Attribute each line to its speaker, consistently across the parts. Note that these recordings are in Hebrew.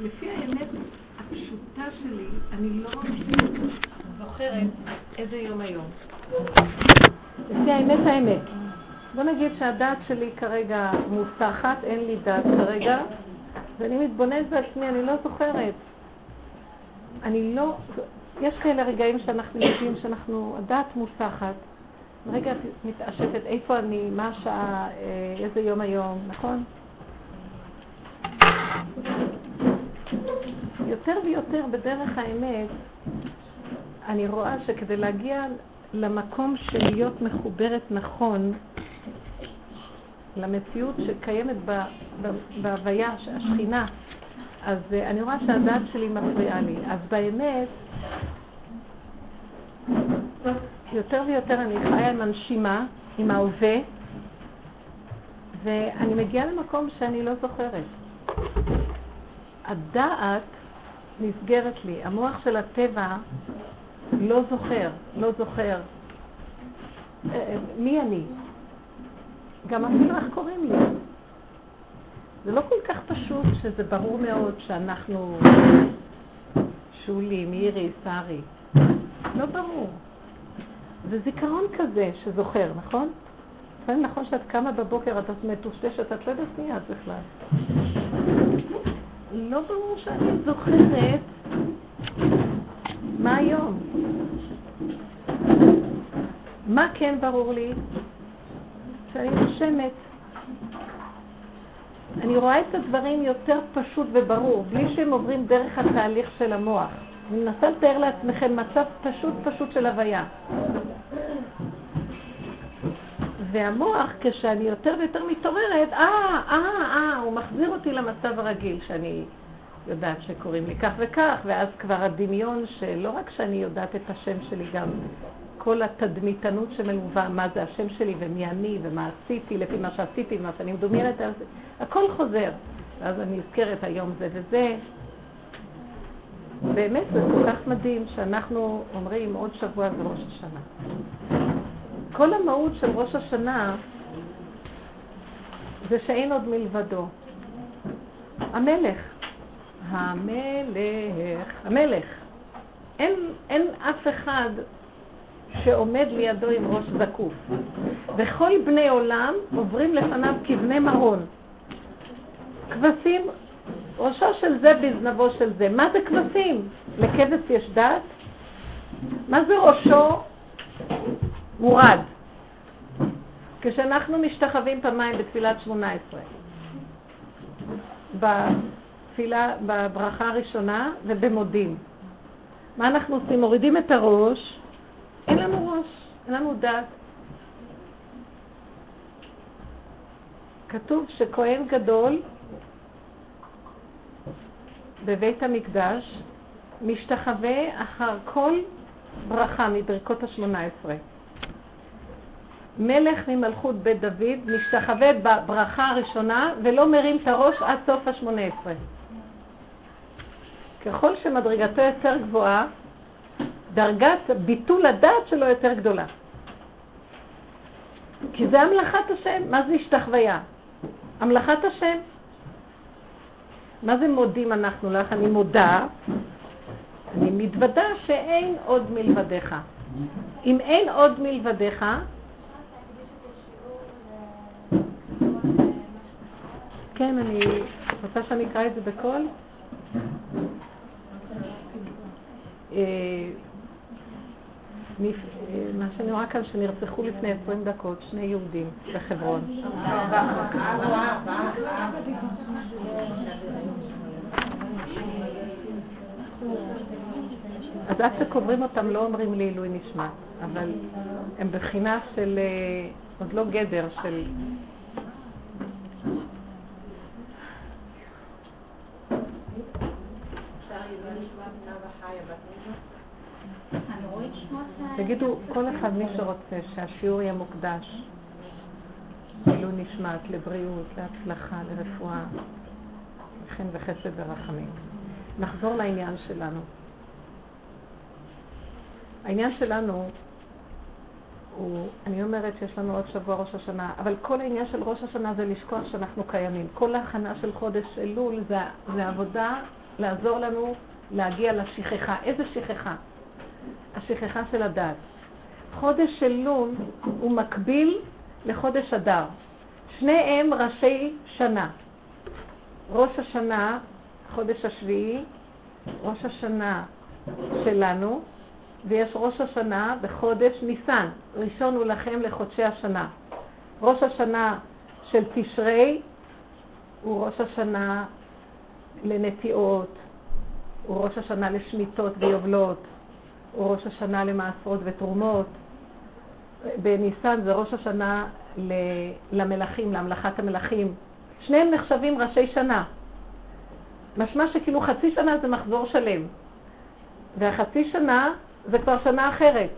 Speaker 1: לפי האמת הפשוטה שלי, אני לא זוכרת איזה יום היום. לפי האמת האמת. בוא נגיד שהדעת שלי כרגע מובטחת, אין לי דעת כרגע, ואני מתבוננת בעצמי, אני לא זוכרת. אני לא, יש כאלה רגעים שאנחנו יודעים שאנחנו, הדעת מובטחת. רגע את מתעשתת, איפה אני, מה השעה, אה, איזה יום היום, נכון? יותר ויותר בדרך האמת, אני רואה שכדי להגיע למקום של להיות מחוברת נכון למציאות שקיימת בהוויה, השכינה, אז אה, אני רואה שהדעת שלי מפריעה לי. אז באמת, יותר ויותר אני חיה עם הנשימה, עם ההווה, ואני מגיעה למקום שאני לא זוכרת. הדעת נסגרת לי, המוח של הטבע לא זוכר, לא זוכר. אה, מי אני? גם אפילו איך קוראים לי. זה לא כל כך פשוט שזה ברור מאוד שאנחנו שולי, מירי, שרי. לא ברור. זה זיכרון כזה שזוכר, נכון? לפעמים נכון שאת קמה בבוקר, את מטושטשת, את לא יודעת מי את בכלל. לא ברור שאני זוכרת מה היום. מה כן ברור לי? שאני נושמת. אני רואה את הדברים יותר פשוט וברור, בלי שהם עוברים דרך התהליך של המוח. אני מנסה לתאר לעצמכם מצב פשוט פשוט של הוויה. והמוח, כשאני יותר ויותר מתעוררת, אה, אה, אה, הוא מחזיר אותי למצב הרגיל, שאני יודעת שקוראים לי כך וכך, ואז כבר הדמיון שלא רק שאני יודעת את השם שלי, גם כל התדמיתנות שמלווה, מה זה השם שלי ומי אני ומה עשיתי, לפי מה שעשיתי ומה שאני מדומיינת, הכל חוזר. ואז אני נזכרת היום זה וזה. באמת זה כל כך מדהים שאנחנו אומרים עוד שבוע זה ראש השנה. כל המהות של ראש השנה זה שאין עוד מלבדו. המלך. המלך. המלך. אין, אין אף אחד שעומד לידו עם ראש זקוף. וכל בני עולם עוברים לפניו כבני מרון. כבשים, ראשו של זה בזנבו של זה. מה זה כבשים? לכבש יש דת? מה זה ראשו מורד? כשאנחנו משתחווים פעמיים בתפילת שמונה עשרה, בברכה הראשונה ובמודים. מה אנחנו עושים? מורידים את הראש, אין לנו ראש, אין לנו דת. כתוב שכהן גדול בבית המקדש משתחווה אחר כל ברכה מברכות השמונה עשרה. מלך ממלכות בית דוד משתחווה בברכה הראשונה ולא מרים את הראש עד סוף השמונה עשרה. ככל שמדרגתו יותר גבוהה, דרגת ביטול הדעת שלו יותר גדולה. כי זה המלאכת השם. מה זה השתחוויה? המלאכת השם. מה זה מודים אנחנו לך? אני מודה, אני מתוודה שאין עוד מלבדיך. אם אין עוד מלבדיך, כן, אני רוצה שאני אקרא את זה בקול. אה, מה שאני רואה כאן, שנרצחו לפני עשרים דקות שני יהודים בחברון. אז עד שקוברים אותם לא אומרים לי עילוי נשמע, אבל הם בחינה של, אה, עוד לא גדר, של תגידו, כל אחד מי שרוצה שהשיעור יהיה מוקדש, לעילוי נשמת, לבריאות, להצלחה, לרפואה, חן וחסד ורחמים. נחזור לעניין שלנו. העניין שלנו הוא, אני אומרת שיש לנו עוד שבוע ראש השנה, אבל כל העניין של ראש השנה זה לשכוח שאנחנו קיימים. כל ההכנה של חודש אלול זה, זה עבודה לעזור לנו להגיע לשכחה. איזה שכחה? השכחה של הדת. חודש אלול הוא מקביל לחודש אדר. שניהם ראשי שנה. ראש השנה, חודש השביעי, ראש השנה שלנו, ויש ראש השנה בחודש ניסן. ראשון הוא לכם לחודשי השנה. ראש השנה של תשרי הוא ראש השנה לנטיעות, הוא ראש השנה לשמיטות ויובלות, הוא ראש השנה למעשרות ותרומות. בניסן זה ראש השנה למלכים, להמלכת המלכים. שניהם נחשבים ראשי שנה. משמע שכאילו חצי שנה זה מחזור שלם, והחצי שנה זה כבר שנה אחרת.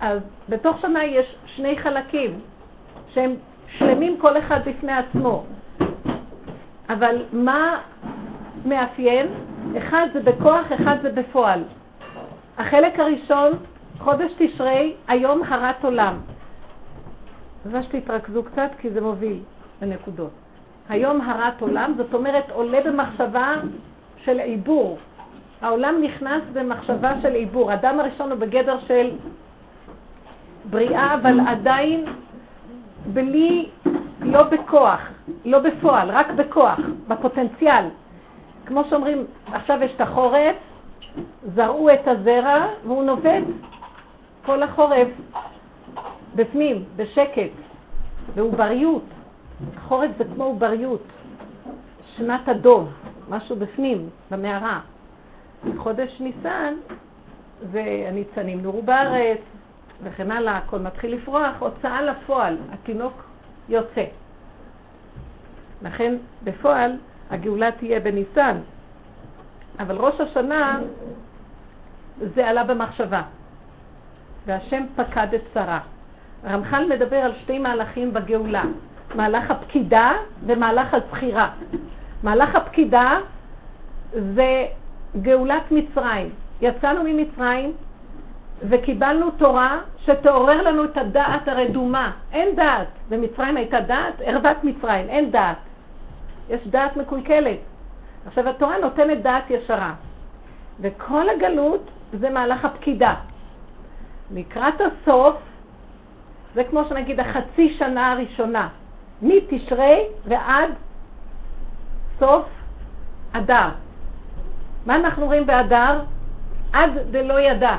Speaker 1: אז בתוך שנה יש שני חלקים שהם שלמים כל אחד בפני עצמו. אבל מה מאפיין? אחד זה בכוח, אחד זה בפועל. החלק הראשון, חודש תשרי, היום הרת עולם. אז שתתרכזו קצת כי זה מוביל לנקודות. היום הרת עולם, זאת אומרת עולה במחשבה של עיבור. העולם נכנס במחשבה של עיבור. אדם הראשון הוא בגדר של בריאה, אבל עדיין בלי, לא בכוח, לא בפועל, רק בכוח, בפוטנציאל. כמו שאומרים, עכשיו יש את החורף, זרעו את הזרע והוא נובד כל החורף בפנים, בשקט, בעובריות. חורף זה כמו עובריות, שנת הדוב, משהו בפנים, במערה. חודש ניסן והניצנים נורו בארץ וכן הלאה, הכל מתחיל לפרוח, הוצאה לפועל, התינוק יוצא. לכן בפועל הגאולה תהיה בניסן, אבל ראש השנה זה עלה במחשבה, והשם פקד את שרה. הרמח"ל מדבר על שתי מהלכים בגאולה, מהלך הפקידה ומהלך הזכירה. מהלך הפקידה זה גאולת מצרים. יצאנו ממצרים וקיבלנו תורה שתעורר לנו את הדעת הרדומה. אין דעת. במצרים הייתה דעת, ערוות מצרים, אין דעת. יש דעת מקולקלת. עכשיו התורה נותנת דעת ישרה. וכל הגלות זה מהלך הפקידה. לקראת הסוף, זה כמו שנגיד החצי שנה הראשונה, מתשרי ועד סוף אדר. מה אנחנו רואים באדר? עד דלא ידע.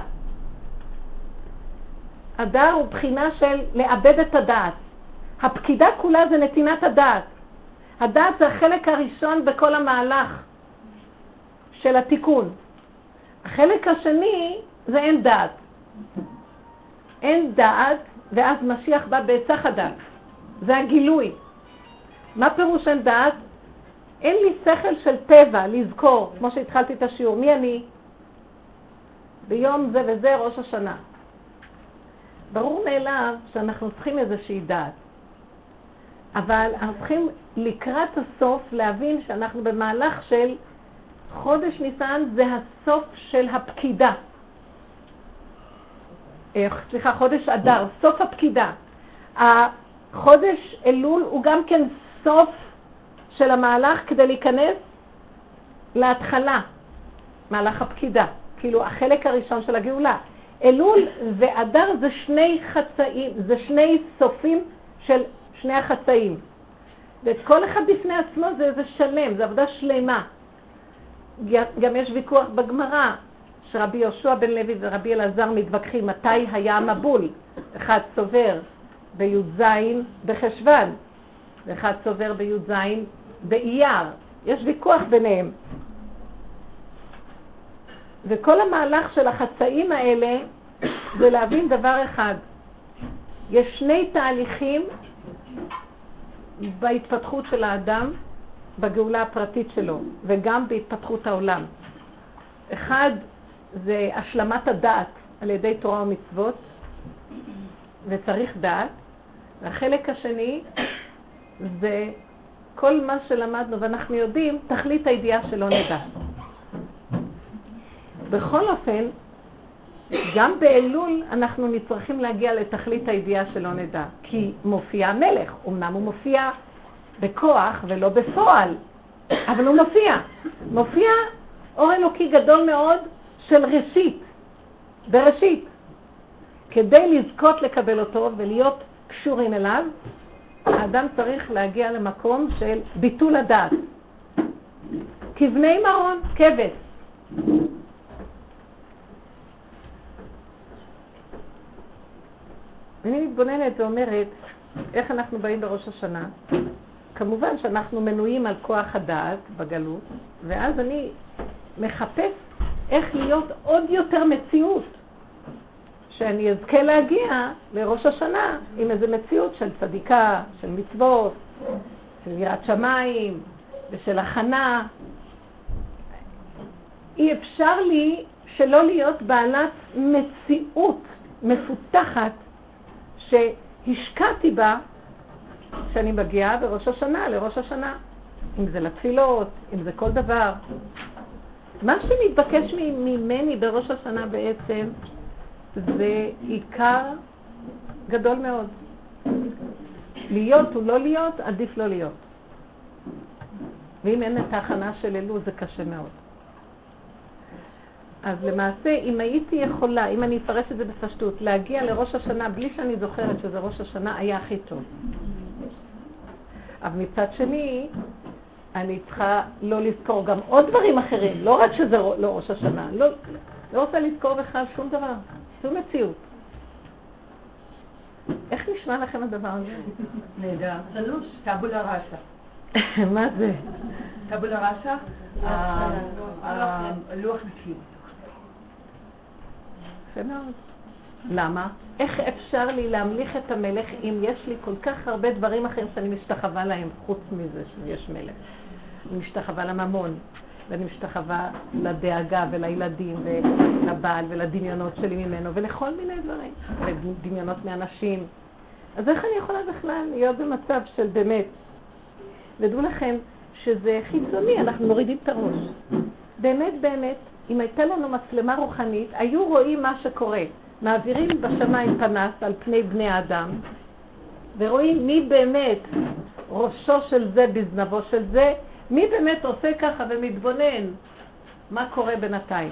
Speaker 1: אדר הוא בחינה של לאבד את הדעת. הפקידה כולה זה נתינת הדעת. הדעת זה החלק הראשון בכל המהלך של התיקון. החלק השני זה אין דעת. אין דעת, ואז משיח בא בהיסח הדעת. זה הגילוי. מה פירוש אין דעת? אין לי שכל של טבע לזכור, כמו שהתחלתי את השיעור, מי אני? ביום זה וזה ראש השנה. ברור מאליו שאנחנו צריכים איזושהי דעת. אבל אנחנו צריכים לקראת הסוף להבין שאנחנו במהלך של חודש ניסן זה הסוף של הפקידה. אה, סליחה, חודש אדר, סוף הפקידה. החודש אלול הוא גם כן סוף של המהלך כדי להיכנס להתחלה, מהלך הפקידה, כאילו החלק הראשון של הגאולה. אלול ואדר זה שני חצאים, זה שני סופים של שני החצאים. ואת כל אחד בפני עצמו זה איזה שלם, זה עבודה שלמה. גם יש ויכוח בגמרא, שרבי יהושע בן לוי ורבי אלעזר מתווכחים מתי היה המבול. אחד סובר בי"ז בחשוון, ואחד סובר בי"ז באייר. יש ויכוח ביניהם. וכל המהלך של החצאים האלה זה להבין דבר אחד. יש שני תהליכים בהתפתחות של האדם, בגאולה הפרטית שלו, וגם בהתפתחות העולם. אחד זה השלמת הדעת על ידי תורה ומצוות, וצריך דעת. והחלק השני זה כל מה שלמדנו ואנחנו יודעים, תכלית הידיעה שלא נדע. בכל אופן, גם באלול אנחנו נצטרכים להגיע לתכלית הידיעה שלא נדע, כי מופיע המלך, אמנם הוא מופיע בכוח ולא בפועל, אבל הוא מופיע. מופיע אור אלוקי גדול מאוד של ראשית, בראשית. כדי לזכות לקבל אותו ולהיות קשורים אליו, האדם צריך להגיע למקום של ביטול הדעת. כבני מרון, כבש. אני מתבוננת ואומרת, איך אנחנו באים בראש השנה? כמובן שאנחנו מנויים על כוח הדעת בגלות, ואז אני מחפש איך להיות עוד יותר מציאות, שאני אזכה להגיע לראש השנה עם איזו מציאות של צדיקה, של מצוות, של יראת שמיים ושל הכנה. אי אפשר לי שלא להיות בעלת מציאות מפותחת שהשקעתי בה כשאני מגיעה בראש השנה, לראש השנה. אם זה לתפילות, אם זה כל דבר. מה שמתבקש ממני בראש השנה בעצם זה עיקר גדול מאוד. להיות או לא להיות, עדיף לא להיות. ואם אין את ההכנה של אלול זה קשה מאוד. אז למעשה, אם הייתי יכולה, אם אני אפרש את זה בפשטות, להגיע לראש השנה בלי שאני זוכרת שזה ראש השנה, היה הכי טוב. אבל מצד שני, אני צריכה לא לזכור גם עוד דברים אחרים, לא רק שזה לא ראש השנה, לא, לא רוצה לזכור בכלל שום דבר, שום מציאות. איך נשמע לכם הדבר הזה?
Speaker 2: נהדר. סלוש, טבולה ראשה.
Speaker 1: מה זה?
Speaker 2: טבולה ראשה, הלוח מציאות.
Speaker 1: יפה מאוד. למה? איך אפשר לי להמליך את המלך אם יש לי כל כך הרבה דברים אחרים שאני משתחווה להם, חוץ מזה שיש מלך? אני משתחווה לממון, ואני משתחווה לדאגה ולילדים ולבעל ולדמיונות שלי ממנו ולכל מיני דברים, ודמיונות מאנשים. אז איך אני יכולה בכלל להיות במצב של באמת? ודעו לכם שזה חיצוני, אנחנו מורידים את הראש. באמת באמת, אם הייתה לנו מצלמה רוחנית, היו רואים מה שקורה. מעבירים בשמיים פנס על פני בני האדם, ורואים מי באמת ראשו של זה בזנבו של זה, מי באמת עושה ככה ומתבונן מה קורה בינתיים.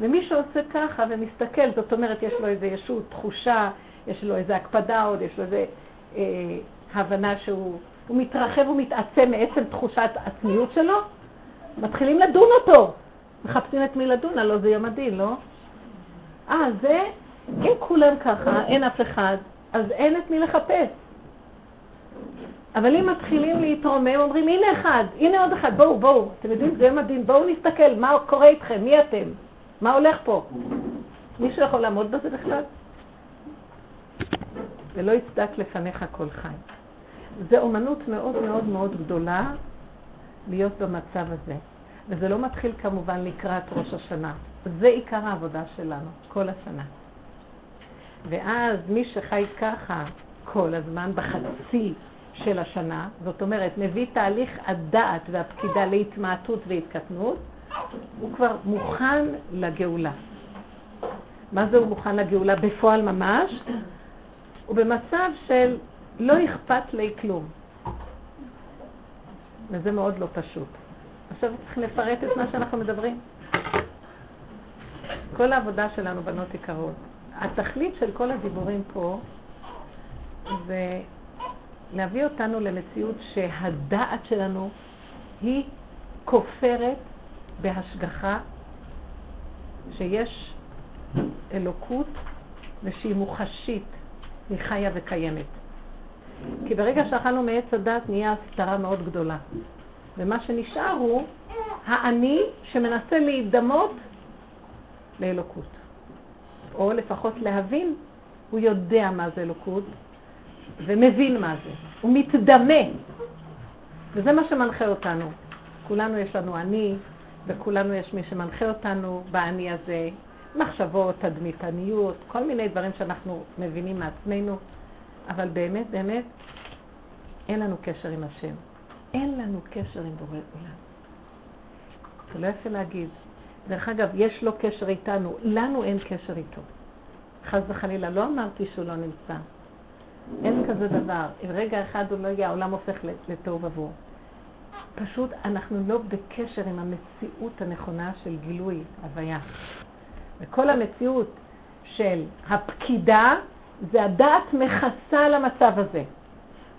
Speaker 1: ומי שעושה ככה ומסתכל, זאת אומרת, יש לו איזו ישות, תחושה, יש לו איזו הקפדה עוד, יש לו איזו אה, הבנה שהוא מתרחב ומתעצם מעצם תחושת עצמיות שלו, מתחילים לדון אותו. מחפשים את מי לדון, הלוא זה יום הדין, לא? אה, זה, אם כולם ככה, אין אף אחד, אז אין את מי לחפש. אבל אם מתחילים להתרומם, אומרים, הנה אחד, הנה עוד אחד, בואו, בואו, אתם יודעים, זה יום הדין, בואו נסתכל, מה קורה איתכם, מי אתם, מה הולך פה? מישהו יכול לעמוד בזה בכלל? ולא יצדק לפניך כל חי. זו אומנות מאוד מאוד מאוד גדולה להיות במצב הזה. וזה לא מתחיל כמובן לקראת ראש השנה. זה עיקר העבודה שלנו, כל השנה. ואז מי שחי ככה כל הזמן, בחצי של השנה, זאת אומרת, מביא תהליך הדעת והפקידה להתמעטות והתקטנות, הוא כבר מוכן לגאולה. מה זה הוא מוכן לגאולה? בפועל ממש. הוא במצב של לא אכפת לי כלום. וזה מאוד לא פשוט. עכשיו צריך לפרט את מה שאנחנו מדברים. כל העבודה שלנו, בנות יקרות, התכלית של כל הדיבורים פה זה להביא אותנו למציאות שהדעת שלנו היא כופרת בהשגחה, שיש אלוקות ושהיא מוחשית, היא חיה וקיימת. כי ברגע שאכלנו מעץ הדת נהיה הסתרה מאוד גדולה. ומה שנשאר הוא האני שמנסה להידמות לאלוקות. או לפחות להבין, הוא יודע מה זה אלוקות ומבין מה זה. הוא מתדמה. וזה מה שמנחה אותנו. כולנו יש לנו אני, וכולנו יש מי שמנחה אותנו באני הזה, מחשבות, תדמיתניות, כל מיני דברים שאנחנו מבינים מעצמנו, אבל באמת, באמת, אין לנו קשר עם השם. אין לנו קשר עם בורא עולם. זה לא יפה להגיד. דרך אגב, יש לו קשר איתנו, לנו אין קשר איתו. חס וחלילה, לא אמרתי שהוא לא נמצא. אין כזה דבר. אם רגע אחד הוא לא יהיה, העולם הופך לתוהו ובוהו. פשוט אנחנו לא בקשר עם המציאות הנכונה של גילוי הוויה. וכל המציאות של הפקידה, זה הדעת מכסה על המצב הזה.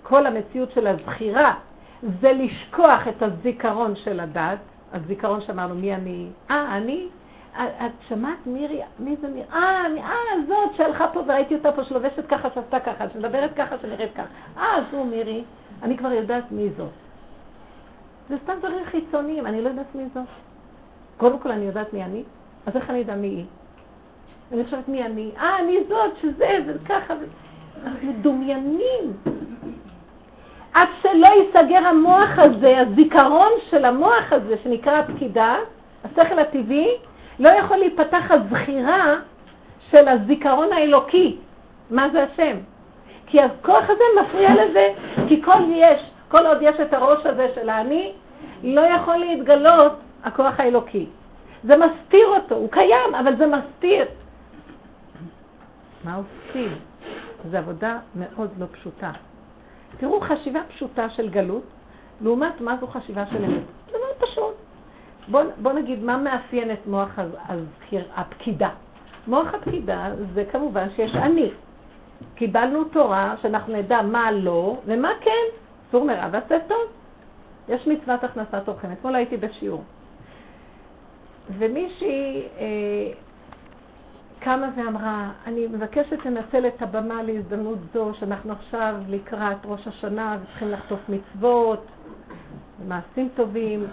Speaker 1: כל המציאות של הזכירה זה לשכוח את הזיכרון של הדת, הזיכרון שאמרנו מי אני, אה, אני? את שמעת מירי, מי זה מירי? אה, אה, זאת שהלכה פה וראיתי אותה פה שלובשת ככה, שעשתה ככה, שמדברת ככה, שנראית ככה. אה, זו מירי, אני כבר יודעת מי זאת. זה סתם דברים חיצוניים, אני לא יודעת מי זאת. קודם כל אני יודעת מי אני, אז איך אני אדע מי היא? אני חושבת מי אני, אה, אני זאת, שזה, וככה, אנחנו מדומיינים. עד שלא ייסגר המוח הזה, הזיכרון של המוח הזה, שנקרא הפקידה, השכל הטבעי, לא יכול להיפתח הזכירה של הזיכרון האלוקי. מה זה השם? כי הכוח הזה מפריע לזה, כי כל יש, כל עוד יש את הראש הזה של האני, לא יכול להתגלות הכוח האלוקי. זה מסתיר אותו, הוא קיים, אבל זה מסתיר. מה עושים? זו עבודה מאוד לא פשוטה. תראו, חשיבה פשוטה של גלות, לעומת מה זו חשיבה של אמת. זה מאוד פשוט. בואו בוא נגיד מה מאפיין את מוח הזכיר, הפקידה. מוח הפקידה זה כמובן שיש אני. קיבלנו תורה שאנחנו נדע מה לא ומה כן. סור מרע ועשה טוב. יש מצוות הכנסת אורחים. אתמול הייתי בשיעור. ומישהי אה, קמה ואמרה, אני מבקשת לנצל את הבמה להזדמנות זו שאנחנו עכשיו לקראת ראש השנה וצריכים לחטוף מצוות, מעשים טובים,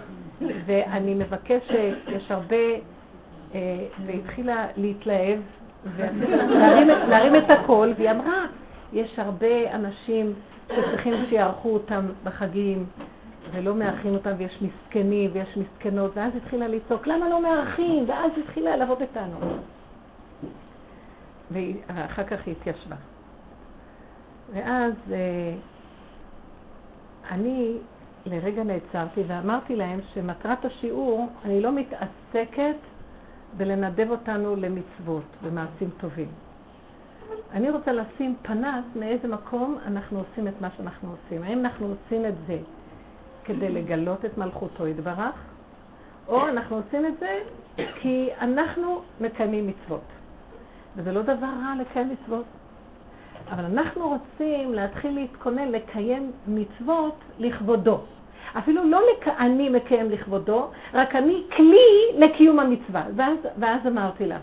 Speaker 1: ואני מבקשת, יש הרבה, אה, והתחילה להתלהב, להרים, להרים את הקול, והיא אמרה, יש הרבה אנשים שצריכים שיערכו אותם בחגים, ולא מארחים אותם, ויש מסכנים ויש מסכנות, ואז התחילה לצעוק, למה לא מארחים? ואז התחילה לבוא בטענות. ואחר כך היא התיישבה. ואז אה, אני לרגע נעצרתי ואמרתי להם שמטרת השיעור, אני לא מתעסקת בלנדב אותנו למצוות ומעשים טובים. אני רוצה לשים פנס מאיזה מקום אנחנו עושים את מה שאנחנו עושים. האם אנחנו עושים את זה כדי לגלות את מלכותו יתברך, או אנחנו עושים את זה כי אנחנו מקיימים מצוות. וזה לא דבר רע לקיים מצוות. אבל אנחנו רוצים להתחיל להתכונן לקיים מצוות לכבודו. אפילו לא לק... אני מקיים לכבודו, רק אני כלי לקיום המצווה. ואז, ואז אמרתי לה,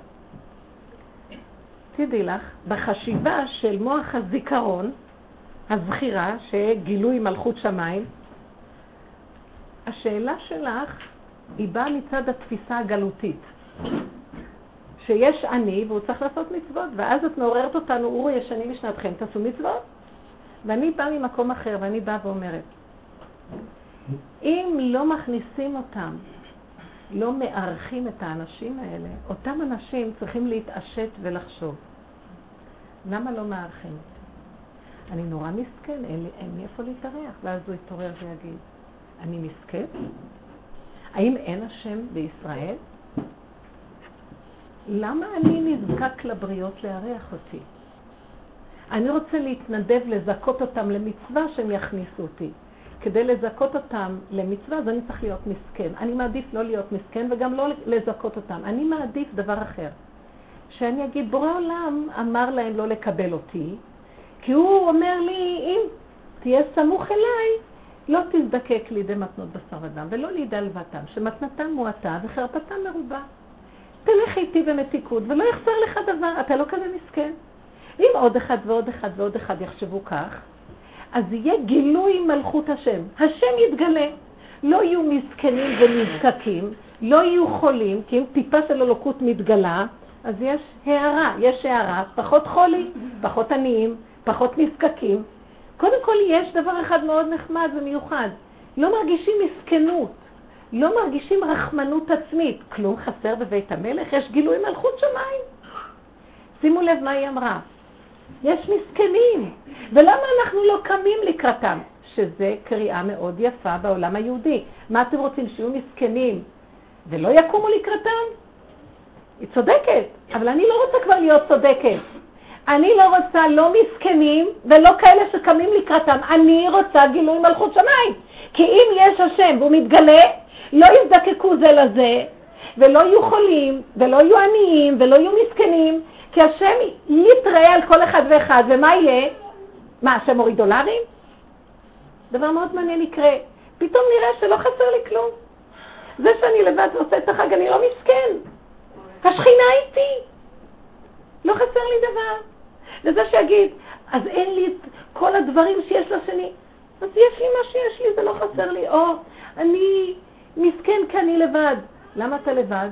Speaker 1: תדעי לך, בחשיבה של מוח הזיכרון, הזכירה, שגילוי מלכות שמיים, השאלה שלך היא באה מצד התפיסה הגלותית. שיש אני והוא צריך לעשות מצוות, ואז את מעוררת אותנו, אורי, ישנים משנתכם, תעשו מצוות. ואני באה ממקום אחר, ואני באה ואומרת, אם לא מכניסים אותם, לא מארחים את האנשים האלה, אותם אנשים צריכים להתעשת ולחשוב. למה לא מארחים אותי? אני נורא מסכן, אין לי איפה להתארח. ואז הוא יתעורר ויגיד, אני מסכן? האם אין השם בישראל? למה אני נזקק לבריות לארח אותי? אני רוצה להתנדב לזכות אותם למצווה שהם יכניסו אותי. כדי לזכות אותם למצווה, אז אני צריך להיות מסכן. אני מעדיף לא להיות מסכן וגם לא לזכות אותם. אני מעדיף דבר אחר. שאני אגיד, בורא עולם אמר להם לא לקבל אותי, כי הוא אומר לי, אם תהיה סמוך אליי, לא תזדקק לידי מתנות בשר ודם, ולא לידי הלוואתם, שמתנתם מועטה וחרפתם מרובה. תלך איתי במתיקות, ולא יחסר לך דבר, אתה לא כזה מסכן. אם עוד אחד ועוד אחד ועוד אחד יחשבו כך, אז יהיה גילוי מלכות השם. השם יתגלה. לא יהיו מסכנים ונזקקים, לא יהיו חולים, כי אם טיפה של אלוקות מתגלה, אז יש הערה, יש הערה, פחות חולי, פחות עניים, פחות נזקקים. קודם כל יש דבר אחד מאוד נחמד ומיוחד, לא מרגישים מסכנות. לא מרגישים רחמנות עצמית. כלום חסר בבית המלך, יש גילוי מלכות שמיים. שימו לב מה היא אמרה. יש מסכנים, ולמה אנחנו לא קמים לקראתם? שזה קריאה מאוד יפה בעולם היהודי. מה אתם רוצים, שיהיו מסכנים ולא יקומו לקראתם? היא צודקת, אבל אני לא רוצה כבר להיות צודקת. אני לא רוצה לא מסכנים ולא כאלה שקמים לקראתם, אני רוצה גילוי מלכות שמיים. כי אם יש השם והוא מתגלה, לא יזדקקו זה לזה, ולא יהיו חולים, ולא יהיו עניים, ולא יהיו מסכנים, כי השם יתראה על כל אחד ואחד, ומה יהיה? מה, השם מוריד דולרים? דבר מאוד מעניין יקרה. פתאום נראה שלא חסר לי כלום. זה שאני לבד ועושה את החג, אני לא מסכן. השכינה איתי. לא חסר לי דבר. וזה שיגיד, אז אין לי את כל הדברים שיש לשני. אז יש לי מה שיש לי, זה לא חסר לי. או, אני מסכן כי אני לבד. למה אתה לבד?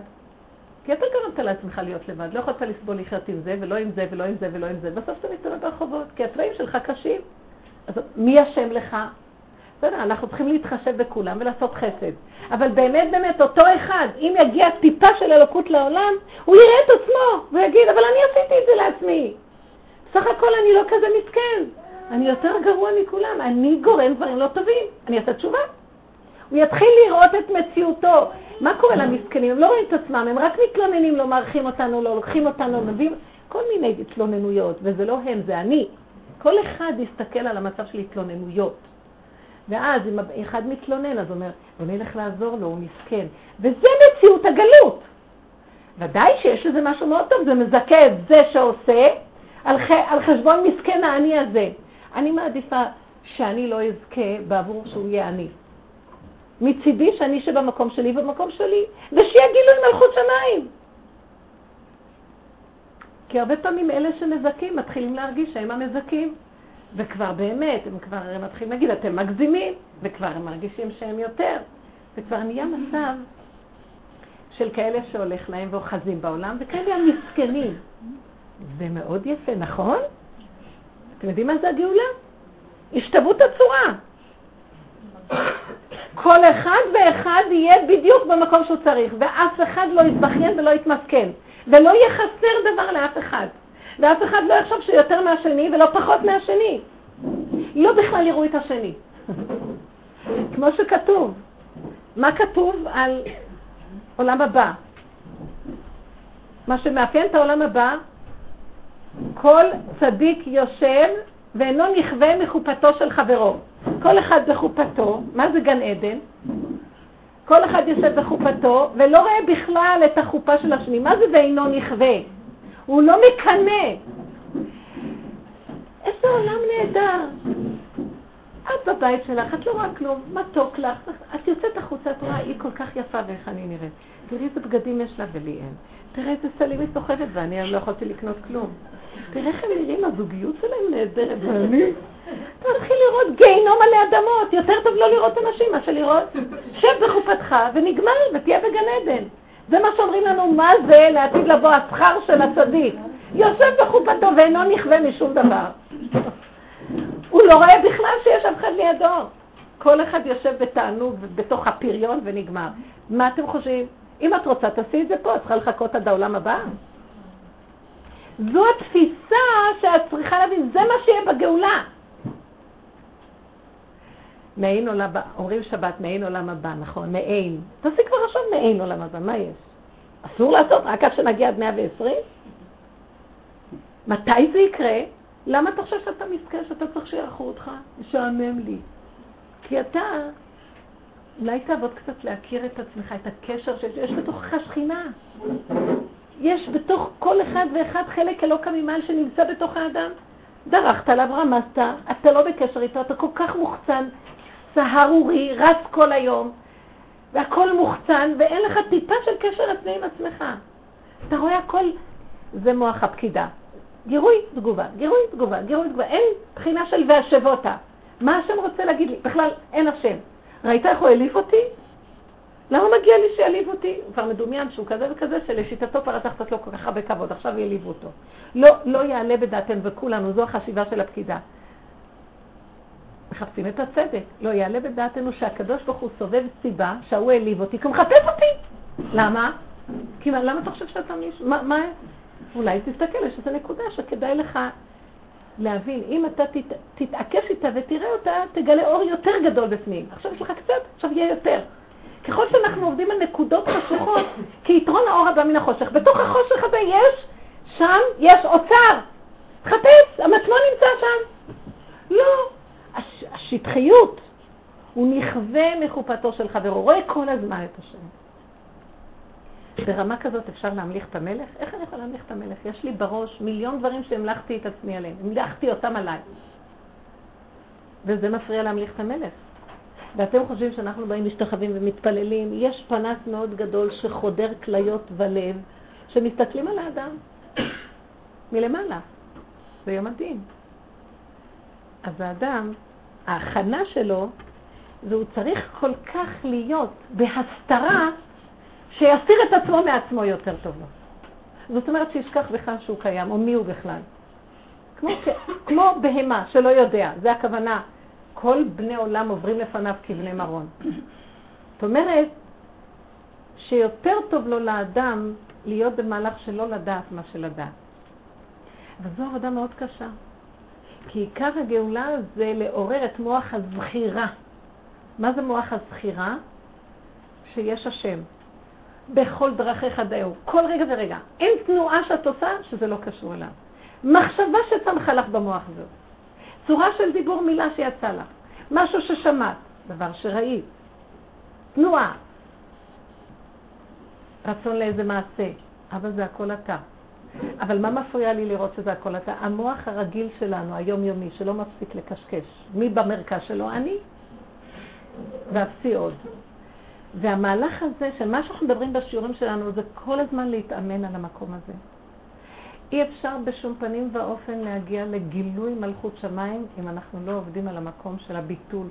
Speaker 1: כי אתה גרמת לעצמך להיות לבד. לא יכולת לסבול לחיות עם זה, ולא עם זה, ולא עם זה, ולא עם זה. בסוף אתה מסתובב ברחובות, כי התוואים שלך קשים. אז מי אשם לך? בסדר, אנחנו צריכים להתחשב בכולם ולעשות חסד. אבל באמת, באמת, אותו אחד, אם יגיע טיפה של אלוקות לעולם, הוא יראה את עצמו, ויגיד, אבל אני עשיתי את זה לעצמי. בסך הכל אני לא כזה מסכן. אני יותר גרוע מכולם, אני גורם דברים לא טובים. אני אעשה תשובה. הוא יתחיל לראות את מציאותו. מה קורה למסכנים? הם לא רואים את עצמם, הם רק מתלוננים, לא מארחים אותנו, לא לוקחים אותנו, מביאים כל מיני התלוננויות, וזה לא הם, זה אני. כל אחד יסתכל על המצב של התלוננויות. ואז אם אחד מתלונן, אז הוא אומר, בוא נלך לעזור לו, הוא מסכן. וזה מציאות הגלות. ודאי שיש לזה משהו מאוד טוב, זה מזכה את זה שעושה על, ח... על חשבון מסכן העני הזה. אני מעדיפה שאני לא אזכה בעבור שהוא יהיה עני. מצידי שאני שבמקום שלי ובמקום שלי, ושיהיה גילוי מלכות שמיים. כי הרבה פעמים אלה שמזכים מתחילים להרגיש שהם המזכים. וכבר באמת, הם כבר מתחילים להגיד, אתם מגזימים, וכבר הם מרגישים שהם יותר. וכבר נהיה מצב של כאלה שהולך להם ואוחזים בעולם, וכאלה המסכנים. זה מאוד יפה, נכון? אתם יודעים מה זה הגאולה? השתוות הצורה. כל אחד ואחד יהיה בדיוק במקום שהוא צריך, ואף אחד לא יתבכיין ולא יתמסכן, ולא יהיה חסר דבר לאף אחד. ואף אחד לא יחשוב שהוא יותר מהשני ולא פחות מהשני. לא בכלל יראו את השני. כמו שכתוב. מה כתוב על עולם הבא? מה שמאפיין את העולם הבא, כל צדיק יושב ואינו נכווה מחופתו של חברו. כל אחד בחופתו, מה זה גן עדן? כל אחד יושב בחופתו ולא רואה בכלל את החופה של השני. מה זה ואינו נכווה? הוא לא מקנא. איזה עולם נהדר. את בבית שלך, את לא רואה כלום, מתוק לך, את יוצאת החוצה, את רואה, היא כל כך יפה ואיך אני נראית. תראי איזה בגדים יש לה ולי אין. תראה איזה סלים היא סוחבת ואני לא יכולתי לקנות כלום. תראה איך הם נראים, הזוגיות שלהם נהדרת, ואני... תתחיל לראות גיהינום עלי אדמות, יותר טוב לא לראות אנשים מאשר לראות. שב בחופתך ונגמר ותהיה בגן עדן. זה מה שאומרים לנו, מה זה לעתיד לבוא השכר של הצדיק. יושב בחופתו ואינו נכווה משום דבר. הוא לא רואה בכלל שיש אף אחד לידו. כל אחד יושב בתענוג בתוך הפריון ונגמר. מה אתם חושבים? אם את רוצה, תעשי את זה פה, את צריכה לחכות עד העולם הבא. זו התפיסה שאת צריכה להבין, זה מה שיהיה בגאולה. מעין עולם הבא, אומרים שבת מעין עולם הבא, נכון, מעין. תעשי כבר עכשיו מעין עולם הבא, מה יש? אסור לעשות, רק עד שנגיע עד 120? מתי זה יקרה? למה אתה חושב שאתה מסכן, שאתה צריך שיערכו אותך? משעמם לי. כי אתה, אולי תעבוד קצת להכיר את עצמך, את הקשר שיש בתוכך שכינה. יש בתוך כל אחד ואחד חלק אלוקא ממעל שנמצא בתוך האדם. דרכת עליו, רמזת, אתה לא בקשר איתו, אתה כל כך מוחצן, סהרורי, רץ כל היום, והכל מוחצן, ואין לך טיפה של קשר עצמי עם עצמך. אתה רואה הכל, זה מוח הפקידה. גירוי, תגובה, גירוי, תגובה, גירוי, תגובה. אין בחינה של והשבותה. מה השם רוצה להגיד לי? בכלל, אין השם. ראית איך הוא העליב אותי? למה מגיע לי שיעליב אותי? הוא כבר מדומיין שהוא כזה וכזה, שלשיטתו לקח קצת לו כל כך הרבה כבוד, עכשיו יעליבו אותו. לא, לא יעלה בדעתנו, וכולנו, זו החשיבה של הפקידה. מחפשים את הצדק. לא יעלה בדעתנו שהקדוש ברוך הוא סובב סיבה שההוא העליב אותי, כי הוא מחפש אותי. למה? כי למה אתה חושב שאתה מישהו? מה, מה? אולי תסתכל, יש איזו נקודה שכדאי לך להבין. אם אתה תת, תתעקש איתה ותראה אותה, תגלה אור יותר גדול בפנים. עכשיו יש לך קצת, עכשיו יהיה יותר. ככל שאנחנו עובדים על נקודות חשוכות, כי יתרון האור הבא מן החושך, בתוך החושך הזה יש, שם יש אוצר. תחפש, המצלון נמצא שם. לא, הש, השטחיות. הוא נכווה מחופתו של חברו, רואה כל הזמן את השם. ברמה כזאת אפשר להמליך את המלך? איך אני יכולה להמליך את המלך? יש לי בראש מיליון דברים שהמלכתי את עצמי עליהם, המלכתי אותם עליי. וזה מפריע להמליך את המלך. ואתם חושבים שאנחנו באים משתחווים ומתפללים, יש פנס מאוד גדול שחודר כליות ולב, שמסתכלים על האדם מלמעלה. זה יום הדין. אז האדם, ההכנה שלו, והוא צריך כל כך להיות בהסתרה, שיסיר את עצמו מעצמו יותר טוב לו. זאת אומרת שישכח בכלל שהוא קיים, או מי הוא בכלל. כמו, כמו בהמה שלא יודע, זה הכוונה. כל בני עולם עוברים לפניו כבני מרון. זאת אומרת, שיותר טוב לו לאדם להיות במהלך שלא לדעת מה שלדעת. אבל זו עבודה מאוד קשה. כי עיקר הגאולה זה לעורר את מוח הזכירה. מה זה מוח הזכירה? שיש השם. בכל דרכיך דאו, כל רגע ורגע. אין תנועה שאת עושה שזה לא קשור אליו. מחשבה שצמחה לך במוח הזאת. צורה של דיבור מילה שיצא לך. משהו ששמעת, דבר שראית. תנועה. רצון לאיזה מעשה. אבל זה הכל אתה. אבל מה מפריע לי לראות שזה הכל אתה? המוח הרגיל שלנו, היומיומי, שלא מפסיק לקשקש. מי במרכז שלו? אני. ואפסי עוד. והמהלך הזה, של מה שאנחנו מדברים בשיעורים שלנו, זה כל הזמן להתאמן על המקום הזה. אי אפשר בשום פנים ואופן להגיע לגילוי מלכות שמיים אם אנחנו לא עובדים על המקום של הביטול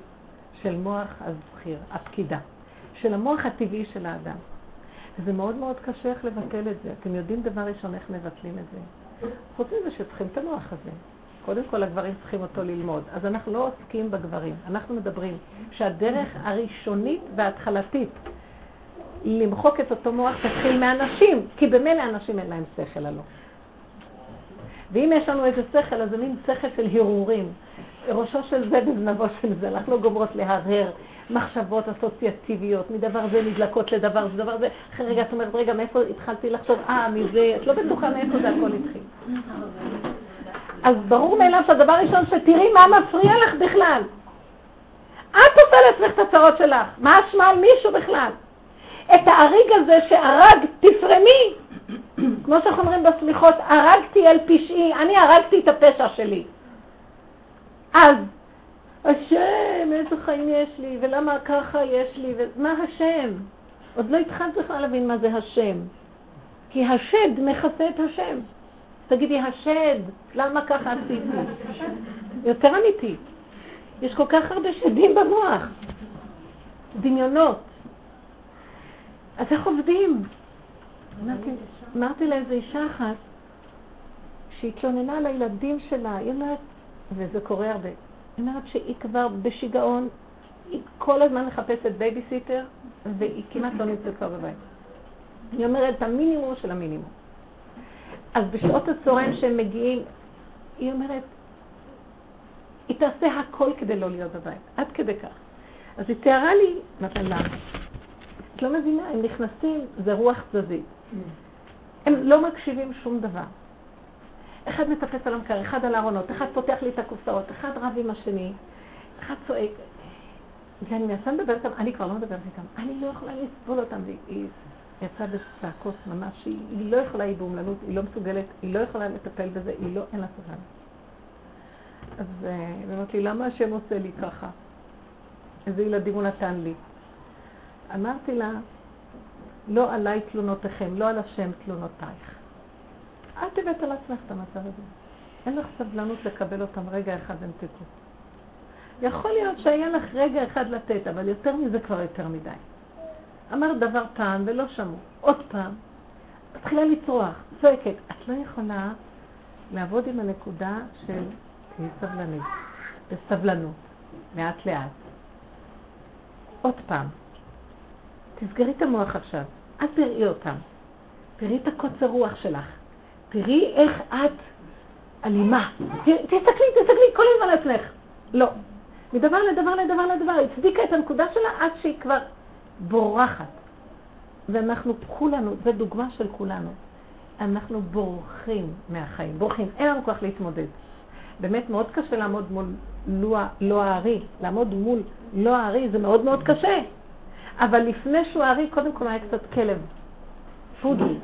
Speaker 1: של מוח הזכיר, הפקידה, של המוח הטבעי של האדם. וזה מאוד מאוד קשה איך לבטל את זה. אתם יודעים דבר ראשון איך מבטלים את זה. חוץ מזה שצריכים את המוח הזה. קודם כל הגברים צריכים אותו ללמוד. אז אנחנו לא עוסקים בגברים, אנחנו מדברים שהדרך הראשונית וההתחלתית למחוק את אותו מוח תתחיל מהנשים, כי במילא אנשים אין להם שכל הלא. ואם יש לנו איזה שכל, אז זה מין שכל של הרהורים. ראשו של זה בזנבו של זה, אנחנו לא גומרות להרהר מחשבות אסוציאטיביות, מדבר זה נדלקות לדבר זה, דבר זה, אחרי רגע את אומרת, רגע, מאיפה התחלתי לחשוב, אה, מזה, את לא בטוחה מאיפה זה הכל התחיל. אז ברור מאליו שהדבר הראשון שתראי מה מפריע לך בכלל. את עושה לעצמך את הצרות שלך, מה אשמה על מישהו בכלל? את ההריג הזה שהרג, תפרמי. כמו שאנחנו אומרים בסליחות, הרגתי על פשעי, אני הרגתי את הפשע שלי. אז, השם, איזה חיים יש לי, ולמה ככה יש לי, ומה השם? עוד לא התחלת בכלל להבין מה זה השם. כי השד מכסה את השם. תגידי, השד, למה ככה עשיתי? יותר אמיתי. יש כל כך הרבה שדים במוח. דמיונות. אז איך עובדים? אמרתי, לאיזו אישה אחת, שהיא התלוננה על הילדים שלה, היא אומרת, וזה קורה הרבה, אומרת שהיא כבר בשיגעון, היא כל הזמן מחפשת בייביסיטר, והיא כמעט לא נמצאת כבר בבית. היא אומרת, את המינימום של המינימום. אז בשעות הצהריים שהם מגיעים, היא אומרת, היא תעשה הכל כדי לא להיות בבית, עד כדי כך. אז היא תיארה לי, למה? את לא מבינה, הם נכנסים, זה רוח צדדית. הם לא מקשיבים שום דבר. אחד מטפס על המקר, אחד על הארונות, אחד פותח לי את הקופסאות, אחד רב עם השני, אחד צועק. ואני מנסה לדבר איתם, אני כבר לא מדברת איתם, אני לא יכולה לסבול אותם. והיא יצאה בצעקות ממש, היא, לא יכולה, היא באומללות, היא לא מסוגלת, היא לא יכולה לטפל בזה, היא לא, אין לה סבלנות. אז אה, היא אומרת לי, למה השם עושה לי ככה? איזה ילדים הוא נתן לי. אמרתי לה, לא עליי תלונותיכם, לא על השם תלונותייך. את הבאת על עצמך את המצב הזה. אין לך סבלנות לקבל אותם רגע אחד והם תתו. יכול להיות שהיה לך רגע אחד לתת, אבל יותר מזה כבר יותר מדי. אמרת דבר פעם ולא שמעו, עוד פעם. מתחילה לצרוח, צועקת. את לא יכולה לעבוד עם הנקודה של תהיי סבלנית, בסבלנות, לאט לאט. עוד פעם. תסגרי את המוח עכשיו, אל תראי אותם. תראי את הקוצר רוח שלך. תראי איך את אלימה. תסתכלי, תסתכלי כל הזמן עצמך. לא. מדבר לדבר לדבר לדבר, הצדיקה את הנקודה שלה עד שהיא כבר בורחת. ואנחנו כולנו, זו דוגמה של כולנו. אנחנו בורחים מהחיים, בורחים, אין לנו כוח להתמודד. באמת מאוד קשה לעמוד מול לא, לא הארי, לעמוד מול לא הארי זה מאוד מאוד קשה. אבל לפני שהוא הארי, קודם כל היה קצת כלב, פודל.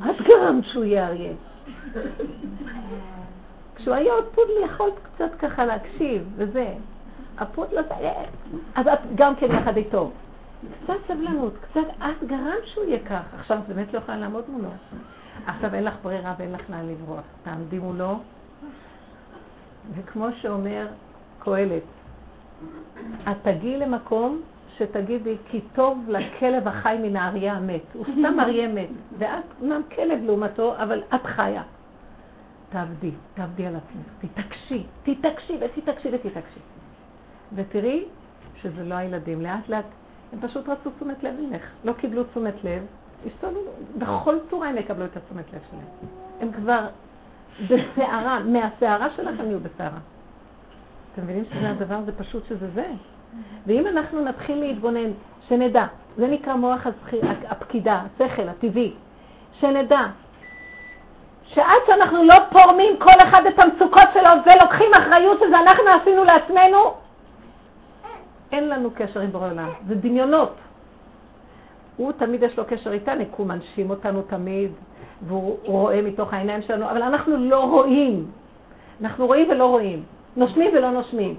Speaker 1: את גרמת שהוא יהיה אריה. כשהוא היה עוד פודל יכולת קצת ככה להקשיב, וזה. הפודל הזה, אז את גם כן יחד איתו. קצת סבלנות, קצת, את גרמת שהוא יהיה כך. עכשיו את באמת לא יכולה לעמוד מולו. עכשיו אין לך ברירה ואין לך לאן לברוח. תעמדי מולו, וכמו שאומר קהלת, את תגיעי למקום שתגידי, כי טוב לכלב החי מן האריה המת. הוא סתם אריה מת, ואת אומנם כלב לעומתו, אבל את חיה. תעבדי, תעבדי על עצמך, תתעקשי, תתעקשי ותתעקשי ותתעקשי. ותראי שזה לא הילדים, לאט לאט, הם פשוט רצו תשומת לב ממך, לא קיבלו תשומת לב, השתוללו, בכל צורה הם יקבלו את התשומת לב שלהם. הם כבר בסערה, מהסערה שלכם יהיו בסערה. אתם מבינים שזה הדבר, זה פשוט שזה זה. ואם אנחנו נתחיל להתבונן, שנדע, זה נקרא מוח הפקידה, השכל, הטבעי, שנדע שעד שאנחנו לא פורמים כל אחד את המצוקות שלו ולוקחים אחריות שזה אנחנו עשינו לעצמנו, אין לנו קשר עם בורא עולם, זה דמיונות. הוא תמיד יש לו קשר איתנו, כי הוא מנשים אותנו תמיד, והוא רואה מתוך העיניים שלנו, אבל אנחנו לא רואים. אנחנו רואים ולא רואים, נושמים ולא נושמים.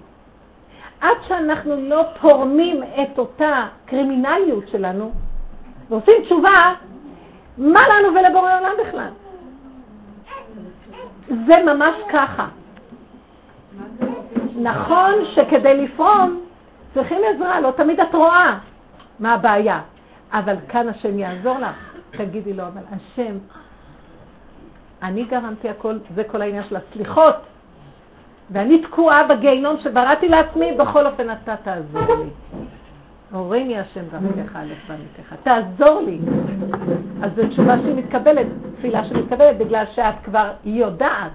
Speaker 1: עד שאנחנו לא פורמים את אותה קרימינליות שלנו ועושים תשובה, מה לנו ולבורא עולם בכלל? זה ממש ככה. נכון שכדי לפרום צריכים עזרה, לא תמיד את רואה מה הבעיה, אבל כאן השם יעזור לך. תגידי לו, אבל השם, אני גרמתי הכל, זה כל העניין של הסליחות. ואני תקועה בגיהינום שבראתי לעצמי, בכל אופן אתה תעזור לי. הורני השם דרכך אלף ועמיתך, תעזור לי. אז זו תשובה שהיא מתקבלת, תפילה שמתקבלת, בגלל שאת כבר יודעת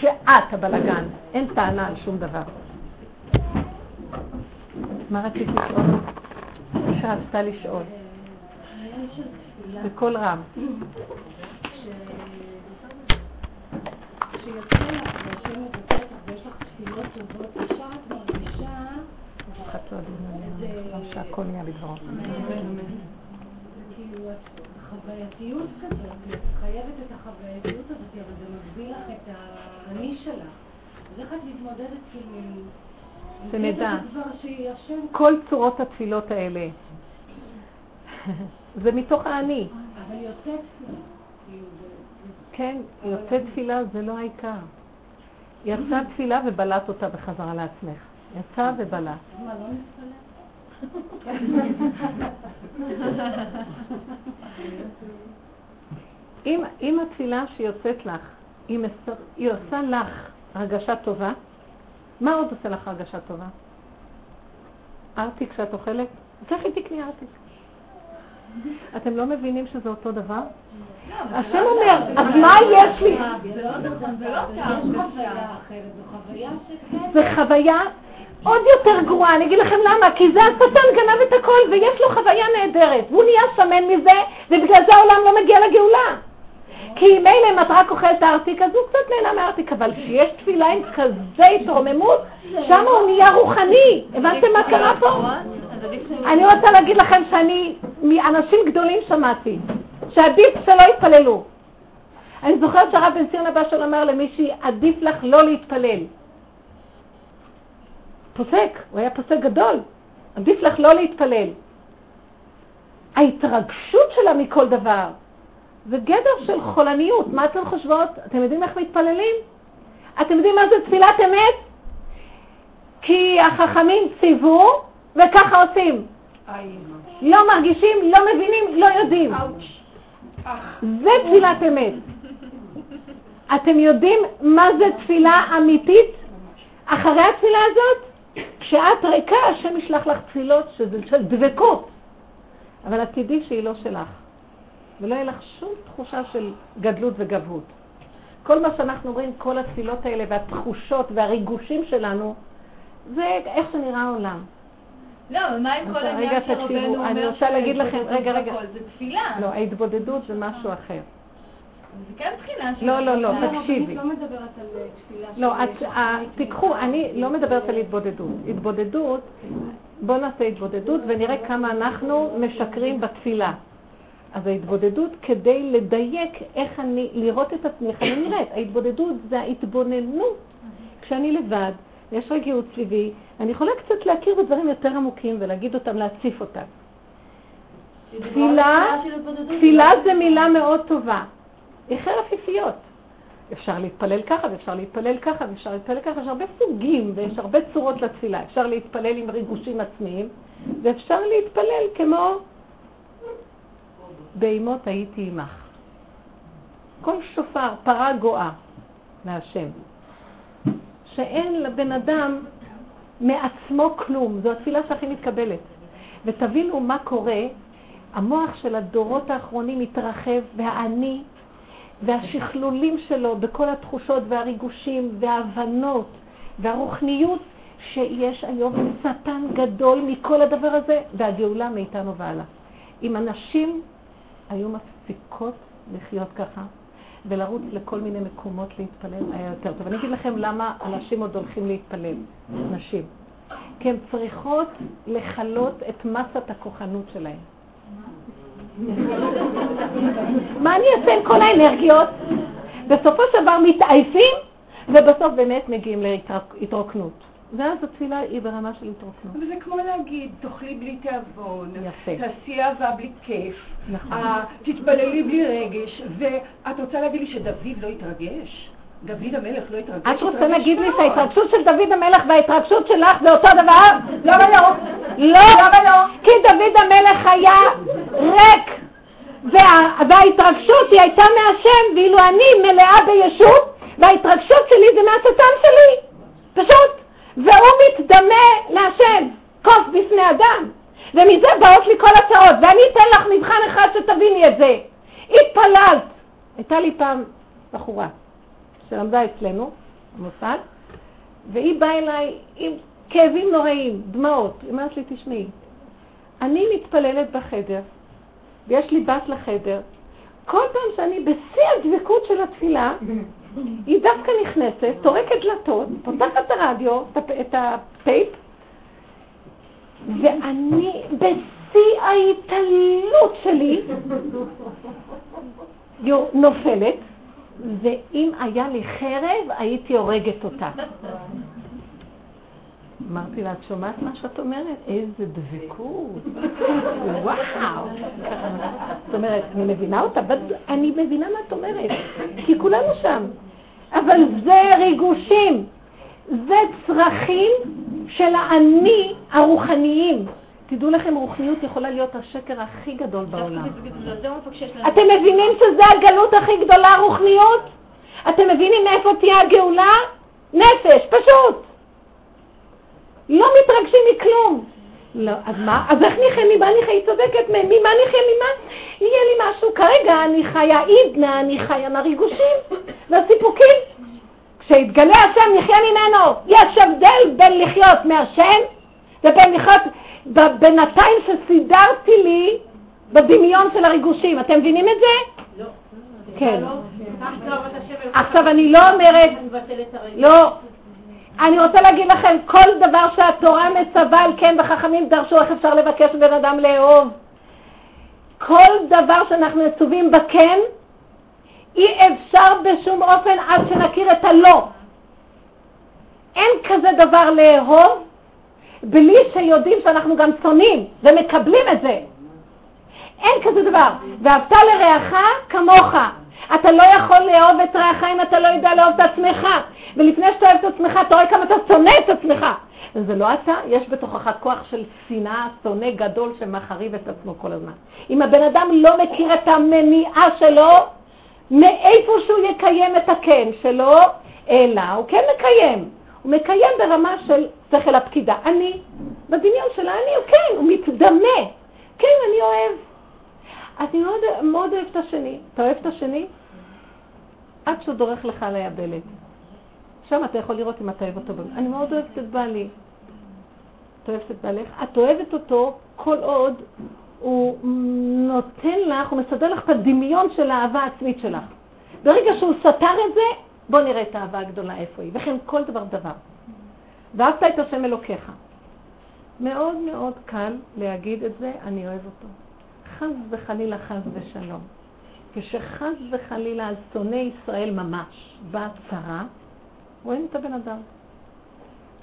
Speaker 1: שאת הבלגן, אין טענה על שום דבר. מה רצית לשאול? שרצתה לשאול. בקול רם. כשיוצא לך והשם מבטא ויש לך תפילות טובות, ישר את מרגישה... שהכל נהיה בדברו.
Speaker 3: כאילו, חווייתיות כזאת, את חייבת את החווייתיות הזאת, אבל זה מגביל לך את האני שלך. אז איך את מתמודדת כאילו...
Speaker 1: שנדע, כל צורות התפילות האלה, זה מתוך האני.
Speaker 3: אבל יוצא תפילה. כאילו,
Speaker 1: כן, יוצא תפילה זה לא העיקר. יצא תפילה ובלט אותה בחזרה לעצמך. יצא ובלט.
Speaker 3: מה, לא נתפלל?
Speaker 1: אם, אם התפילה שיוצאת לך, היא, מסר, היא עושה לך הרגשה טובה, מה עוד עושה לך הרגשה טובה? ארטיק כשאת אוכלת? לכי תקני ארטיק. אתם לא מבינים שזה אותו דבר? השם אומר, אז מה יש לי? זה חוויה עוד יותר גרועה, אני אגיד לכם למה, כי זה השטן גנב את הכל ויש לו חוויה נהדרת, והוא נהיה שמן מזה, ובגלל זה העולם לא מגיע לגאולה. כי מילא אם את רק אוכלת ארטיק, אז הוא קצת נהנה מארטיק, אבל כשיש תפילה עם כזה התרוממות, שם הוא נהיה רוחני. הבנתם מה קרה פה? אני רוצה להגיד לכם שאני מאנשים גדולים שמעתי, שעדיף שלא יתפללו. אני זוכרת שהרב בן ציון הבא שלו אמר למישהי, עדיף לך לא להתפלל. פוסק, הוא היה פוסק גדול, עדיף לך לא להתפלל. ההתרגשות שלה מכל דבר, זה גדר של חולניות. מה אתן חושבות? אתם יודעים איך מתפללים? אתם יודעים מה זה תפילת אמת? כי החכמים ציוו וככה עושים. לא מרגישים, לא מבינים, לא יודעים. זה תפילת אמת. אתם יודעים מה זה תפילה אמיתית? אחרי התפילה הזאת, כשאת ריקה, השם ישלח לך תפילות שזה של דבקות. אבל את תדעי שהיא לא שלך. ולא יהיה לך שום תחושה של גדלות וגבות. כל מה שאנחנו רואים, כל התפילות האלה והתחושות והריגושים שלנו, זה איך שנראה העולם.
Speaker 4: לא, מה עם כל העניין שרבנו אומר
Speaker 1: אני רוצה להגיד לכם, רגע, רגע.
Speaker 4: זה תפילה.
Speaker 1: לא, ההתבודדות זה משהו אחר.
Speaker 4: זה כן תחילה של...
Speaker 1: לא, לא, לא, תקשיבי.
Speaker 3: לא מדברת על אה, תפילה.
Speaker 1: לא, את- אה, תיקחו, אני לא מדברת על התבודדות. התבודדות, בואו נעשה התבודדות ונראה כמה אנחנו משקרים בתפילה. אז ההתבודדות כדי לדייק איך אני, לראות את עצמי, איך אני נראית. ההתבודדות זה ההתבוננות. כשאני לבד, יש רגיעות סביבי, אני יכולה קצת להכיר בדברים יותר עמוקים ולהגיד אותם, להציף אותם. תפילה, תפילה זה מילה מאוד טובה. היא חרף יפיות. אפשר להתפלל ככה, ואפשר להתפלל ככה, ואפשר להתפלל ככה, יש הרבה סוגים ויש הרבה צורות לתפילה. אפשר להתפלל עם ריגושים עצמיים, ואפשר להתפלל כמו באימות הייתי עמך. כל שופר, פרה גואה להשם. שאין לבן אדם מעצמו כלום, זו התפילה שהכי מתקבלת. ותבינו מה קורה, המוח של הדורות האחרונים מתרחב, והאני והשכלולים שלו בכל התחושות והריגושים וההבנות והרוחניות שיש היום שטן גדול מכל הדבר הזה, והגאולה מאיתנו והלאה. אם אנשים היו מפסיקות לחיות ככה ולרוץ לכל מיני מקומות להתפלל, היה יותר טוב. אני אגיד לכם למה אנשים עוד הולכים להתפלל, נשים. כי הן צריכות לכלות את מסת הכוחנות שלהן. מה אני אעשה עם כל האנרגיות? בסופו של דבר מתעייפים, ובסוף באמת מגיעים להתרוקנות. ואז התפילה היא ברמה של התרוקנות.
Speaker 2: אבל זה כמו להגיד, תאכלי בלי תיאבון. תעשי אהבה בלי כיף,
Speaker 1: נכון.
Speaker 2: אה, תתפללי בלי רגש, ואת רוצה להגיד לי שדוד לא התרגש? דוד המלך לא התרגש?
Speaker 1: את רוצה להגיד לי. שההתרגשות של דוד המלך וההתרגשות שלך זה אותו דבר?
Speaker 2: למה לא?
Speaker 1: לא,
Speaker 2: למה לא?
Speaker 1: כי דוד המלך היה ריק, וה, וההתרגשות היא הייתה מהשם, ואילו אני מלאה בישות, וההתרגשות שלי זה מהשטן שלי, פשוט. והוא מתדמה להשם, כוס בפני אדם. ומזה באות לי כל הצעות, ואני אתן לך מבחן אחד שתביני את זה. התפללת. הייתה לי פעם בחורה שלמדה אצלנו, במוסד, והיא באה אליי עם כאבים נוראים, דמעות. היא אומרת לי, תשמעי, אני מתפללת בחדר, ויש לי בת לחדר, כל פעם שאני בשיא הדבקות של התפילה, היא דווקא נכנסת, טורקת דלתות, פותחת את הרדיו, את הטייפ, ואני בשיא ההתעלות שלי נופלת, ואם היה לי חרב, הייתי הורגת אותה. אמרתי לה, את שומעת מה שאת אומרת? איזה דבקות. וואו. זאת אומרת, אני מבינה אותה, אני מבינה מה את אומרת, כי כולנו שם. אבל זה ריגושים, זה צרכים של האני הרוחניים. תדעו לכם, רוחניות יכולה להיות השקר הכי גדול בעולם. אתם מבינים שזה הגלות הכי גדולה, רוחניות? אתם מבינים מאיפה תהיה הגאולה? נפש, פשוט. לא מתרגשים מכלום. לא, אז מה? אז איך נחיה? ממה נחיה? היא צודקת, ממה נחיה? ממה? יהיה לי משהו. כרגע אני חיה עידנה, אני חיה מהריגושים והסיפוקים. כשיתגלה השם נחיה ממנו. יש הבדל בין לחיות מהשם לבין לחיות בינתיים שסידרתי לי בדמיון של הריגושים. אתם מבינים את זה?
Speaker 3: לא.
Speaker 1: כן.
Speaker 3: לא,
Speaker 1: עכשיו אני לא אומרת, לא, אני רוצה להגיד לכם, כל דבר שהתורה מצווה על כן וחכמים דרשו איך אפשר לבקש מבן אדם לאהוב. כל דבר שאנחנו מצווים בכן, אי אפשר בשום אופן עד שנכיר את הלא. אין כזה דבר לאהוב בלי שיודעים שאנחנו גם שונאים ומקבלים את זה. אין כזה דבר. ואהבת לרעך כמוך. אתה לא יכול לאהוב את רעך אם אתה לא יודע לאהוב את עצמך. ולפני שאתה אוהב את עצמך, אתה רואה כמה אתה שונא את עצמך. וזה לא אתה, יש בתוכך כוח של שנאה, שונא גדול שמחריב את עצמו כל הזמן. אם הבן אדם לא מכיר את המניעה שלו, מאיפה שהוא יקיים את הכן שלו, אלא הוא כן מקיים. הוא מקיים ברמה של שכל הפקידה. אני, בדמיון של האני, הוא כן, הוא מתדמה. כן, אני אוהב. אני מאוד, מאוד אוהב את השני. אתה אוהב את השני? עד שהוא דורך לך על היבלת. שם אתה יכול לראות אם אתה אוהב אותו. אני מאוד אוהבת את בעלי. את אוהבת את בעלך? את אוהבת אותו כל עוד הוא נותן לך, הוא מסדר לך את הדמיון של האהבה העצמית שלך. ברגע שהוא סתר את זה, בוא נראה את האהבה הגדולה איפה היא. וכן כל דבר דבר. ואהבת את השם אלוקיך. מאוד מאוד קל להגיד את זה, אני אוהב אותו. חס וחלילה, חס ושלום. כשחס וחלילה על שונא ישראל ממש באה צרה, רואים את הבן אדם.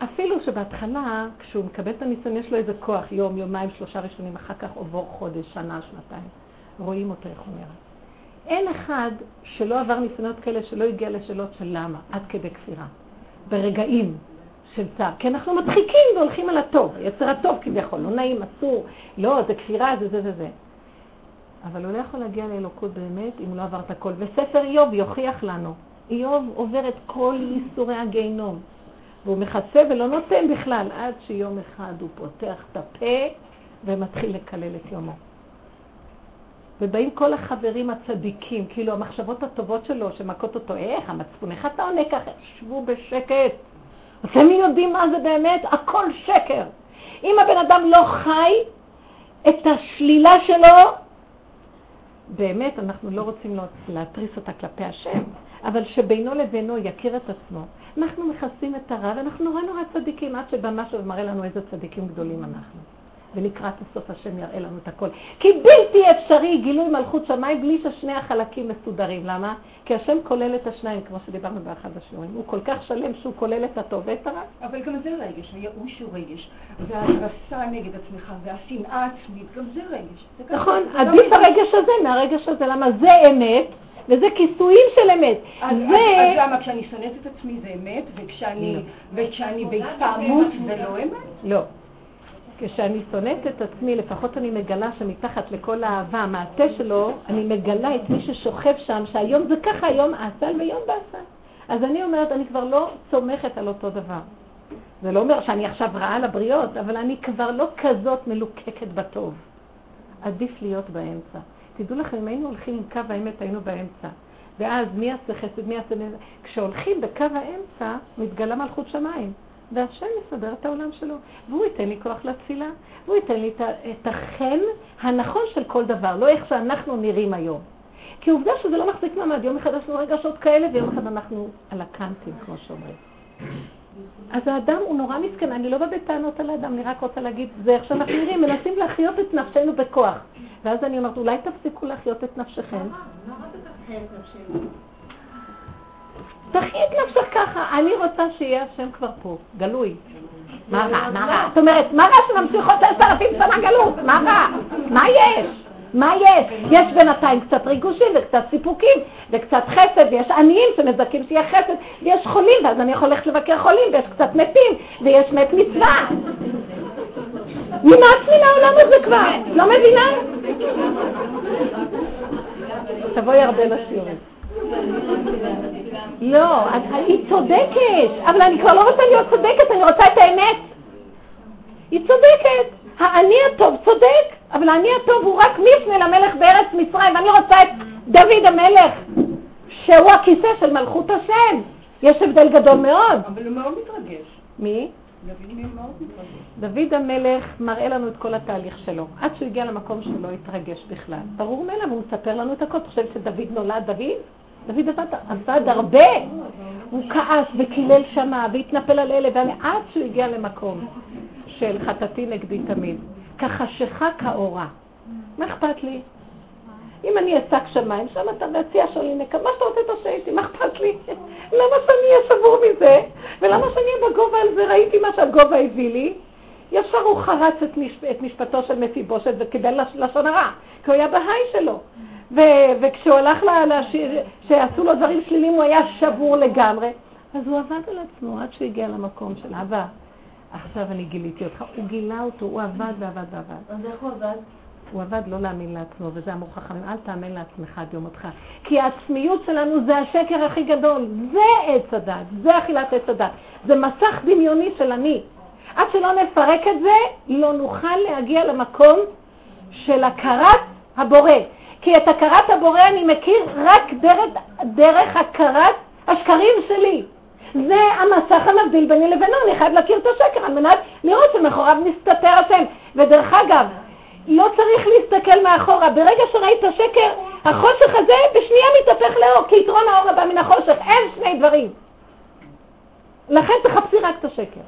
Speaker 1: אפילו שבהתחלה, כשהוא מקבל את הניסיון, יש לו איזה כוח, יום, יומיים, שלושה ראשונים, אחר כך עובר חודש, שנה, שנתיים. רואים אותו איך הוא נראה. אין אחד שלא עבר ניסיונות כאלה, שלא הגיע לשאלות של למה, עד כדי כפירה. ברגעים של צער. כי אנחנו מדחיקים והולכים על הטוב, יצר הטוב כביכול, לא נעים, אסור, לא, זה כפירה, זה זה זה זה. אבל הוא לא יכול להגיע לאלוקות באמת אם הוא לא עבר את הכל. וספר איוב יוכיח לנו. איוב עובר את כל ייסורי הגיהנום. והוא מכסה ולא נותן בכלל, עד שיום אחד הוא פותח את הפה ומתחיל לקלל את יומו. ובאים כל החברים הצדיקים, כאילו המחשבות הטובות שלו שמכות אותו, איך המצפון, איך אתה עונה ככה? שבו בשקט. אתם יודעים מה זה באמת? הכל שקר. אם הבן אדם לא חי את השלילה שלו, באמת אנחנו לא רוצים להתריס אותה כלפי השם, אבל שבינו לבינו יכיר את עצמו. אנחנו מכסים את הרע ואנחנו נורא נורא צדיקים עד שבא משהו ומראה לנו איזה צדיקים גדולים אנחנו. ולקראת הסוף השם יראה לנו את הכל. כי בלתי אפשרי גילוי מלכות שמיים בלי ששני החלקים מסודרים. למה? כי השם כולל את השניים, כמו שדיברנו באחד השיעורים. הוא כל כך שלם שהוא כולל את הטוב ואת הרע.
Speaker 2: אבל גם זה רגש, הייאוש הוא רגש, וההתרסה נגד עצמך, והשנאה עצמית, גם זה רגש.
Speaker 1: נכון, עדיף הרגש הזה מהרגש הזה, למה זה אמת. וזה כיסויים של אמת.
Speaker 2: אז,
Speaker 1: זה...
Speaker 2: אז, אז למה כשאני שונאת את עצמי זה אמת, וכשאני,
Speaker 1: לא.
Speaker 2: וכשאני בהתפעמות זה לא אמת?
Speaker 1: לא. כשאני שונאת את עצמי, לפחות אני מגלה שמתחת לכל האהבה, המעטה שלו, אני מגלה את מי ששוכב שם, שהיום זה ככה, היום אסל ויום באסל. אז אני אומרת, אני כבר לא סומכת על אותו דבר. זה לא אומר שאני עכשיו רעה לבריות, אבל אני כבר לא כזאת מלוקקת בטוב. עדיף להיות באמצע. תדעו לכם, אם היינו הולכים עם קו האמת, היינו באמצע. ואז מי יעשה חסד, מי יעשה... כשהולכים בקו האמצע, מתגלה מלכות שמיים. והשם יסדר את העולם שלו, והוא ייתן לי כוח לתפילה, והוא ייתן לי את החן הנכון של כל דבר, לא איך שאנחנו נראים היום. כי עובדה שזה לא מחזיק מעמד, יום אחד יש לנו רגשות כאלה, ויום אחד אנחנו על הקאנטים, כמו שאומרים. אז האדם הוא נורא מסכן, אני לא באה בטענות על האדם, אני רק רוצה להגיד, זה איך שאנחנו נראים, מנסים להחיות את נפשנו בכוח. ואז אני אומרת, אולי תפסיקו להחיות את נפשכם.
Speaker 3: למה אתה תחיה את נפשנו?
Speaker 1: תחי את נפשך ככה, אני רוצה שיהיה השם כבר פה, גלוי. מה רע? מה רע? זאת אומרת, מה רע שנמשיך עוד עשרת אלפים שנה גלות? מה רע? מה יש? מה יש? יש בינתיים קצת ריגושים וקצת סיפוקים וקצת חסד ויש עניים שמזכים שיהיה חסד ויש חולים ואז אני יכול ללכת לבקר חולים ויש קצת מתים ויש מת מצווה. נמאס לי מהעולם הזה כבר, לא מבינה? תבואי הרבה לשיעורים. לא, היא צודקת, אבל אני כבר לא רוצה להיות צודקת, אני רוצה את האמת. היא צודקת. האני הטוב צודק, אבל האני הטוב הוא רק מפנה למלך בארץ מצרים, ואני רוצה את דוד המלך, שהוא הכיסא של מלכות השם. יש הבדל גדול מאוד.
Speaker 2: אבל הוא מאוד מתרגש.
Speaker 1: מי? דוד המלך מראה לנו את כל התהליך שלו. עד שהוא הגיע למקום שהוא לא התרגש בכלל. ברור מאליו, הוא מספר לנו את הכל. אתה חושב שדוד נולד דוד? דוד עבד, עבד הרבה. הוא כעס וקילל שמה והתנפל על אלה, עד שהוא הגיע למקום של חטאתי נגדי תמיד. כחשיכה כאורה. מה אכפת לי? אם אני אשק שמיים, שם אתה מציע שלי נקה, מה שאתה רוצה תעשה איתי, מה אכפת לי? למה שאני אהיה שבור מזה? ולמה שאני אהיה בגובה על זה? ראיתי מה שהגובה הביא לי. ישר הוא חרץ את, משפ... את משפטו של מפיבושת וקיבל לשון הרע, כי הוא היה בהיי שלו. ו- וכשהוא הלך לשיר, שעשו לו דברים שליליים, הוא היה שבור לגמרי. אז הוא עבד על עצמו עד שהוא הגיע למקום של אבא. עכשיו אני גיליתי אותך. הוא גילה אותו, הוא עבד ועבד ועבד.
Speaker 3: אז איך הוא עבד?
Speaker 1: הוא עבד לא להאמין לעצמו, וזה אמרו חכמים, אל תאמן לעצמך עד יום מותך. כי העצמיות שלנו זה השקר הכי גדול, זה עץ הדת, זה אכילת עץ הדת. זה מסך דמיוני של אני. עד שלא נפרק את זה, לא נוכל להגיע למקום של הכרת הבורא. כי את הכרת הבורא אני מכיר רק דרך, דרך הכרת השקרים שלי. זה המסך המבדיל ביני לבינו, אני חייב להכיר את השקר על מנת לראות שמאחוריו מסתתר השם. ודרך אגב, לא צריך להסתכל מאחורה, ברגע שראית את השקר, החושך הזה בשנייה מתהפך לאור, כי יתרון האור הבא מן החושך, אין שני דברים. לכן תחפשי רק את השקר.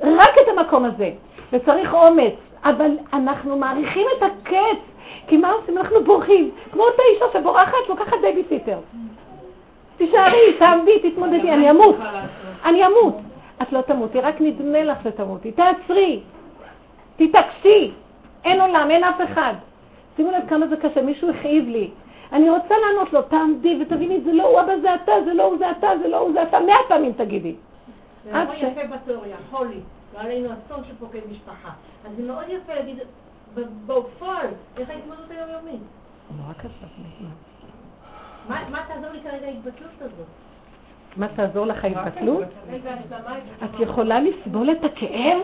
Speaker 1: רק את המקום הזה. וצריך אומץ. אבל אנחנו מעריכים את הקץ, כי מה עושים? אנחנו בורחים. כמו אותה אישה שבורחת, לוקחת בייביסיטר. תישארי, תעמדי, תתמודדי, אני אמות. אני אמות. את לא תמותי, רק נדמה לך שתמותי. תעצרי, תתעקשי. אין עולם, אין אף אחד. שימו לב כמה זה קשה, מישהו הכאיב לי. אני רוצה לענות לו, תעמדי ותביני, זה לא הוא, אבל זה אתה, זה לא הוא, זה אתה, זה לא הוא, זה אתה, מאה פעמים תגידי.
Speaker 3: זה מאוד יפה בתיאוריה, חולי, לא עלינו, אסון שפוקד משפחה. אז זה מאוד יפה להגיד, בפועל, איך ההתמודדות היומיומית?
Speaker 1: נורא קשה.
Speaker 3: מה תעזור לי כרגע ההתבטלות הזאת?
Speaker 1: מה תעזור לך ההתבטלות? את יכולה לסבול את הכאב?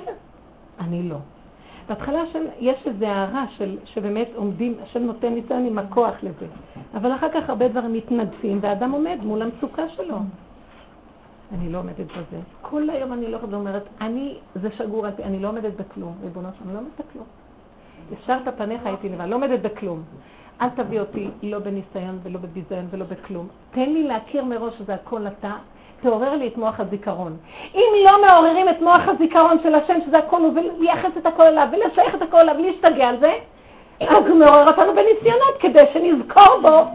Speaker 1: אני לא. בהתחלה השם, יש איזו הערה של, שבאמת עומדים, השם נותן ניסיון עם הכוח לזה. אבל אחר כך הרבה דברים מתנדפים, והאדם עומד מול המצוקה שלו. אני לא עומדת בזה. כל היום אני לא אומרת, אני, זה שגור, על פי- אני לא עומדת בכלום. ריבונו שלום, אני לא עומדת בכלום. ישרת פניך הייתי לבד, לא עומדת בכלום. אל תביא אותי לא בניסיון ולא בביזיון ולא בכלום. תן לי להכיר מראש שזה הכל אתה, תעורר לי את מוח הזיכרון. אם לא מעוררים את מוח הזיכרון של השם, שזה הכל הוא, ולייחס את הכל אליו, ולשייך את הכל אליו, ולהשתגע על זה, אז הוא מעורר אותנו בניסיונות כדי שנזכור בו.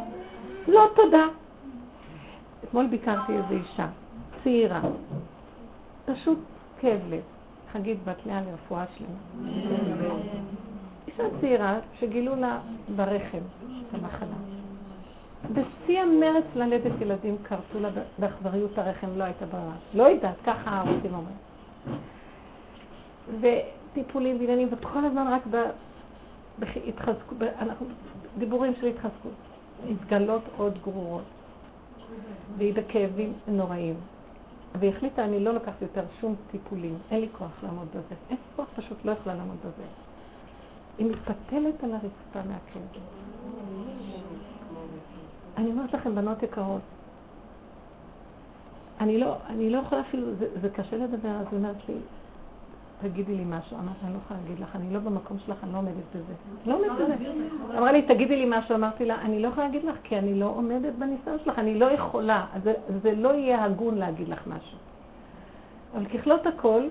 Speaker 1: לא תודה. אתמול ביקרתי איזו אישה, צעירה, פשוט כאב לב. חגית בת לאה לרפואה שלמה. אישה צעירה שגילו לה ברחם את המחלה. בשיא המרץ ללדת ילדים כרתו לה באכזריות הרחם, לא הייתה ברירה. לא יודעת, ככה הרופאים אומרים. וטיפולים ועניינים, וכל הזמן רק בהתחזקות, אנחנו, דיבורים של התחזקות. מתגלות עוד גרורות. והיא בכאבים נוראים. והיא החליטה, אני לא לוקחת יותר שום טיפולים, אין לי כוח לעמוד בזה. אין כוח, פשוט לא יכולה לעמוד בזה. היא מתפתלת על הרצפה מהכאב. אני אומרת לכם, בנות יקרות, אני לא, אני לא יכולה אפילו, זה, זה קשה לדבר, אז היא אומרת לי, תגידי לי משהו. אמרתי, אני לא יכולה להגיד לך, אני לא במקום שלך, אני לא עומדת בזה. לא עומדת בזה. אמרה לי, תגידי לי משהו. אמרתי לה, אני לא יכולה להגיד לך, כי אני לא עומדת בניסיון שלך, אני לא יכולה. זה, זה לא יהיה הגון להגיד לך משהו. אבל ככלות הכל,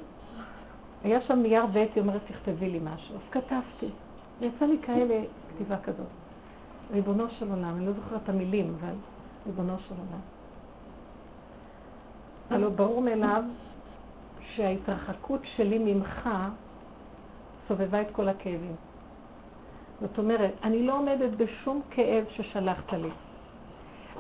Speaker 1: היה שם נייר ועט, היא אומרת, תכתבי לי משהו. אז כתבתי. יצא לי כאלה כתיבה כזאת. ריבונו של עולם, אני לא זוכרת את המילים, אבל ריבונו של עולם. הלוא ברור מאליו שההתרחקות שלי ממך סובבה את כל הכאבים. זאת אומרת, אני לא עומדת בשום כאב ששלחת לי.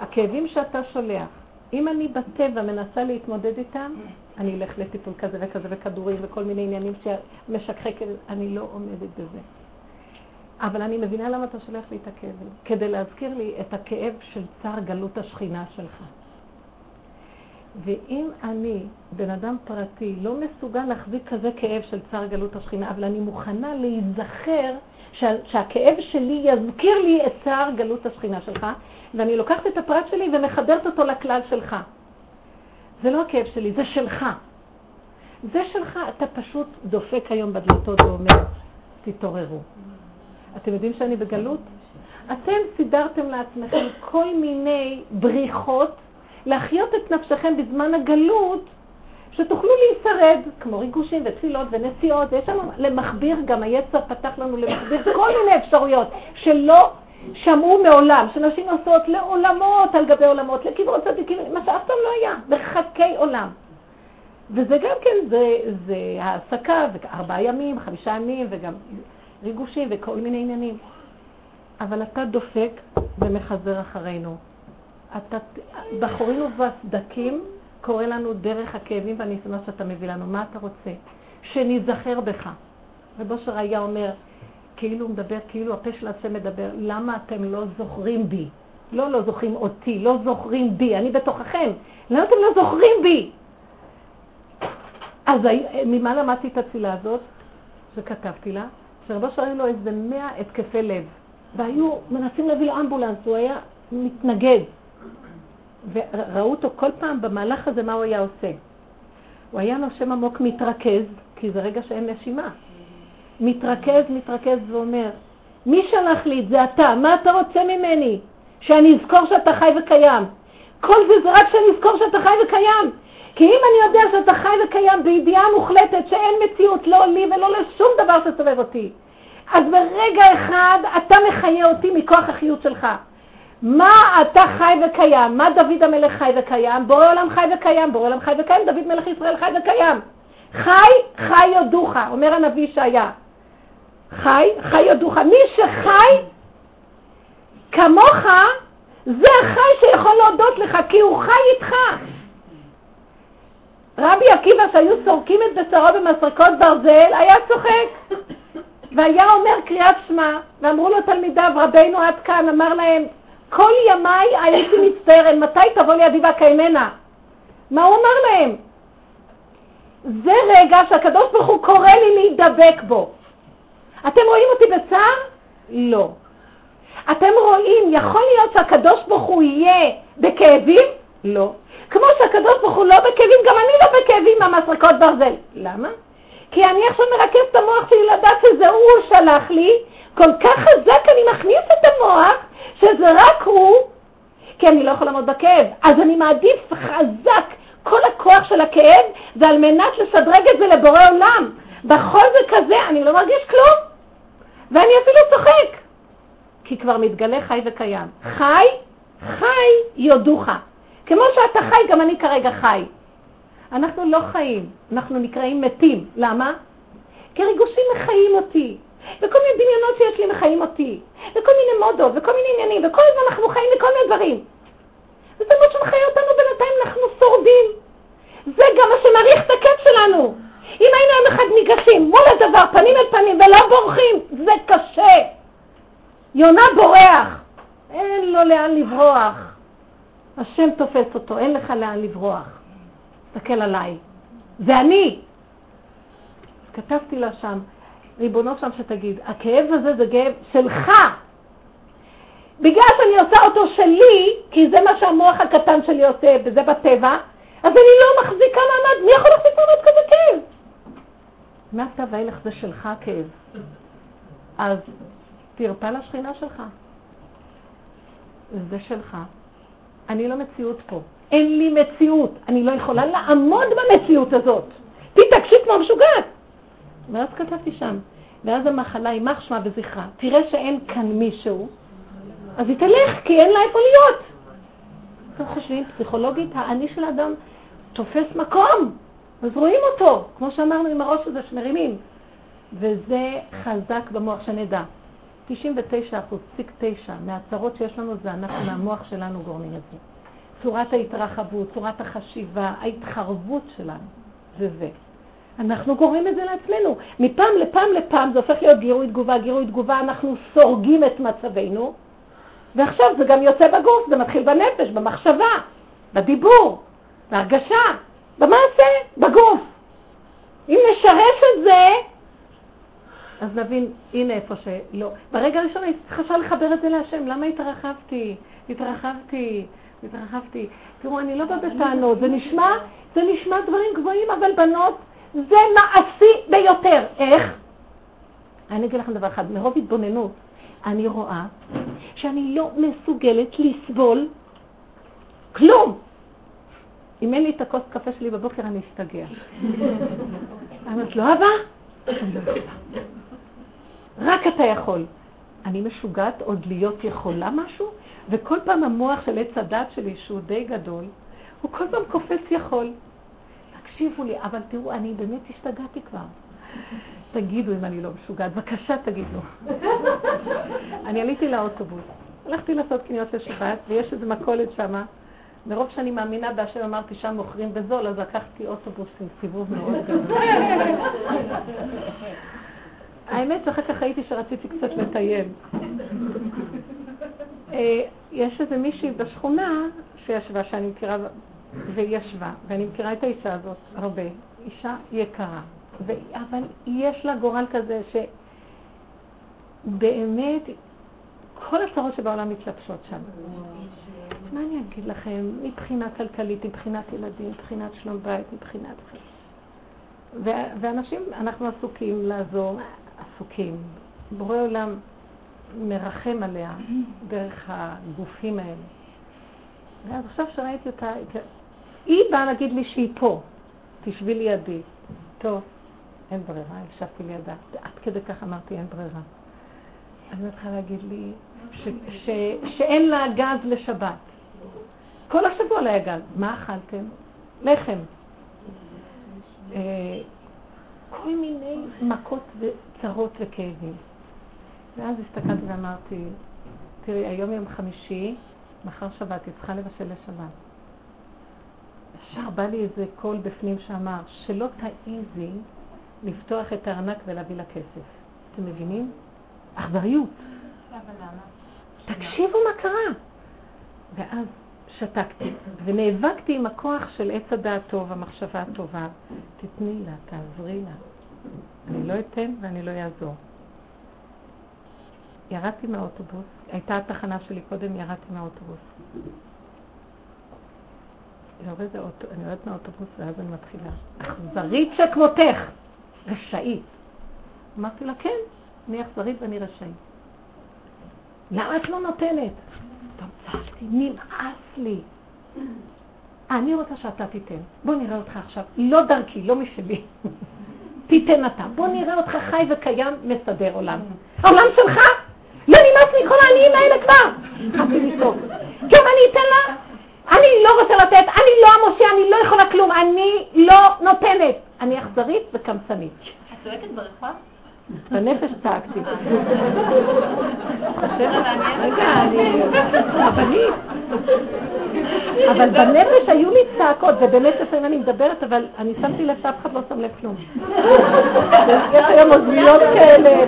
Speaker 1: הכאבים שאתה שולח, אם אני בטבע מנסה להתמודד איתם, אני אלך לטיפול כזה וכזה וכדורים וכל מיני עניינים שמשככי כאב, אני לא עומדת בזה. אבל אני מבינה למה אתה שולח לי את הכאבים, כדי להזכיר לי את הכאב של צער גלות השכינה שלך. ואם אני, בן אדם פרטי, לא מסוגל להחזיק כזה כאב של צער גלות השכינה, אבל אני מוכנה להיזכר שה, שהכאב שלי יזכיר לי את צער גלות השכינה שלך, ואני לוקחת את הפרט שלי ומחדרת אותו לכלל שלך. זה לא הכאב שלי, זה שלך. זה שלך, אתה פשוט דופק היום בדלתות ואומר, תתעוררו. אתם יודעים שאני בגלות? אתם סידרתם לעצמכם כל מיני בריחות להחיות את נפשכם בזמן הגלות, שתוכלו להישרד, כמו ריגושים ותפילות ונסיעות, יש לנו למכביר, גם היצר פתח לנו למכביר כל מיני אפשרויות שלא שמעו מעולם, שנשים נוסעות לעולמות על גבי עולמות, לקברות צדיקים, מה שאף פעם לא היה, בחכי עולם. וזה גם כן, זה, זה העסקה, ארבעה ימים, חמישה ימים, וגם ריגושים וכל מיני עניינים. אבל אתה דופק ומחזר אחרינו. אתה, בחורים ובסדקים קורא לנו דרך הכאבים והניסיונות שאתה מביא לנו. מה אתה רוצה? שניזכר בך. רב אושר היה אומר, כאילו הוא מדבר, כאילו הפה של השם מדבר, למה אתם לא זוכרים בי? לא לא זוכרים אותי, לא זוכרים בי, אני בתוככם. למה אתם לא זוכרים בי? אז ממה למדתי את התפילה הזאת? שכתבתי לה, שרב אושר היו לו איזה מאה התקפי לב, והיו מנסים להביא לו אמבולנס, הוא היה מתנגד. וראו אותו כל פעם במהלך הזה מה הוא היה עושה. הוא היה נושם עמוק מתרכז, כי זה רגע שאין נשימה. מתרכז, מתרכז ואומר, מי שלח לי את זה? אתה, מה אתה רוצה ממני? שאני אזכור שאתה חי וקיים. כל זה זה רק שאני אזכור שאתה חי וקיים. כי אם אני יודע שאתה חי וקיים בידיעה מוחלטת שאין מציאות לא לי ולא לשום דבר שסובב אותי, אז ברגע אחד אתה מחיה אותי מכוח החיות שלך. מה אתה חי וקיים? מה דוד המלך חי וקיים? בורא עולם חי וקיים, בורא עולם חי וקיים, דוד מלך ישראל חי וקיים. חי, חי יודוך, אומר הנביא ישעיה. חי, חי יודוך. מי שחי כמוך, זה החי שיכול להודות לך, כי הוא חי איתך. רבי עקיבא, שהיו סורקים את בשרו במסרקות ברזל, היה צוחק. והיה אומר קריאת שמע, ואמרו לו תלמידיו, רבינו עד כאן, אמר להם, כל ימיי הייתי מצטער, אל מתי תבוא לידי והקיימנה? מה הוא אמר להם? זה רגע שהקדוש ברוך הוא קורא לי להידבק בו. אתם רואים אותי בצער? לא. אתם רואים, יכול להיות שהקדוש ברוך הוא יהיה בכאבים? לא. כמו שהקדוש ברוך הוא לא בכאבים, גם אני לא בכאבים מהמסרקות ברזל. למה? כי אני עכשיו מרכז את המוח שלי לדעת שזה הוא שלח לי, כל כך חזק אני מכניס את המוח, שזה רק הוא, כי אני לא יכול לעמוד בכאב. אז אני מעדיף חזק, כל הכוח של הכאב זה על מנת לשדרג את זה לבורא עולם. בכל זה כזה אני לא מרגיש כלום, ואני אפילו צוחק, כי כבר מתגלה חי וקיים. חי, חי יודוך. כמו שאתה חי, גם אני כרגע חי. אנחנו לא חיים, אנחנו נקראים מתים. למה? כי הריגושים מחיים אותי, וכל מיני דמיונות שיש לי מחיים אותי, וכל מיני מודות, וכל מיני עניינים, וכל הזמן אנחנו חיים לכל מיני דברים. וזה מה שמחיה אותנו בינתיים, אנחנו שורדים. זה גם מה שמאריך את הקץ שלנו. אם היינו יום אחד ניגשים מול הדבר, פנים אל פנים, ולא בורחים, זה קשה. יונה בורח, אין לו לאן לברוח. השם תופס אותו, אין לך לאן לברוח. תסתכל עליי. זה אני. כתבתי לה שם, ריבונו שם שתגיד, הכאב הזה זה כאב שלך. בגלל שאני עושה אותו שלי, כי זה מה שהמוח הקטן שלי עושה, וזה בטבע, אז אני לא מחזיקה מעמד. מי יכול להחזיק מעמד כזה כאב? מעתה ואילך זה שלך הכאב. אז תרפא לשכינה שלך. זה שלך. אני לא מציאות פה. אין לי מציאות. אני לא יכולה לעמוד במציאות הזאת. תתעקשי כמו משוגעת. ואז כתבתי שם, ואז המחלה, יימח שמה וזכרה, תראה שאין כאן מישהו, אז היא תלך, כי אין לה איפה להיות. אתם חושבים, פסיכולוגית, האני של האדם תופס מקום, אז רואים אותו, כמו שאמרנו עם הראש הזה שמרימים. וזה חזק במוח שנדע. 99 אחוז, פסיק 9 מהצרות שיש לנו זה אנחנו, מהמוח שלנו גורמים את זה. צורת ההתרחבות, צורת החשיבה, ההתחרבות שלנו, זה זה. אנחנו גורמים את זה לעצמנו. מפעם לפעם לפעם זה הופך להיות גירוי תגובה, גירוי תגובה, אנחנו סורגים את מצבנו, ועכשיו זה גם יוצא בגוף, זה מתחיל בנפש, במחשבה, בדיבור, בהרגשה, במעשה, בגוף. אם נשרש את זה, אז נבין, הנה איפה שלא. ברגע הראשון הייתי צריכה לחבר את זה להשם, למה התרחבתי? התרחבתי, התרחבתי. תראו, אני לא באה בטענות, זה נשמע, זה נשמע דברים גבוהים, אבל בנות, זה מעשי ביותר. איך? אני אגיד לכם דבר אחד, מרוב התבוננות, אני רואה שאני לא מסוגלת לסבול כלום. אם אין לי את הכוס קפה שלי בבוקר, אני אשתגע. אני אומרת לו, אבא, לא יכולה. רק אתה יכול. אני משוגעת עוד להיות יכולה משהו? וכל פעם המוח של עץ הדת שלי, שהוא די גדול, הוא כל פעם קופץ יכול. תקשיבו לי, אבל תראו, אני באמת השתגעתי כבר. תגידו אם אני לא משוגעת, בבקשה תגידו. אני עליתי לאוטובוס, הלכתי לעשות קניות לשבת, ויש איזו מכולת שמה. מרוב שאני מאמינה בהשם אמרתי שם מוכרים בזול, אז לקחתי אוטובוס עם סיבוב מאוד גדול. האמת שאחר כך ראיתי שרציתי קצת לטייל. אה, יש איזה מישהי בשכונה שישבה, שאני מכירה, והיא ישבה, ואני מכירה את האישה הזאת הרבה, אישה יקרה, ו... אבל יש לה גורל כזה שבאמת כל הצרות שבעולם מתלבשות שם. מה אני אגיד לכם, מבחינה כלכלית, מבחינת ילדים, מבחינת שלום בית, מבחינת... ואנשים, אנחנו עסוקים לעזור, עסוקים. בורא עולם מרחם עליה דרך הגופים האלה. ואז עכשיו שראיתי אותה, היא באה להגיד לי שהיא פה, תשבי לידי. טוב, אין ברירה, ישבתי לידה. עד כדי כך אמרתי, אין ברירה. אז היא צריכה להגיד לי ש, ש, שאין לה גז לשבת. כל השבוע לא היה גז. מה אכלתם? לחם. אה, כל מיני מכות וצרות וכאבים. ואז הסתכלתי ואמרתי, תראי, היום יום חמישי, מחר שבת, היא צריכה לבשל לשבת. ישר בא לי איזה קול בפנים שאמר, שלא תעיזי לפתוח את הארנק ולהביא לה כסף. אתם מבינים? אכזריות. תקשיבו מה קרה. ואז שתקתי, ונאבקתי עם הכוח של עץ הדעת טוב, המחשבה הטובה. תתני לה, תעזרי לה. אני לא אתן ואני לא אעזור. ירדתי מהאוטובוס, הייתה התחנה שלי קודם, ירדתי מהאוטובוס. אני יורדת מהאוטובוס ואז אני מתחילה. אכזרית שכמותך, רשאית. אמרתי לה, כן, אני אכזרית ואני רשאית. למה את לא נותנת? טוב, צעקתי, נמאס לי. אני רוצה שאתה תיתן. בוא נראה אותך עכשיו. לא דרכי, לא משלי. תיתן אתה. בוא נראה אותך חי וקיים, מסדר עולם. העולם שלך? לא נמאס לי כל העניים האלה כבר. לי טוב. גם אני אתן לה? אני לא רוצה לתת, אני לא המושיע, אני לא יכולה כלום, אני לא נותנת. אני אכזרית וקמצנית.
Speaker 4: את צועקת ברחוב?
Speaker 1: בנפש צעקתי. רגע, אני רבנית. אבל בנפש היו לי צעקות, ובאמת לפעמים אני מדברת, אבל אני שמתי לב שאף אחד לא שם לב כלום. יש היום אוזניות כאלה.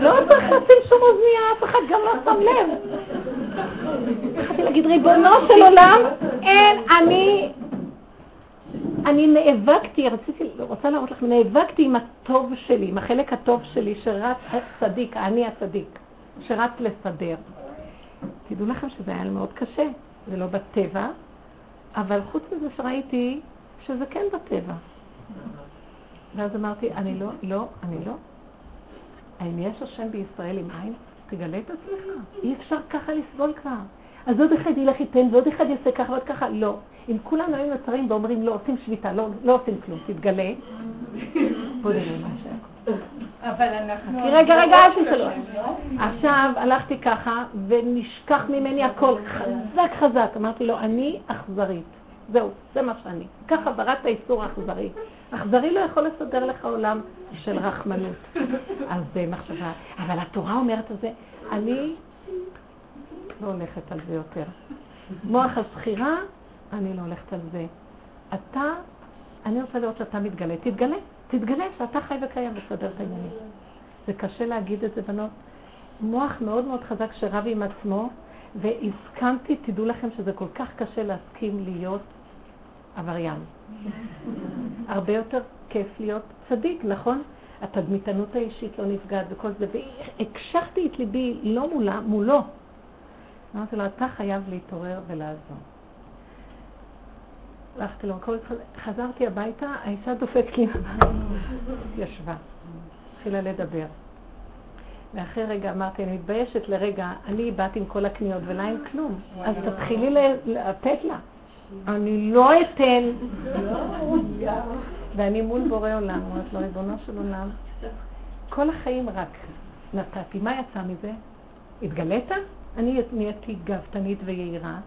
Speaker 1: לא צריך לשים שום אוזנייה, אף אחד גם לא שם לב. התחלתי להגיד, ריבונו של עולם, אין, אני אני נאבקתי, רציתי, רוצה להראות לכם, נאבקתי עם הטוב שלי, עם החלק הטוב שלי, שרץ הצדיק, אני הצדיק, שרץ לסדר. תדעו לכם שזה היה מאוד קשה, זה לא בטבע, אבל חוץ מזה שראיתי שזה כן בטבע. ואז אמרתי, אני לא, לא, אני לא. האם יש השם בישראל עם עין? תגלה את עצמך. אי אפשר ככה לסבול כבר. אז עוד אחד ילך ייתן ועוד אחד יעשה ככה ועוד ככה. לא. אם כולנו היינו נוצרים ואומרים לא עושים שביתה, לא, לא עושים כלום, תתגלה. בוא נראה מה שהיה.
Speaker 2: אבל אנחנו...
Speaker 1: כי רגע, רגע, אל תשאלו. עכשיו הלכתי ככה, ונשכח ממני הכל, חזק חזק. אמרתי לו, אני אכזרית. זהו, זה מה שאני. ככה בראת האיסור האכזרי. אכזרי לא יכול לסדר לך עולם של רחמנות. אז זה מחשבה. אבל התורה אומרת על זה, אני לא הולכת על זה יותר. מוח הזכירה אני לא הולכת על זה. אתה, אני רוצה לראות שאתה מתגלה. תתגלה, תתגלה שאתה חי וקיים וסדר את העניינים. זה קשה להגיד את זה, בנות. מוח מאוד מאוד חזק שרב עם עצמו, והסכמתי, תדעו לכם שזה כל כך קשה להסכים להיות עבריין. הרבה יותר כיף להיות צדיק, נכון? התדמיתנות האישית לא נפגעת וכל זה, והקשחתי את ליבי לא מולה, מולו. אמרתי לו, אתה חייב להתעורר ולעזור. הלכתי למקום, חזרתי הביתה, האישה דופקת לי, ישבה, התחילה לדבר. ואחרי רגע אמרתי, אני מתביישת לרגע, אני באתי עם כל הקניות ולה אין כלום, אז תתחילי לתת לה. אני לא אתן. ואני מול בורא עולם, אומרת לו, ריבונו של עולם, כל החיים רק נתתי. מה יצא מזה? התגלית? אני נהייתי גאוותנית ויהירה,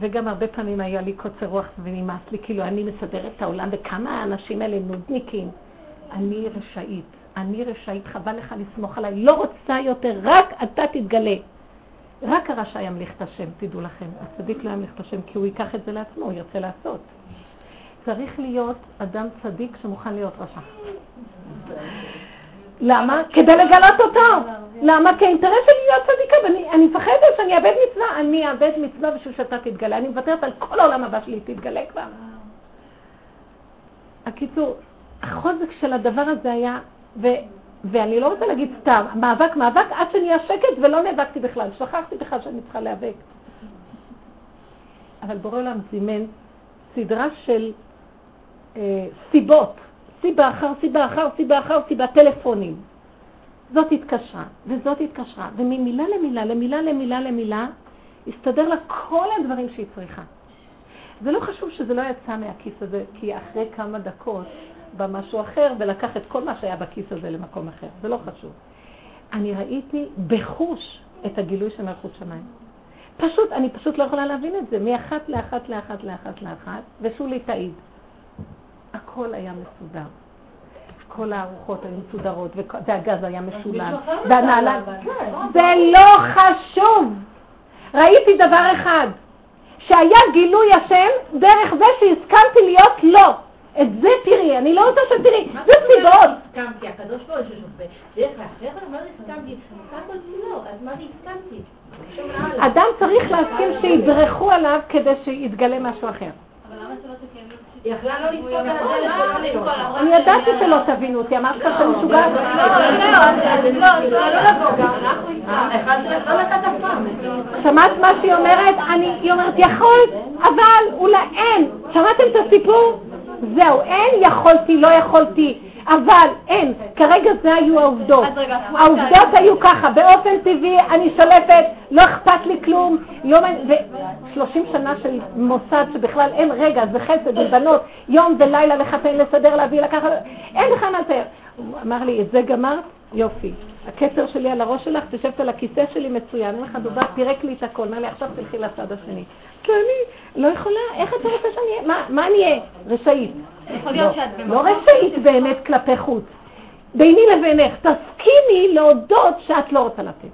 Speaker 1: וגם הרבה פעמים היה לי קוצר רוח ונמאס לי, כאילו אני מסדרת את העולם, וכמה האנשים האלה נודניקים. אני רשאית, אני רשאית, חבל לך לסמוך עליי, לא רוצה יותר, רק אתה תתגלה. רק הרשע ימליך את השם, תדעו לכם. הצדיק לא ימליך את השם, כי הוא ייקח את זה לעצמו, הוא ירצה לעשות. צריך להיות אדם צדיק שמוכן להיות רשע. למה? כדי לגלות אותו. למה? כי האינטרס שלי להיות צדיקה, ואני מפחדת שאני אאבד מצווה. אני אאבד מצווה בשביל שאתה תתגלה. אני מוותרת על כל העולם הבא שלי, תתגלה כבר. הקיצור, החוזק של הדבר הזה היה, ו, ואני לא רוצה להגיד סתם, מאבק, מאבק, עד שנהיה שקט ולא נאבקתי בכלל. שכחתי בכלל שאני צריכה להיאבק. אבל בורא עולם זימן סדרה של אה, סיבות סיבה אחר סיבה אחר סיבה אחר סיבה, טלפונים. זאת התקשרה, וזאת התקשרה, וממילה למילה, למילה למילה למילה, הסתדר לה כל הדברים שהיא צריכה. זה לא חשוב שזה לא יצא מהכיס הזה, כי אחרי כמה דקות בא משהו אחר ולקח את כל מה שהיה בכיס הזה למקום אחר. זה לא חשוב. אני ראיתי בחוש את הגילוי של מלכות שמיים. פשוט, אני פשוט לא יכולה להבין את זה, מאחת לאחת לאחת לאחת לאחת, ושולי תעיד. הכל היה מסודר. כל הארוחות היו מסודרות, והגז היה משולם, והנעליים... זה לא חשוב! ראיתי דבר אחד, שהיה גילוי השם דרך זה שהסכמתי להיות לא. את זה תראי, אני לא רוצה שתראי, זה סיבות.
Speaker 3: הסכמתי, הקדוש ברוך הוא ששופט. דרך אחרת, מה זה הסכמתי? הכל לא, אז מה זה הסכמתי?
Speaker 1: אדם צריך להסכים שידרכו עליו כדי שיתגלה משהו אחר.
Speaker 3: אבל למה שלא תקיימי? היא יכלה לא לספוג על הדלת,
Speaker 1: אני ידעתי שלא תבינו אותי, אמרת שאני משוגעת. שמעת מה שהיא אומרת? היא אומרת, יכולת, אבל אולי אין. שמעתם את הסיפור? זהו, אין יכולתי, לא יכולתי. אבל אין, כרגע זה היו העובדות. העובדות היו ככה, באופן טבעי אני שולפת, לא אכפת לי כלום, לא ו-30 שנה של מוסד שבכלל אין רגע, זה חסד, זה בנות, יום ולילה לחתן, לסדר, להביא, לקחת, אין לך מה לתאר. הוא אמר לי, את זה גמרת? יופי. הכתר שלי על הראש שלך, תשבת על הכיסא שלי מצוין, אין לך דובר, פירק לי את הכל, אמר לי, עכשיו תלכי לצד השני. כי אני לא יכולה, איך אתה רוצה שאני אהיה? מה אני אהיה? רשאית. לא רשאית באמת כלפי חוץ. ביני לבינך, תסכימי להודות שאת לא רוצה לתת.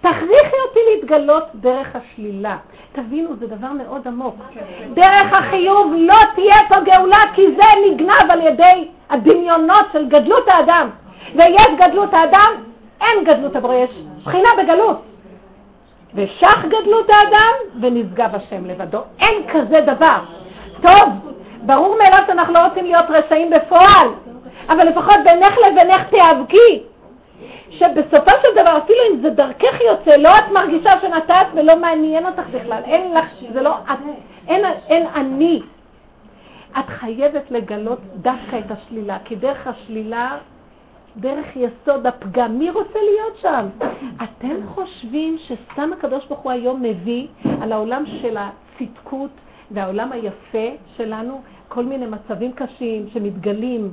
Speaker 1: תכריחי אותי להתגלות דרך השלילה. תבינו, זה דבר מאוד עמוק. דרך החיוב לא תהיה פה גאולה, כי זה נגנב על ידי הדמיונות של גדלות האדם. ויש גדלות האדם, אין גדלות הבורא, יש בחינה בגלות. ושך גדלות האדם ונשגב השם לבדו. אין כזה דבר. טוב, ברור מאליו שאנחנו לא רוצים להיות רשעים בפועל, אבל לפחות בינך לבינך תיאבקי. שבסופו של דבר, אפילו אם זה דרכך יוצא, לא את מרגישה שנתת ולא מעניין אותך בכלל. אין לך, זה לא את, אין, אין אני. את חייבת לגלות דווקא את השלילה, כי דרך השלילה דרך יסוד הפגם. מי רוצה להיות שם? אתם חושבים שסתם הקדוש ברוך הוא היום מביא על העולם של הצדקות והעולם היפה שלנו כל מיני מצבים קשים שמתגלים,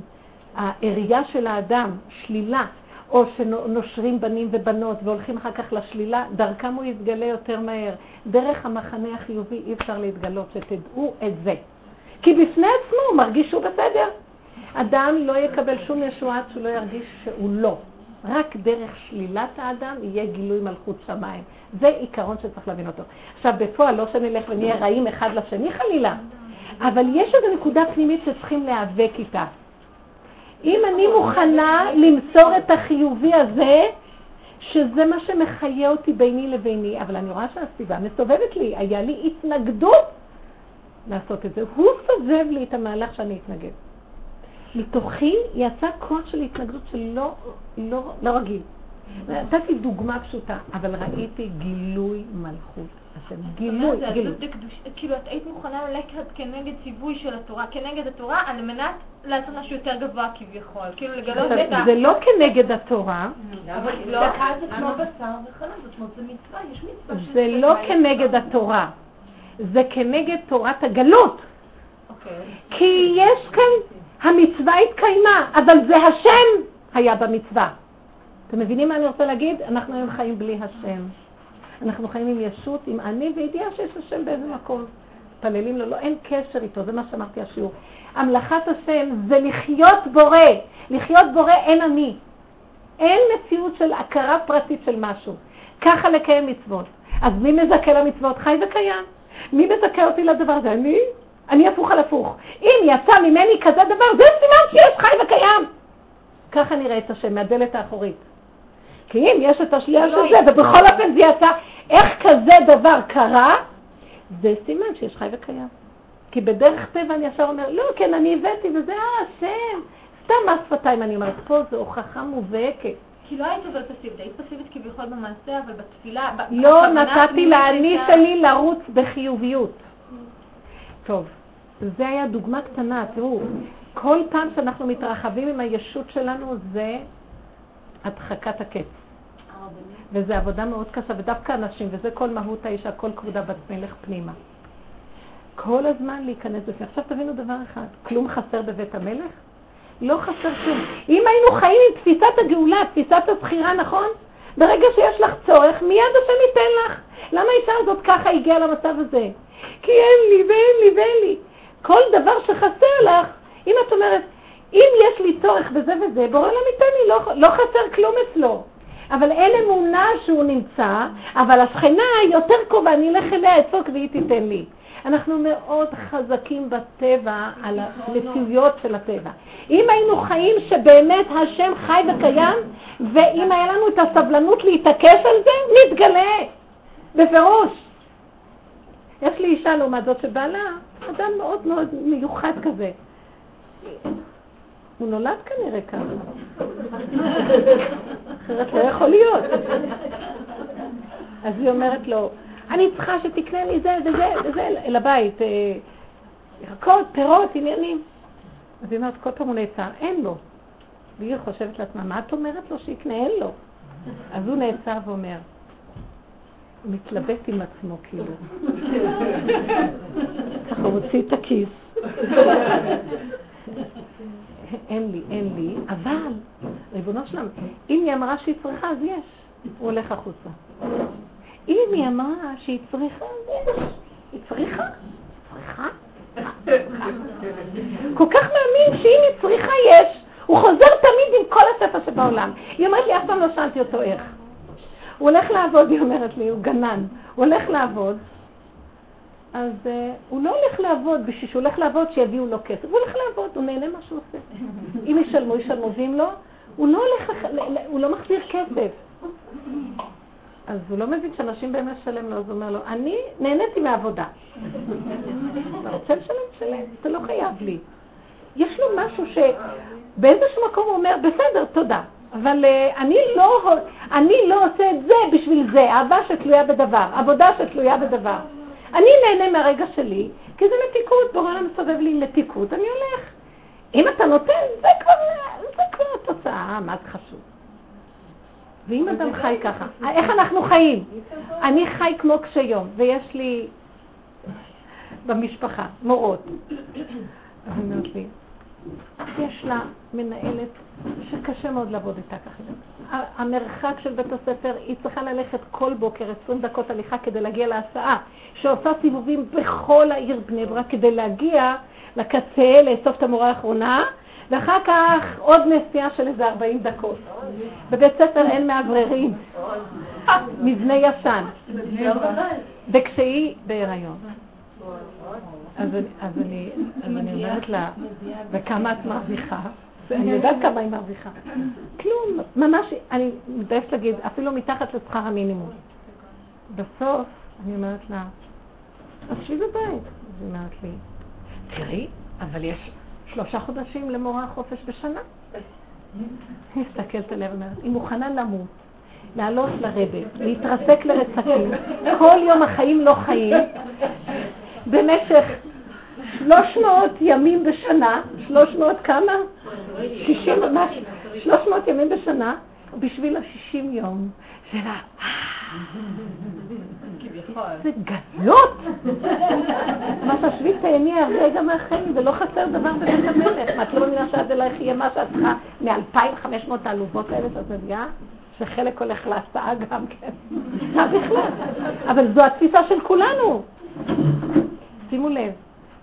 Speaker 1: העירייה של האדם, שלילה, או שנושרים בנים ובנות והולכים אחר כך לשלילה, דרכם הוא יתגלה יותר מהר. דרך המחנה החיובי אי אפשר להתגלות, שתדעו את זה. כי בפני עצמו הוא מרגיש שהוא בסדר. אדם לא יקבל שום ישועה עד שהוא לא ירגיש שהוא לא. רק דרך שלילת האדם יהיה גילוי מלכות שמיים. זה עיקרון שצריך להבין אותו. עכשיו, בפועל לא שנלך ונהיה רעים אחד לשני חלילה, אבל יש איזו נקודה פנימית שצריכים להיאבק איתה. אם אני מוכנה למסור את החיובי הזה, שזה מה שמחיה אותי ביני לביני, אבל אני רואה שהסביבה מסובבת לי, היה לי התנגדות לעשות את זה. הוא סובב לי את המהלך שאני אתנגד. מתוכי יצא כוח של התנגדות שלא לא, לא רגיל. נתתי דוגמה פשוטה, אבל ראיתי גילוי מלכות השם. גילוי, גילוי.
Speaker 4: כאילו, את היית מוכנה ללכת כנגד ציווי של התורה, כנגד התורה, על מנת לעשות משהו יותר גבוה כביכול. כאילו, לגלות את ה...
Speaker 1: זה לא כנגד התורה.
Speaker 3: אבל לא, זה כמו בשר וחלב, זאת אומרת, זה מצווה, יש מצווה.
Speaker 1: זה לא כנגד התורה. זה כנגד תורת הגלות.
Speaker 3: אוקיי.
Speaker 1: כי יש כאן המצווה התקיימה, אבל זה השם היה במצווה. אתם מבינים מה אני רוצה להגיד? אנחנו היום חיים בלי השם. אנחנו חיים עם ישות, עם אני, וידיעה שיש השם באיזה מקום. מתפללים לו, לא, אין קשר איתו, זה מה שאמרתי השיעור. המלאכת השם זה לחיות בורא. לחיות בורא אין אני. אין מציאות של הכרה פרטית של משהו. ככה לקיים מצוות. אז מי מזכה למצוות? חי וקיים. מי מזכה אותי לדבר הזה? אני? אני הפוך על הפוך. אם יצא ממני כזה דבר, זה סימן שיש חי וקיים. ככה נראה את השם, מהדלת האחורית. כי אם יש את השלייה של זה, ובכל אופן זה יצא, איך כזה דבר קרה, זה סימן שיש חי וקיים. כי בדרך טבע אני ישר אומר, לא, כן, אני הבאתי, וזה השם. סתם מס שפתיים אני אומרת, פה זו הוכחה מובהקת.
Speaker 4: כי לא היית אבל פסיבית, היית פסיבית כביכול במעשה, אבל בתפילה,
Speaker 1: לא נתתי לאני שלי לרוץ בחיוביות. טוב, זה היה דוגמה קטנה, תראו, כל פעם שאנחנו מתרחבים עם הישות שלנו זה הדחקת הקץ. וזו עבודה מאוד קשה, ודווקא אנשים, וזה כל מהות האישה, כל כבודה בת מלך פנימה. כל הזמן להיכנס בפנים. עכשיו תבינו דבר אחד, כלום חסר בבית המלך? לא חסר כלום. אם היינו חיים עם תפיסת הגאולה, תפיסת הזכירה, נכון? ברגע שיש לך צורך, מיד השם ייתן לך. למה האישה הזאת ככה הגיעה למצב הזה? כי אין לי ואין לי ואין לי. כל דבר שחסר לך, אם את אומרת, אם יש לי צורך בזה וזה, בורא עולם ייתן לי, לא, לא חסר כלום אצלו. אבל אין אמונה שהוא נמצא, אבל השכנה יותר קרובה, אני אלך אליה, אצוק והיא תיתן לי. אנחנו מאוד חזקים בטבע, על המציאויות של הטבע. אם היינו חיים שבאמת השם חי וקיים, ואם היה לנו את הסבלנות להתעקש על זה, נתגלה, בפירוש. יש לי אישה לעומת זאת שבעלה, אדם מאוד מאוד מיוחד כזה. הוא נולד כנראה ככה. אחרת לא יכול להיות. אז היא אומרת לו, אני צריכה שתקנה לי זה וזה וזה לבית, אה, ירקות, פירות, עניינים. אז היא אומרת, כל פעם הוא נעצר, אין לו. והיא חושבת לעצמה, מה את אומרת לו שיקנה? אין לו. אז הוא נעצר ואומר, מתלבט עם עצמו כאילו. ככה הוא הוציא את הכיס. אין לי, אין לי, אבל, ריבונו שלם, אם היא אמרה שהיא צריכה, אז יש. הוא הולך החוצה. אם היא אמרה שהיא צריכה, אז יש. היא צריכה? צריכה? כל כך מאמין שאם היא צריכה, יש. הוא חוזר תמיד עם כל הספר שבעולם. היא אומרת לי, אף פעם לא שאלתי אותו איך. הוא הולך לעבוד, היא אומרת לי, הוא גנן. הוא הולך לעבוד, אז uh, הוא לא הולך לעבוד בשביל שהוא הולך לעבוד שיביאו לו כסף, הוא הולך לעבוד, הוא נהנה מה שהוא עושה. אם ישלמו, ישלמו, ואם לא, הוא לא הולך, הוא לא מחזיר כסף. אז הוא לא מבין שאנשים באמת שלם לו, אז הוא אומר לו, אני נהניתי מעבודה. אתה רוצה לשלם? שלם, אתה לא חייב לי. יש לו משהו שבאיזשהו מקום הוא אומר, בסדר, תודה. אבל uh, אני, לא, אני לא עושה את זה בשביל זה, אהבה שתלויה בדבר, עבודה שתלויה בדבר. אני נהנה מהרגע שלי, כי זה מתיקות, בורא עולם מסובב לי מתיקות, אני הולך. אם אתה נותן, זה כבר, זה כבר התוצאה, מה זה חשוב? ואם אדם חי ככה, איך אנחנו חיים? אני חי כמו קשי יום, ויש לי במשפחה מורות. יש לה מנהלת שקשה מאוד לעבוד איתה ככה. המרחק של בית הספר, היא צריכה ללכת כל בוקר 20 דקות הליכה כדי להגיע להסעה, שעושה סיבובים בכל העיר בני ברק כדי להגיע לקצה, לאסוף את המורה האחרונה, ואחר כך עוד נסיעה של איזה 40 דקות. בבית ספר אין מאווררים, מבנה ישן. וכשהיא בהיריון. אז אני אומרת לה, וכמה את מרוויחה? אני יודעת כמה היא מרוויחה. כלום, ממש, אני מתביישת להגיד, אפילו מתחת לשכר המינימום. בסוף, אני אומרת לה, אז שבי בבית. אז היא אומרת לי, תראי, אבל יש שלושה חודשים למורה חופש בשנה. היא מסתכלת עליה ואומרת, היא מוכנה למות, לעלות לרדת, להתרסק לרצקים, כל יום החיים לא חיים, במשך שלוש מאות ימים בשנה, שלוש מאות כמה? שישים ממש, שלוש מאות ימים בשנה, בשביל השישים יום של ה... זה גלות! מה תשבי תהני הרגע מהחיים, ולא חסר דבר בבית המלך. מה, את לא מבינה שעד אלייך יהיה מה שאת צריכה מ-2,500 העלובות האלה שאת מביאה? שחלק הולך להסעה גם כן. מה בכלל? אבל זו התפיסה של כולנו. שימו לב,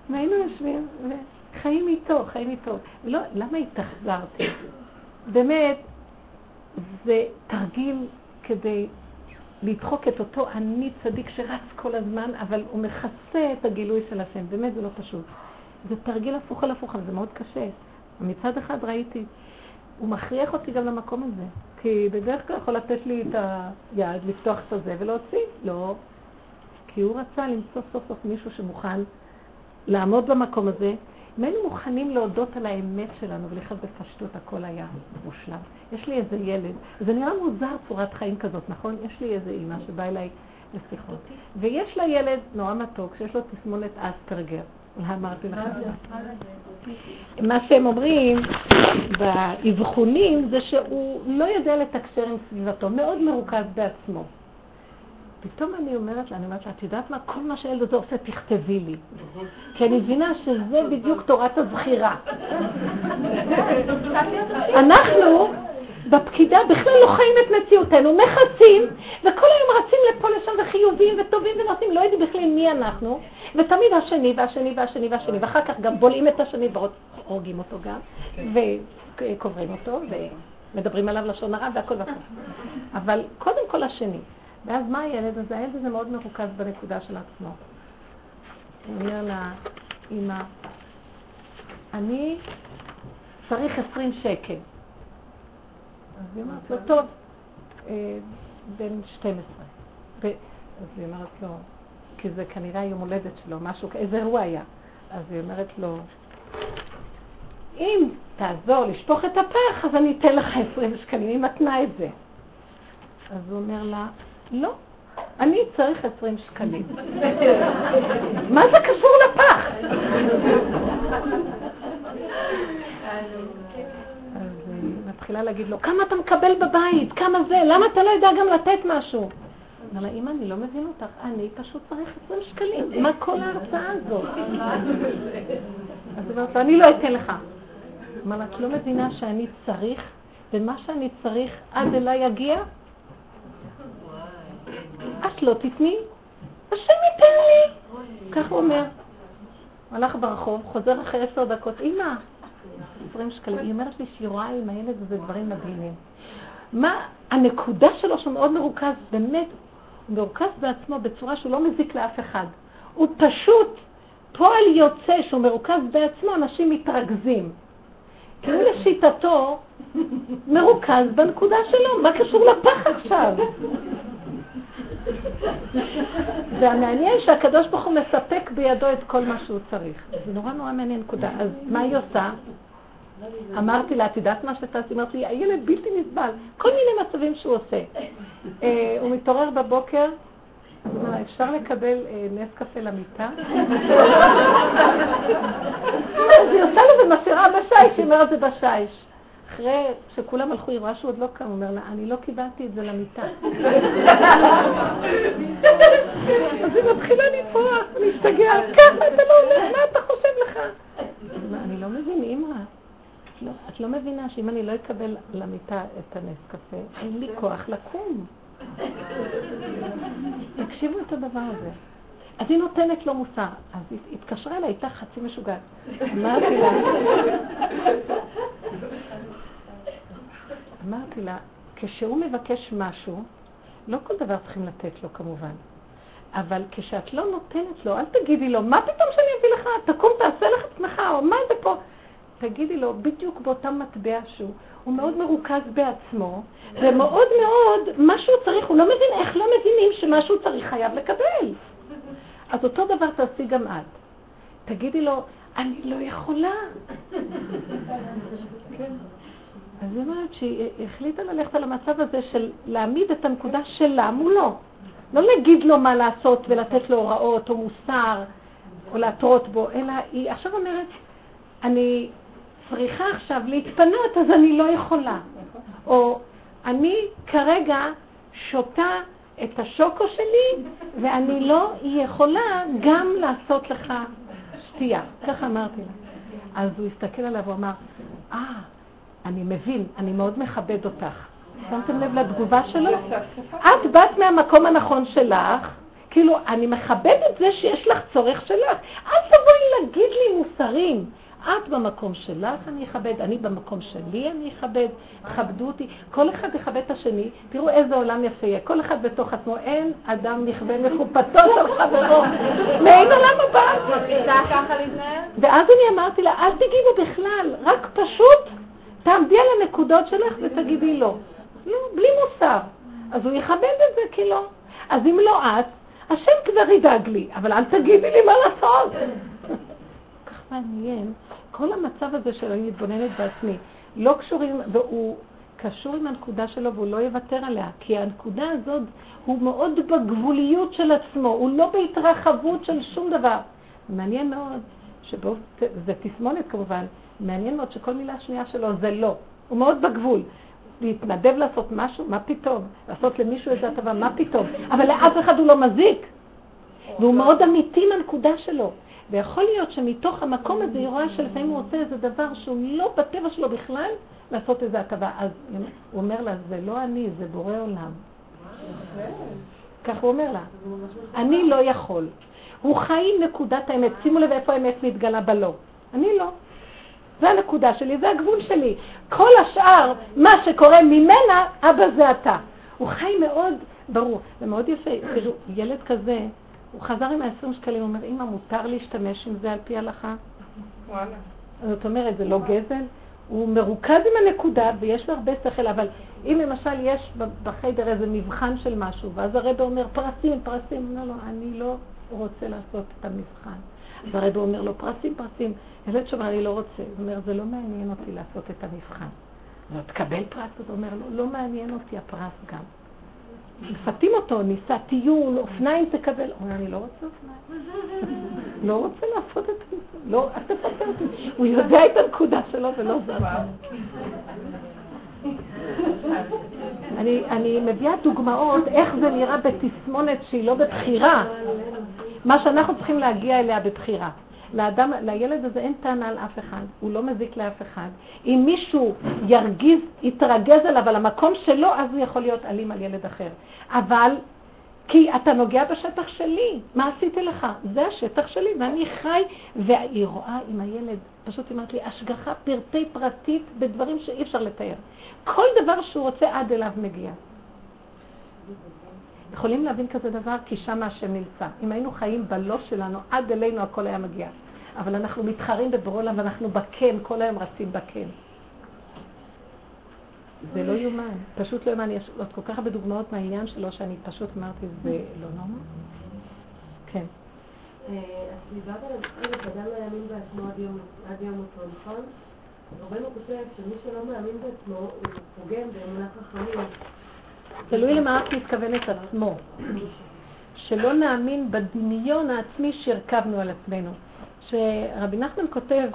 Speaker 1: והיינו יושבים וחיים איתו, חיים איתו. לא, למה התאכזרתי? באמת, זה תרגיל כדי לדחוק את אותו אני צדיק שרץ כל הזמן, אבל הוא מכסה את הגילוי של השם. באמת זה לא פשוט. זה תרגיל הפוך על הפוך, אבל זה מאוד קשה. מצד אחד ראיתי, הוא מכריח אותי גם למקום הזה. כי בדרך כלל יכול לתת לי את היד, לפתוח את הזה ולהוציא. לא. כי הוא רצה למצוא סוף סוף מישהו שמוכן לעמוד במקום הזה. אם היינו מוכנים להודות על האמת שלנו ולחיות בפשטות, הכל היה מושלם. יש לי איזה ילד, זה נראה מוזר צורת חיים כזאת, נכון? יש לי איזה אימא שבאה אליי לשיחות, ויש לה ילד נורא מתוק שיש לו תסמונת אספרגר. אמרתי לך. מה שהם אומרים באבחונים זה שהוא לא יודע לתקשר עם סביבתו, מאוד מרוכז בעצמו. פתאום אני אומרת לה, אני אומרת לה, את יודעת מה? כל מה שהילד הזה עושה, תכתבי לי. כי אני מבינה שזה בדיוק תורת הזכירה. אנחנו בפקידה בכלל לא חיים את מציאותנו, מחצים, וכל היום רצים לפה לשם וחיובים וטובים ונושאים, לא יודעים בכלל מי אנחנו, ותמיד השני והשני והשני והשני, ואחר כך גם בולעים את השני והורגים אותו גם, וקוברים אותו, ומדברים עליו לשון הרע והכל והכל. אבל קודם כל השני. ואז מה הילד הזה? הילד הזה מאוד מרוכז בנקודה של עצמו. הוא אומר לה, אמא, אני צריך עשרים שקל. אז היא אומרת לו, טוב, אה, בן 12. ו... אז היא אומרת לו, כי זה כנראה יום הולדת שלו, משהו, איזה אירוע היה. אז היא אומרת לו, אם תעזור לשפוך את הפח, אז אני אתן לך 20 שקלים, היא מתנה את זה. אז הוא אומר לה, לא, אני צריך 20 שקלים. מה זה קשור לפח? אז היא מתחילה להגיד לו, כמה אתה מקבל בבית? כמה זה? למה אתה לא יודע גם לתת משהו? אמר לה, אמא, אני לא מבין אותך, אני פשוט צריך 20 שקלים, מה כל ההרצאה הזאת? אז היא אומרת אני לא אתן לך. אמר לה, את לא מבינה שאני צריך, ומה שאני צריך עד אליי יגיע? את לא תתני, השם ייתן לי. כך הוא אומר. הלך ברחוב, חוזר אחרי עשר דקות, אמא, 20 שקלים. היא אומרת לי שהיא רואה עם הילד הזה דברים מדהימים. מה הנקודה שלו שהוא מאוד מרוכז, באמת, הוא מרוכז בעצמו בצורה שהוא לא מזיק לאף אחד. הוא פשוט, פועל יוצא שהוא מרוכז בעצמו, אנשים מתרכזים. כי הוא לשיטתו מרוכז בנקודה שלו, מה קשור לפח עכשיו? והמעניין שהקדוש ברוך הוא מספק בידו את כל מה שהוא צריך. זה נורא נורא מעניין נקודה. אז מה היא עושה? אמרתי לה, את יודעת מה שתעשי? אמרתי לי, הילד בלתי נסבל. כל מיני מצבים שהוא עושה. אה, הוא מתעורר בבוקר, אפשר לקבל אה, נס קפה למיטה? אז היא עושה לו ומשאירה בשיש, היא אומרת זה בשיש. אחרי שכולם הלכו, היא רואה עוד לא קם, הוא אומר לה, אני לא קיבלתי את זה למיטה. אז היא מתחילה לפרוח, להשתגע, ככה אתה לא אומר, מה אתה חושב לך? אני לא מבין, אמא. לא, את לא מבינה שאם אני לא אקבל למיטה את הנס קפה, אין לי כוח לקום. תקשיבו את הדבר הזה. אז היא נותנת לו מוסר. אז היא התקשרה אליי, הייתה חצי משוגעת. אמרתי לה, אמרתי לה, כשהוא מבקש משהו, לא כל דבר צריכים לתת לו כמובן, אבל כשאת לא נותנת לו, אל תגידי לו, מה פתאום שאני אביא לך? תקום, תעשה לך עצמך, או מה זה פה? תגידי לו, בדיוק באותם מטבע שהוא, הוא מאוד מרוכז בעצמו, ומאוד מאוד, מה שהוא צריך, הוא לא מבין איך לא מבינים שמה שהוא צריך חייב לקבל. אז אותו דבר תעשי גם את. תגידי לו, אני לא יכולה. כן. אז היא אומרת שהיא החליטה ללכת על המצב הזה של להעמיד את הנקודה שלה מולו. לא להגיד לו מה לעשות ולתת לו הוראות או מוסר או להתרות בו, אלא היא עכשיו אומרת, אני צריכה עכשיו להתפנות אז אני לא יכולה. או אני כרגע שותה את השוקו שלי ואני לא יכולה גם לעשות לך שתייה. ככה אמרתי לה. אז הוא הסתכל עליו ואמר, אה, אני מבין, אני מאוד מכבד אותך. שמתם לב לתגובה שלו? את באת מהמקום הנכון שלך, כאילו, אני מכבד את זה שיש לך צורך שלך. אל תבואי להגיד לי מוסרים. את במקום שלך, אני אכבד, אני במקום שלי, אני אכבד, כבדו אותי. כל אחד יכבד את השני. תראו איזה עולם יפה יהיה. כל אחד בתוך עצמו, אין אדם נכווה מחופתו של חברו. מאין עולם הבא. ואז אני אמרתי לה, אל תגידו בכלל, רק פשוט תעמדי על הנקודות שלך ותגידי לא. לא, בלי מוסר. אז הוא יכבד את זה כי לא. אז אם לא את, השם כבר ידאג לי, אבל אל תגידי לי מה לעשות. כך מעניין. כל המצב הזה של אני מתבוננת בעצמי, לא קשורים, והוא קשור עם הנקודה שלו והוא לא יוותר עליה, כי הנקודה הזאת הוא מאוד בגבוליות של עצמו, הוא לא בהתרחבות של שום דבר. מעניין מאוד שבו, זה תסמונת כמובן, מעניין מאוד שכל מילה שנייה שלו זה לא. הוא מאוד בגבול. להתנדב לעשות משהו, מה פתאום? לעשות למישהו איזה הטבה, מה פתאום? אבל לאף אחד הוא לא מזיק. והוא מאוד אמיתי מהנקודה שלו. ויכול להיות שמתוך המקום הזה היא רואה שלפעמים הוא עושה איזה דבר שהוא לא בטבע שלו בכלל, לעשות איזה הטבה. אז הוא אומר לה, זה לא אני, זה בורא עולם. כך הוא אומר לה, אני לא יכול. הוא חי עם נקודת האמת. שימו לב איפה האמת מתגלה בלא. אני לא. זה הנקודה שלי, זה הגבול שלי. כל השאר, מה שקורה ממנה, אבא זה אתה. הוא חי מאוד ברור, ומאוד יפה. תראו, ילד כזה, הוא חזר עם ה-20 שקלים, הוא אומר, אמא, מותר להשתמש עם זה על פי הלכה? וואלה. זאת אומרת, זה לא גזל? הוא מרוכז עם הנקודה ויש לו הרבה שכל, אבל אם למשל יש בחדר איזה מבחן של משהו, ואז הרב אומר, פרסים, פרסים, הוא אומר לו, אני לא רוצה לעשות את המבחן. אז הרב אומר לו, פרסים, פרסים. ילד שאומר, אני לא רוצה. הוא אומר, זה לא מעניין אותי לעשות את המבחן. לא, תקבל פרס? הוא אומר לו, לא מעניין אותי הפרס גם. מפתים אותו, ניסה טיול, אופניים תקבל. הוא אומר, אני לא רוצה אופניים. לא רוצה לעשות את זה. לא, אל תפתה אותי. הוא יודע את הנקודה שלו ולא. אני, אני מביאה דוגמאות איך זה נראה בתסמונת שהיא לא בבחירה, מה שאנחנו צריכים להגיע אליה בבחירה. לאדם, לילד הזה אין טענה על אף אחד, הוא לא מזיק לאף אחד. אם מישהו ירגיז, יתרגז עליו על המקום שלו, אז הוא יכול להיות אלים על ילד אחר. אבל, כי אתה נוגע בשטח שלי, מה עשיתי לך? זה השטח שלי, ואני חי, והיא רואה עם הילד, פשוט אמרת לי, השגחה פרטי פרטית בדברים שאי אפשר לתאר. כל דבר שהוא רוצה עד אליו מגיע. יכולים להבין כזה דבר? כי שם השם נמצא. אם היינו חיים בלא שלנו, עד אלינו הכל היה מגיע. אבל אנחנו מתחרים בברולה ואנחנו בקן, כל היום רצים בקן. זה לא יאומן, פשוט לא יאומן. יש עוד כל כך הרבה דוגמאות מהעניין שלו, שאני פשוט אמרתי, זה לא נורמל. כן.
Speaker 3: אז דיברת על זה שאדם לא יאמין בעצמו עד יום מותו, נכון? רבנו כותב שמי שלא מאמין בעצמו, הוא פוגם באמונה חכמים.
Speaker 1: תלוי למה את מתכוונת עצמו. שלא נאמין בדמיון העצמי שהרכבנו על עצמנו. שרבי נחמן כותב,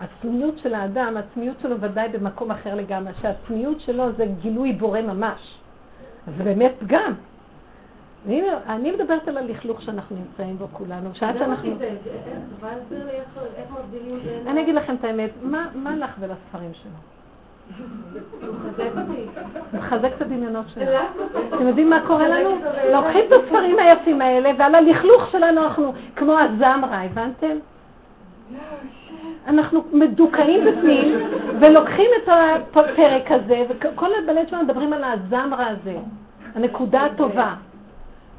Speaker 1: עצמיות של האדם, העצמיות שלו ודאי במקום אחר לגמרי, שהעצמיות שלו זה גילוי בורא ממש. זה באמת פגם. אני, אני מדברת על הלכלוך שאנחנו נמצאים בו כולנו, שעד שאנחנו... אני אגיד לכם את האמת, מה לך ולספרים שלו? מחזק את הדמיונות שלנו. אתם יודעים מה קורה לנו? לוקחים את הספרים היפים האלה, ועל הלכלוך שלנו אנחנו כמו הזמרה, הבנתם? אנחנו מדוכאים בפנים, ולוקחים את הפרק הזה, וכל הבלט שלנו מדברים על הזמרה הזה, הנקודה הטובה.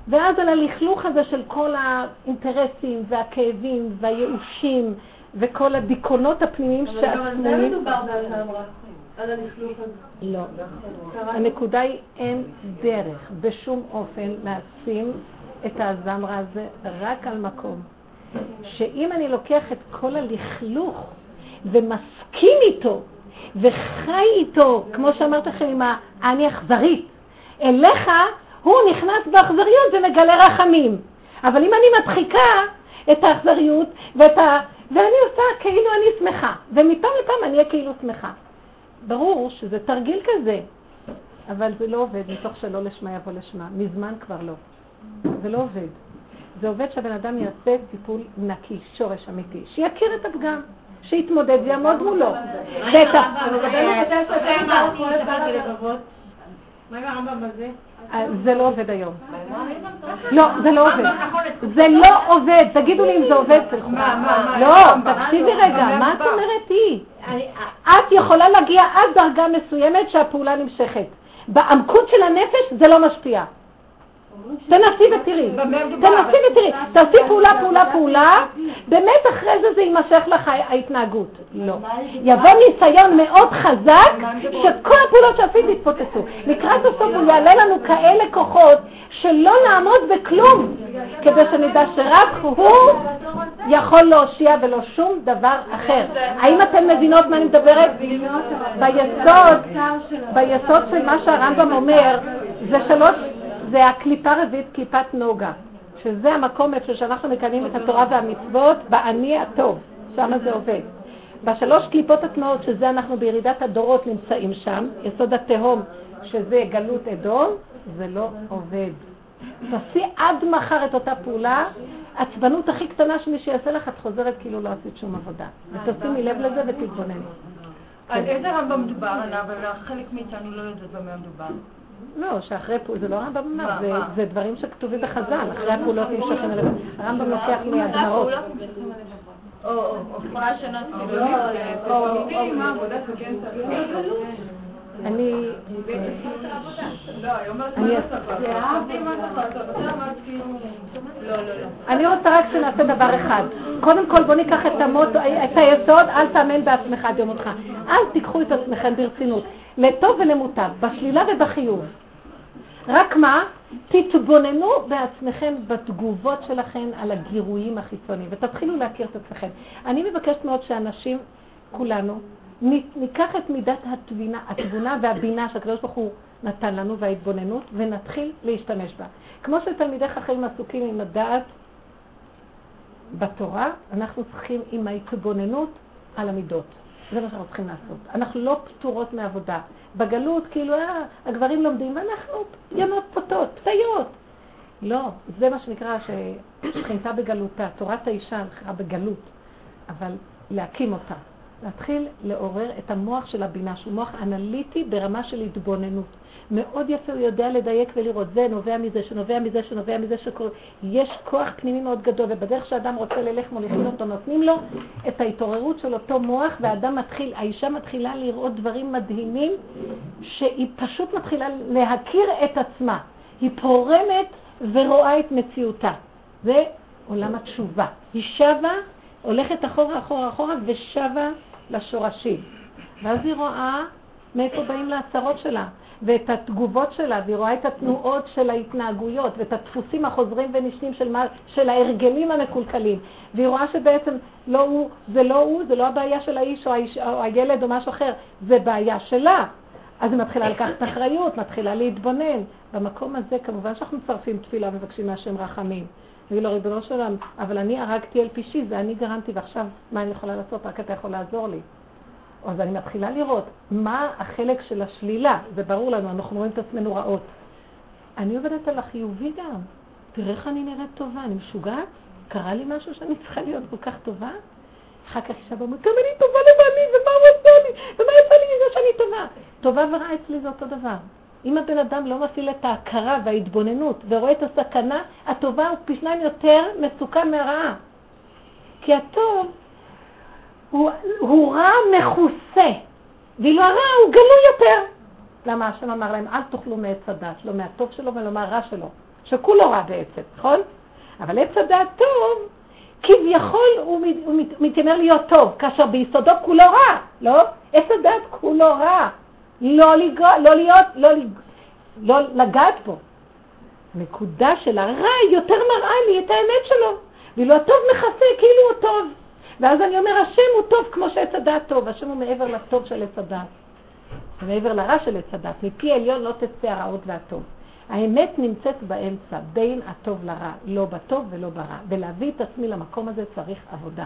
Speaker 1: ואז על הלכלוך הזה של כל האינטרסים והכאבים והייאושים וכל הדיכאונות הפנימיים
Speaker 3: שעצמונים. אבל גם על זה מדובר בהזמרה.
Speaker 1: לא. הנקודה היא אין דרך בשום אופן לשים את הזמרה הזה רק על מקום. שאם אני לוקח את כל הלכלוך ומסכים איתו וחי איתו, כמו שאמרת לכם עם האני אכזרית, אליך הוא נכנס באכזריות ומגלה רחמים. אבל אם אני מדחיקה את האכזריות ואת ה... ואני עושה כאילו אני שמחה, ומפעם לפעם אני אהיה כאילו שמחה. ברור שזה תרגיל כזה, אבל זה לא עובד מתוך שלא לשמה יבוא לשמה. מזמן כבר לא. זה לא עובד. זה עובד שהבן אדם יעשה טיפול נקי, שורש אמיתי, שיכיר את הפגם, שיתמודד ויעמוד מולו.
Speaker 3: מה עם הרמב"ם בזה?
Speaker 1: זה לא עובד היום. לא, זה לא עובד. זה לא עובד. תגידו לי אם זה עובד, תלכו. לא, תקשיבי רגע, מה את אומרת היא? את יכולה להגיע עד דרגה מסוימת שהפעולה נמשכת. בעמקות של הנפש זה לא משפיע. תנסי ותראי, תנסי ותראי, תעשי פעולה, פעולה, פעולה, באמת אחרי זה זה יימשך לך ההתנהגות. לא. יבוא ניסיון מאוד חזק, שכל הפעולות שעשית יתפוצצו. לקראת הסוף הוא יעלה לנו כאלה כוחות שלא נעמוד בכלום, כדי שנדע שרק הוא יכול להושיע ולא שום דבר אחר. האם אתן מבינות מה אני מדברת? ביסוד, ביסוד של מה שהרמב"ם אומר, זה שלוש... זה הקליפה רביעית, קליפת נוגה. שזה המקום איפה שאנחנו מקיימים את התורה והמצוות, באני הטוב, שם זה עובד. בשלוש קליפות הטמעות, שזה אנחנו בירידת הדורות נמצאים שם, יסוד התהום, שזה גלות אדום, זה לא עובד. תעשי עד מחר את אותה פעולה, עצבנות הכי קטנה שמי שיעשה לך, את חוזרת כאילו לא עשית שום עבודה. ותשימי לב לזה ותתבונני.
Speaker 2: על איזה רמב"ם מדובר עליו, אבל חלק מאיתנו לא יודעת במה מדובר.
Speaker 1: לא, שאחרי פעולה, זה לא הרמב"ם אמר, זה- דברים שכתובים בחז"ל, אחרי הפעולות נמשכים אליהם. הרמב"ם לוקח מהגמרות.
Speaker 2: או,
Speaker 4: אפילו.
Speaker 2: או, או,
Speaker 1: אני...
Speaker 2: לא,
Speaker 1: אני-
Speaker 2: לא כאילו... לא, לא, לא.
Speaker 1: רוצה רק שנעשה דבר אחד. קודם כל בוא ניקח את היסוד, אל תאמן בעצמך עד יום מותך. אל תיקחו את עצמכם ברצינות. לטוב ולמוטב, בשלילה ובחיוב. רק מה? תתבוננו בעצמכם בתגובות שלכם על הגירויים החיצוניים, ותתחילו להכיר את עצמכם. אני מבקשת מאוד שאנשים, כולנו, ניקח את מידת התבינה, התבונה והבינה שהקדוש ברוך הוא נתן לנו, וההתבוננות, ונתחיל להשתמש בה. כמו שתלמידי חכמים עסוקים עם הדעת בתורה, אנחנו צריכים עם ההתבוננות על המידות. זה מה שאנחנו צריכים לעשות. אנחנו לא פטורות מעבודה. בגלות, כאילו, אה, הגברים לומדים, ואנחנו ימות פוטות, פתיות. לא, זה מה שנקרא ששכינתה בגלותה. תורת האישה הלכה בגלות, אבל להקים אותה. להתחיל לעורר את המוח של הבינה, שהוא מוח אנליטי ברמה של התבוננות. מאוד יפה, הוא יודע לדייק ולראות, זה נובע מזה, שנובע מזה, שנובע מזה שקורה. יש כוח פנימי מאוד גדול, ובדרך שאדם רוצה ללך מוליכים אותו, נותנים לו את ההתעוררות של אותו מוח, והאדם מתחיל, האישה מתחילה לראות דברים מדהימים, שהיא פשוט מתחילה להכיר את עצמה. היא פורמת ורואה את מציאותה. זה עולם התשובה. היא שבה, הולכת אחורה, אחורה, אחורה, ושבה לשורשים. ואז היא רואה מאיפה באים להצהרות שלה, ואת התגובות שלה, והיא רואה את התנועות של ההתנהגויות, ואת הדפוסים החוזרים ונשנים של, מה, של ההרגלים המקולקלים. והיא רואה שבעצם לא הוא, זה לא הוא, זה לא הבעיה של האיש או, האיש, או הילד או משהו אחר, זה בעיה שלה. אז היא מתחילה לקחת אחריות, מתחילה להתבונן. במקום הזה כמובן שאנחנו מצרפים תפילה ומבקשים מהשם רחמים. נגיד לו, ריבונו של עולם, אבל אני הרגתי אל פישי, זה אני גרמתי, ועכשיו מה אני יכולה לעשות? רק אתה יכול לעזור לי. אז אני מתחילה לראות מה החלק של השלילה, זה ברור לנו, אנחנו רואים את עצמנו רעות. אני עובדת על החיובי גם. תראה איך אני נראית טובה, אני משוגעת? קרה לי משהו שאני צריכה להיות כל כך טובה? אחר כך אישה אומרת, כמה אני טובה לבעלי, ומה הוא עשה לי, ומה יצא לי מזה שאני טובה? טובה ורעה אצלי זה אותו דבר. אם הבן אדם לא מפעיל את ההכרה וההתבוננות ורואה את הסכנה, הטובה הוא פי שניים יותר מסוכן מהרעה. כי הטוב הוא, הוא רע מכוסה, ואילו הרע הוא גלוי יותר. למה השם אמר להם, אל תאכלו מעץ הדת, לא מהטוב שלו ולא מהרע שלו, שכולו רע בעצם, נכון? אבל עץ הדת טוב, כביכול הוא, מת, הוא מת, מתיימר להיות טוב, כאשר ביסודו כולו רע, לא? עץ הדת כולו רע. לא, לגוע, לא להיות, לא, לא לגעת בו. נקודה של הרע יותר מראה לי את האמת שלו. ואילו הטוב מכסה כאילו הוא טוב. ואז אני אומר, השם הוא טוב כמו שעץ הדעת טוב, השם הוא מעבר לטוב של עץ הדעת. ומעבר לרע של עץ הדעת. מפי עליון לא תצא הרעות והטוב. האמת נמצאת באמצע, בין הטוב לרע, לא בטוב ולא ברע. ולהביא את עצמי למקום הזה צריך עבודה.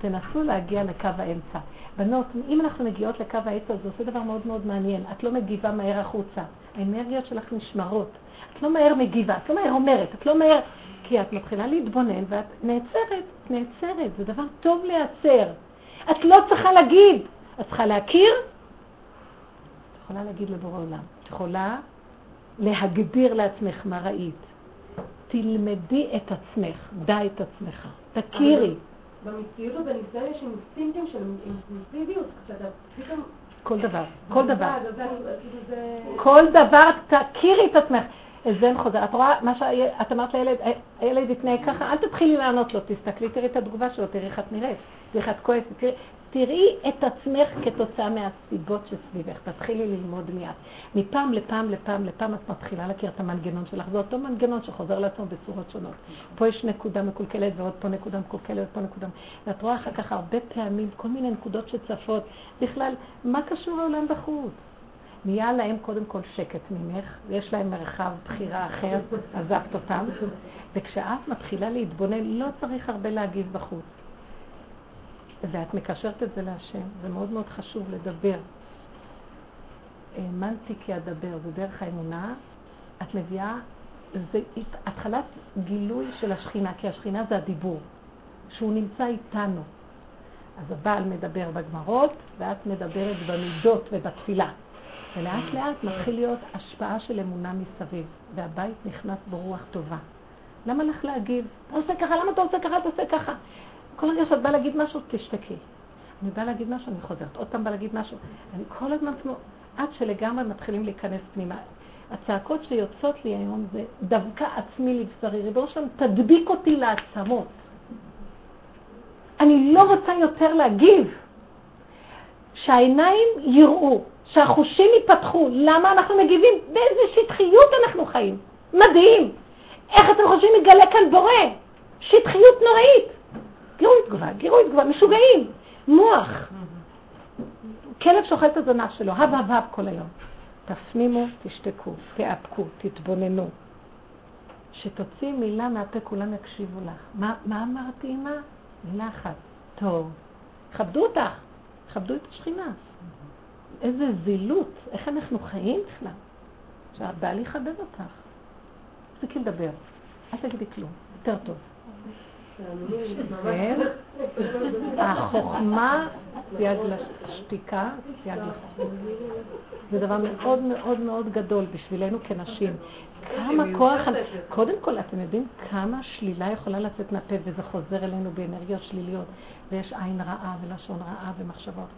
Speaker 1: תנסו להגיע לקו האמצע. בנות, אם אנחנו מגיעות לקו האמצע, זה עושה דבר מאוד מאוד מעניין. את לא מגיבה מהר החוצה. האנרגיות שלך נשמרות. את לא מהר מגיבה, את לא מהר אומרת, את לא מהר... כי את מתחילה להתבונן ואת נעצרת, נעצרת, זה דבר טוב להיעצר. את לא צריכה להגיד, את צריכה להכיר, את יכולה להגיד לבורא עולם, את יכולה להגדיר לעצמך מה ראית. תלמדי את עצמך, דע את עצמך, תכירי.
Speaker 3: במציאות ובניסיון יש אינסטינקטים של אינסטינקטיביות, כשאתה פתאום...
Speaker 1: כל דבר, כל דבר.
Speaker 3: כאילו.
Speaker 1: כל דבר, תכירי את עצמך. אין חוזר. את רואה מה שאת אמרת לילד, הילד יתנהג ככה, אל תתחילי לענות לו, תסתכלי, תראי את התגובה שלו, תראי איך את נראית, תראי איך את כועסת, תראי, תראי את עצמך כתוצאה מהסיבות שסביבך, תתחילי ללמוד מיד. מפעם לפעם לפעם לפעם את מתחילה להכיר את המנגנון שלך, זה אותו מנגנון שחוזר לעצמו בצורות שונות. פה יש נקודה מקולקלת ועוד פה נקודה מקולקלת ועוד פה נקודה, ואת רואה אחר כך הרבה פעמים כל מיני נקודות שצפות, בכלל, מה קשור העולם בחוץ? נהיה להם קודם כל שקט ממך, ויש להם מרחב בחירה אחר, עזבת אותם, וכשאת מתחילה להתבונן, לא צריך הרבה להגיב בחוץ. ואת מקשרת את זה להשם, זה מאוד מאוד חשוב לדבר. האמנתי כי אדבר, זה דרך האמונה, את מביאה, זה התחלת גילוי של השכינה, כי השכינה זה הדיבור, שהוא נמצא איתנו. אז הבעל מדבר בגמרות, ואת מדברת במידות ובתפילה. ולאט לאט מתחיל להיות השפעה של אמונה מסביב, והבית נכנס ברוח טובה. למה לך להגיב? אתה עושה ככה, למה אתה עושה ככה, אתה עושה ככה? כל רגע שאת באה להגיד משהו, תשתקי. אני באה להגיד משהו, אני חוזרת. עוד פעם באה להגיד משהו. אני כל הזמן כמו... עד שלגמרי מתחילים להיכנס פנימה. הצעקות שיוצאות לי היום זה דווקא עצמי לבשרי. ריבונו שלנו, תדביק אותי לעצמות. אני לא רוצה יותר להגיב. שהעיניים יראו, שהחושים ייפתחו. למה אנחנו מגיבים? באיזה שטחיות אנחנו חיים. מדהים. איך אתם חושבים יגלה כאן בורא? שטחיות נוראית. גירוי תגובה, גירוי תגובה, משוגעים. מוח. כלב שוחט את הזנב שלו, הב הב הב כל היום. תפנימו, תשתקו, תאפקו, תתבוננו. שתוציא מילה מהפה, כולם יקשיבו לך. מה, מה אמרתי, אמא? מילה אחת. טוב. כבדו אותך, כבדו את השכינה. איזה זילות, איך אנחנו חיים בכלל? שהבעל יכבד אותך. תפסיקי לדבר, אל תגידי כלום, יותר טוב. כן. החוכמה יד לשתיקה, יד לחוכמה. זה דבר מאוד מאוד מאוד גדול בשבילנו כנשים. כמה כוח, קודם כל, אתם יודעים כמה שלילה יכולה לצאת מהפה וזה חוזר אלינו באנרגיות שליליות, ויש עין רעה ולשון רעה ומחשבות.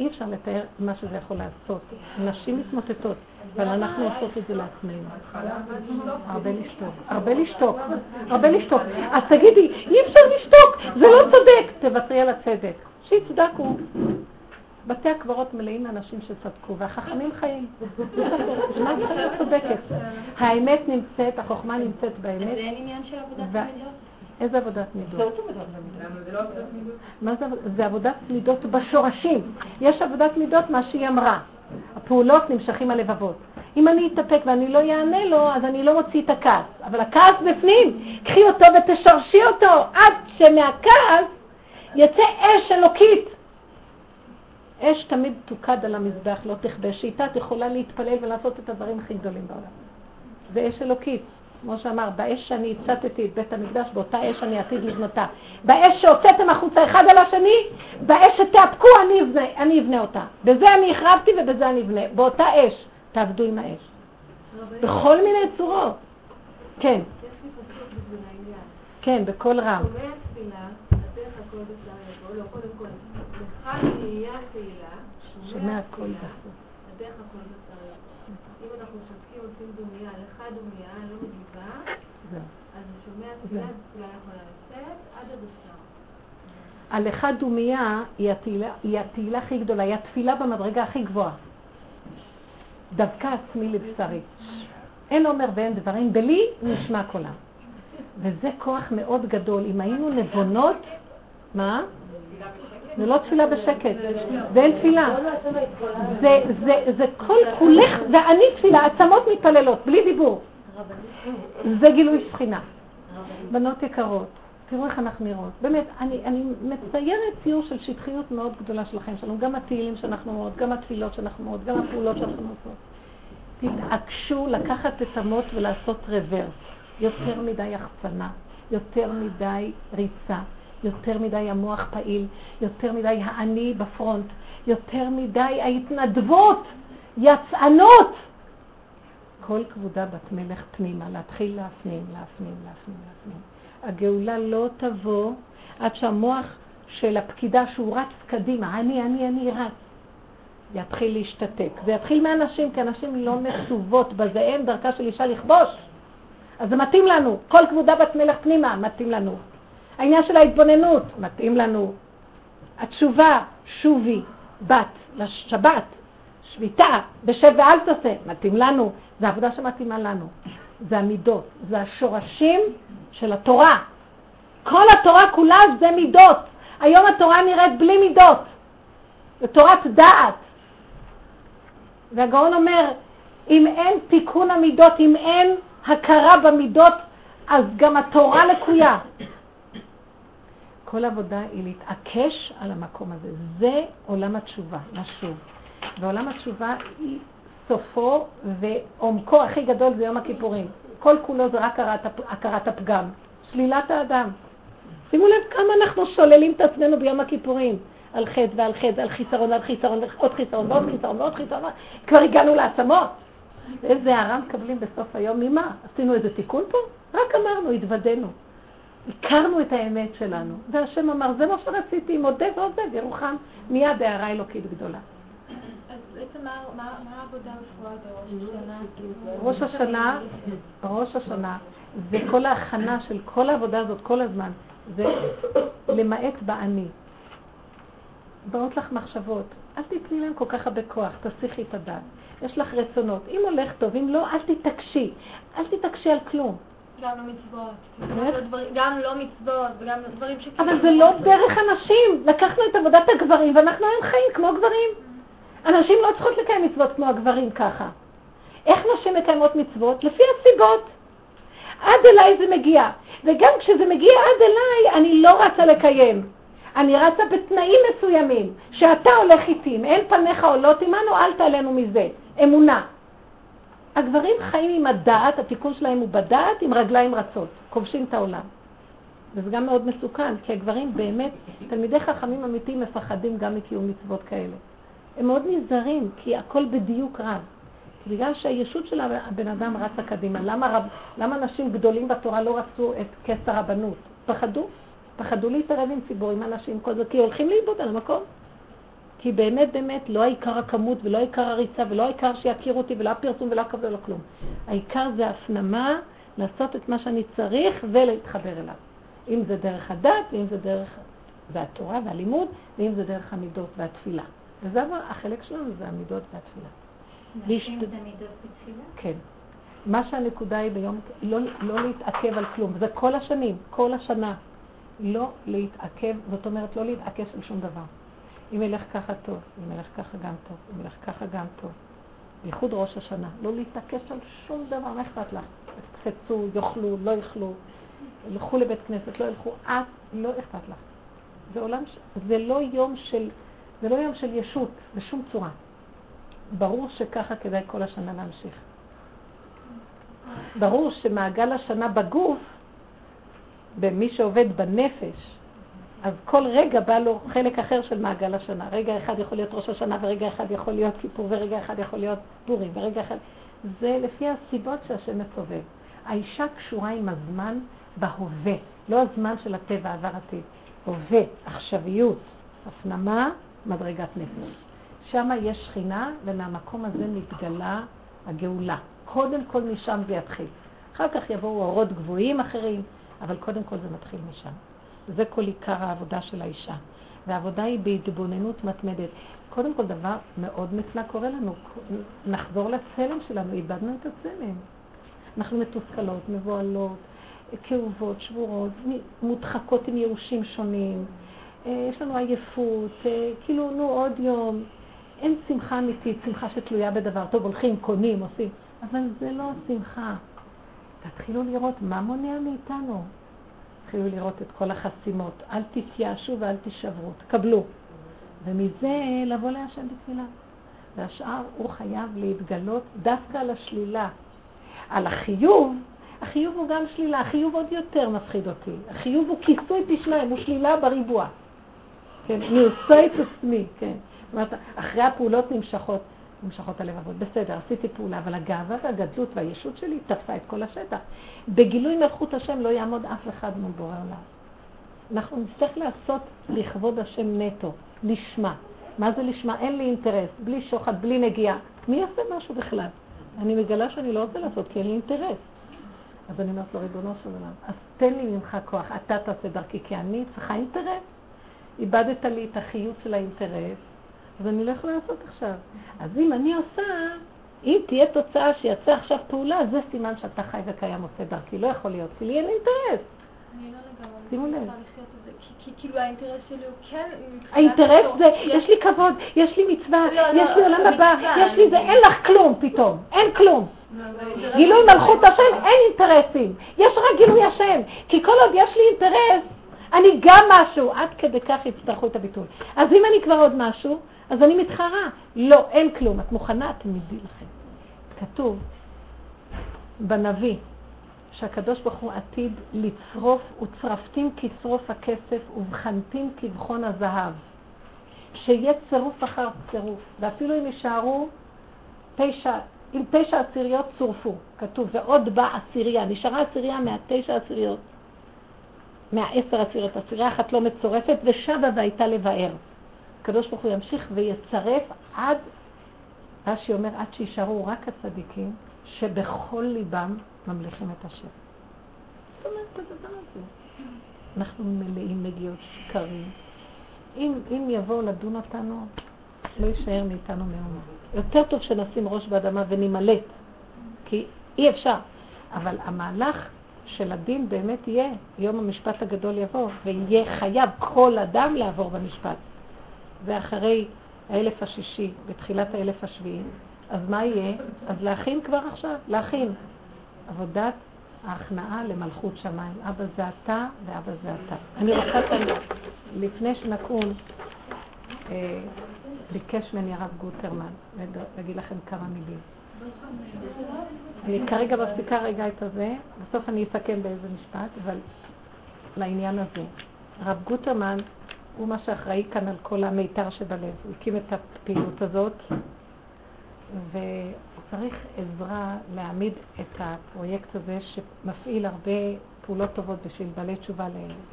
Speaker 1: אי אפשר לתאר מה שזה יכול לעשות. נשים מתמוטטות, אבל אנחנו עושות את זה לעצמנו. הרבה לשתוק, הרבה לשתוק, הרבה לשתוק. אז תגידי, אי אפשר לשתוק, זה לא צודק. תוותרי על הצדק. שיצדקו. בתי הקברות מלאים מאנשים שצדקו, והחכמים חיים. מה זה להיות צודקת? האמת נמצאת, החוכמה נמצאת באמת.
Speaker 4: זה אין עניין של עבודת מידות?
Speaker 1: איזה עבודת מידות?
Speaker 2: למה זה לא
Speaker 1: זה עבודת מידות בשורשים. יש עבודת מידות, מה שהיא אמרה. הפעולות נמשכים הלבבות. אם אני אתאפק ואני לא אענה לו, אז אני לא מוציא את הכעס. אבל הכעס בפנים, קחי אותו ותשרשי אותו עד שמהכעס יצא אש אלוקית. אש תמיד תוקד על המזבח, לא תכבה, שאיתה את יכולה להתפלל ולעשות את הדברים הכי גדולים בעולם. זה אש אלוקית. כמו שאמר, באש שאני הצטתי את בית המקדש, באותה אש אני עתיד לבנותה. באש שהוצאתם החוצה אחד על השני, באש שתאפקו אני אבנה, אני אבנה אותה. בזה אני החרבתי ובזה אני אבנה. באותה אש, תעבדו עם האש. בכל מיני צורות. כן. כן, בקול רם.
Speaker 3: שומע הכל תהילה,
Speaker 1: שומע הכל
Speaker 3: יבוא. אם אנחנו עושים דומיה, לך דומיה, אני לא מגיבה,
Speaker 1: זהו.
Speaker 3: אז אני שומע תפילה, תפילה יכולה לשבת עד הבשר.
Speaker 1: הלכה דומיה היא התהילה, היא התהילה הכי גדולה, היא התפילה במדרגה הכי גבוהה. דווקא עצמי לבשרי. אין אומר ואין דברים, בלי נשמע קולם. וזה כוח מאוד גדול. אם היינו נבונות, מה? זה לא תפילה בשקט, ואין תפילה. זה, כל כולך, זה אני תפילה, עצמות מתפללות, בלי דיבור. זה גילוי שכינה. בנות יקרות, תראו איך אנחנו נראות. באמת, אני, אני מציירת ציור של שטחיות מאוד גדולה של החיים שלנו, גם התהילים שאנחנו אומרות, גם התפילות שאנחנו אומרות, גם הפעולות שאנחנו עושות. תתעקשו לקחת את המוט ולעשות רוורס. יותר מדי החצנה, יותר מדי ריצה, יותר מדי המוח פעיל, יותר מדי האני בפרונט, יותר מדי ההתנדבות, יצאנות. כל כבודה בת מלך פנימה, להתחיל להפנים, להפנים, להפנים, להפנים. הגאולה לא תבוא עד שהמוח של הפקידה שהוא רץ קדימה, אני, אני, אני רץ, יתחיל להשתתק. זה יתחיל מאנשים, כי אנשים לא מסובות בזה, אין דרכה של אישה לכבוש. אז זה מתאים לנו. כל כבודה בת מלך פנימה, מתאים לנו. העניין של ההתבוננות, מתאים לנו. התשובה, שובי, בת, לשבת, שביתה, בשב ואל תעשה, מתאים לנו. זה עבודה שמתאימה לנו. זה המידות, זה השורשים של התורה. כל התורה כולה זה מידות. היום התורה נראית בלי מידות. זה תורת דעת. והגאון אומר, אם אין תיקון המידות, אם אין הכרה במידות, אז גם התורה לקויה. כל עבודה היא להתעקש על המקום הזה. זה עולם התשובה, לשוב. ועולם התשובה היא סופו ועומקו הכי גדול זה יום הכיפורים. כל כולו זה רק הכרת, הפגם, שלילת האדם. שימו לב כמה אנחנו שוללים את עצמנו ביום הכיפורים. על חטא ועל חטא, על חיסרון, על חיסרון, עוד חיסרון ועוד חיסרון ועוד חיסרון, כבר הגענו לעצמות. איזה הערה מקבלים בסוף היום, ממה? עשינו איזה תיקון פה? רק אמרנו, התוודענו. הכרנו את האמת שלנו. והשם אמר, זה מה שרציתי, מודה ועובד, ירוחם, מיד הערה אלוקית גדולה.
Speaker 4: אז בעצם מה העבודה בפועל בראש השנה?
Speaker 1: ראש השנה, ראש השנה, זה כל ההכנה של כל העבודה הזאת כל הזמן, זה למעט באני. באות לך מחשבות, אל תתני להם כל כך הרבה כוח, תסיכי את הדעת. יש לך רצונות, אם הולך טוב, אם לא, אל תתעקשי. אל תתעקשי על כלום.
Speaker 4: גם לא מצוות, גם לא מצוות, וגם דברים שכאילו...
Speaker 1: אבל זה לא דרך אנשים. לקחנו את עבודת הגברים ואנחנו היום חיים כמו גברים. אנשים לא צריכות לקיים מצוות כמו הגברים ככה. איך נשים מקיימות מצוות? לפי הסיבות. עד אליי זה מגיע. וגם כשזה מגיע עד אליי, אני לא רצה לקיים. אני רצה בתנאים מסוימים, שאתה הולך איתי, אם אין פניך עולות עמנו, אל תעלנו מזה. אמונה. הגברים חיים עם הדעת, התיקון שלהם הוא בדעת, עם רגליים רצות, כובשים את העולם. וזה גם מאוד מסוכן, כי הגברים באמת, תלמידי חכמים אמיתיים מפחדים גם מקיום מצוות כאלה. הם מאוד נזהרים, כי הכל בדיוק רב. בגלל שהישות של הבן אדם רצה קדימה. למה, רב, למה אנשים גדולים בתורה לא רצו את כס הרבנות? פחדו. פחדו להתערב עם ציבור, עם אנשים, כל זה, כי הולכים לאיבוד על המקום. כי באמת באמת לא העיקר הכמות ולא העיקר הריצה ולא העיקר שיכיר אותי ולא הפרסום ולא הכבוד ולא כלום. העיקר זה הפנמה, לעשות את מה שאני צריך ולהתחבר אליו. אם זה דרך הדת, ואם זה דרך והתורה והלימוד, ואם זה דרך המידות והתפילה. וזה החלק שלנו, זה המידות והתפילה.
Speaker 4: נשים זה מידות ותפילה?
Speaker 1: כן. מה שהנקודה היא ביום, לא, לא להתעכב על כלום, זה כל השנים, כל השנה. לא להתעכב, זאת אומרת לא להתעקש על שום דבר. אם ילך ככה טוב, אם ילך ככה גם טוב, אם ילך ככה גם טוב. בייחוד ראש השנה. לא להתעקש על שום דבר, מה אכפת לך? תקפצו, יאכלו, לא יאכלו, ילכו לבית כנסת, לא ילכו, את לא אכפת לך. זה עולם, זה לא יום של, זה לא יום של ישות בשום צורה. ברור שככה כדאי כל השנה להמשיך. ברור שמעגל השנה בגוף, במי שעובד בנפש, אז כל רגע בא לו חלק אחר של מעגל השנה. רגע אחד יכול להיות ראש השנה, ורגע אחד יכול להיות כיפור, ורגע אחד יכול להיות פורים, ורגע אחד... זה לפי הסיבות שהשם מסובב. האישה קשורה עם הזמן בהווה, לא הזמן של הטבע, עבר עתיד. הווה, עכשוויות, הפנמה, מדרגת נפש. שם יש שכינה, ומהמקום הזה מתגלה הגאולה. קודם כל משם זה יתחיל. אחר כך יבואו אורות גבוהים אחרים, אבל קודם כל זה מתחיל משם. זה כל עיקר העבודה של האישה. והעבודה היא בהתבוננות מתמדת. קודם כל דבר מאוד נפלא קורה לנו, נחזור לצלם שלנו, איבדנו את הצלם. אנחנו מתוסכלות, מבוהלות, כאובות, שבורות, מודחקות עם ייאושים שונים, אה, יש לנו עייפות, אה, כאילו, נו, עוד יום. אין שמחה אמיתית, שמחה שתלויה בדבר. טוב, הולכים, קונים, עושים, אבל זה לא שמחה. תתחילו לראות מה מונע מאיתנו. תתחילו לראות את כל החסימות. אל תתייאשו ואל תישברו, תקבלו. ומזה לבוא להשם בתפילה. והשאר הוא חייב להתגלות דווקא על השלילה. על החיוב, החיוב הוא גם שלילה, החיוב עוד יותר מפחיד אותי. החיוב הוא כיסוי פי שניים, הוא שלילה בריבוע. כן, אני עושה את עצמי, כן. זאת אומרת, אחרי הפעולות נמשכות, נמשכות הלבבות. בסדר, עשיתי פעולה, אבל הגאווה והגדלות והישות שלי תפסה את כל השטח. בגילוי מלכות השם לא יעמוד אף אחד מול בורא עולם. אנחנו נצטרך לעשות לכבוד השם נטו, לשמה. מה זה לשמה? אין לי אינטרס, בלי שוחד, בלי נגיעה. מי יעשה משהו בכלל? אני מגלה שאני לא רוצה לעשות, כי אין לי אינטרס. אז אני אומרת לו, ריבונו של עולם, אז תן לי ממך כוח, אתה תעשה דרכי, כי אני צריכה אינטרס. איבדת לי את החיות של האינטרס, אז אני לא יכולה לעשות עכשיו. אז אם אני עושה, אם תהיה תוצאה שיצא עכשיו פעולה, זה סימן שאתה חי וקיים עושה דרכי. לא יכול להיות, כי לי אין אינטרס.
Speaker 4: לא
Speaker 1: שימו לב.
Speaker 4: כי- כאילו האינטרס שלי הוא כן...
Speaker 1: האינטרס זה,
Speaker 4: יש-
Speaker 1: לי כבוד, יש לי מצווה,
Speaker 4: לא, לא,
Speaker 1: יש לי עולם הבא, יש לי זה, אין לך כלום פתאום, אין כלום. גילוי מלכות השם, אין אינטרסים. יש רק גילוי השם. כי כל עוד יש לי אינטרס, אני גם משהו. עד כדי כך יצטרכו את הביטוי. אז אם אני כבר עוד משהו, אז אני מתחרה. לא, אין כלום. את מוכנה? אתם יודעים לכם. כתוב בנביא שהקדוש ברוך הוא עתיד לצרוף, וצרפתים כשרוף הכסף ובחנתים כבחון הזהב. שיהיה צירוף אחר צירוף, ואפילו אם יישארו תשע, אם תשע עשיריות צורפו, כתוב, ועוד בא עשירייה, נשארה עשירייה מהתשע עשיריות, מהעשר עשיריות, עשירייה אחת לא מצורפת, ושבה והייתה לבאר. הקדוש ברוך הוא ימשיך ויצרף עד, רש"י אומר, עד שישארו רק הצדיקים, שבכל ליבם ממליכים את השם. זאת אומרת, הדבר הזה. אנחנו מלאים נגיעות שקרים. אם, אם יבואו לדון אותנו, לא יישאר מאיתנו מאומה. יותר טוב שנשים ראש באדמה ונמלט, כי אי אפשר. אבל המהלך של הדין באמת יהיה, יום המשפט הגדול יבוא, ויהיה חייב כל אדם לעבור במשפט. זה אחרי האלף השישי, בתחילת האלף השביעי. אז מה יהיה? אז להכין כבר עכשיו, להכין. עבודת ההכנעה למלכות שמיים. אבא זה אתה ואבא זה אתה. אני רוצה כאן, לפני שנקום, אה, ביקש ממני הרב גוטרמן להגיד לכם כמה מילים. אני כרגע מפסיקה רגע את הזה, בסוף אני אסכם באיזה משפט, אבל לעניין הזה. הרב גוטרמן הוא מה שאחראי כאן על כל המיתר שבלב. הוא הקים את הפעילות הזאת, והוא צריך עזרה להעמיד את הפרויקט הזה שמפעיל הרבה פעולות טובות בשביל בעלי תשובה,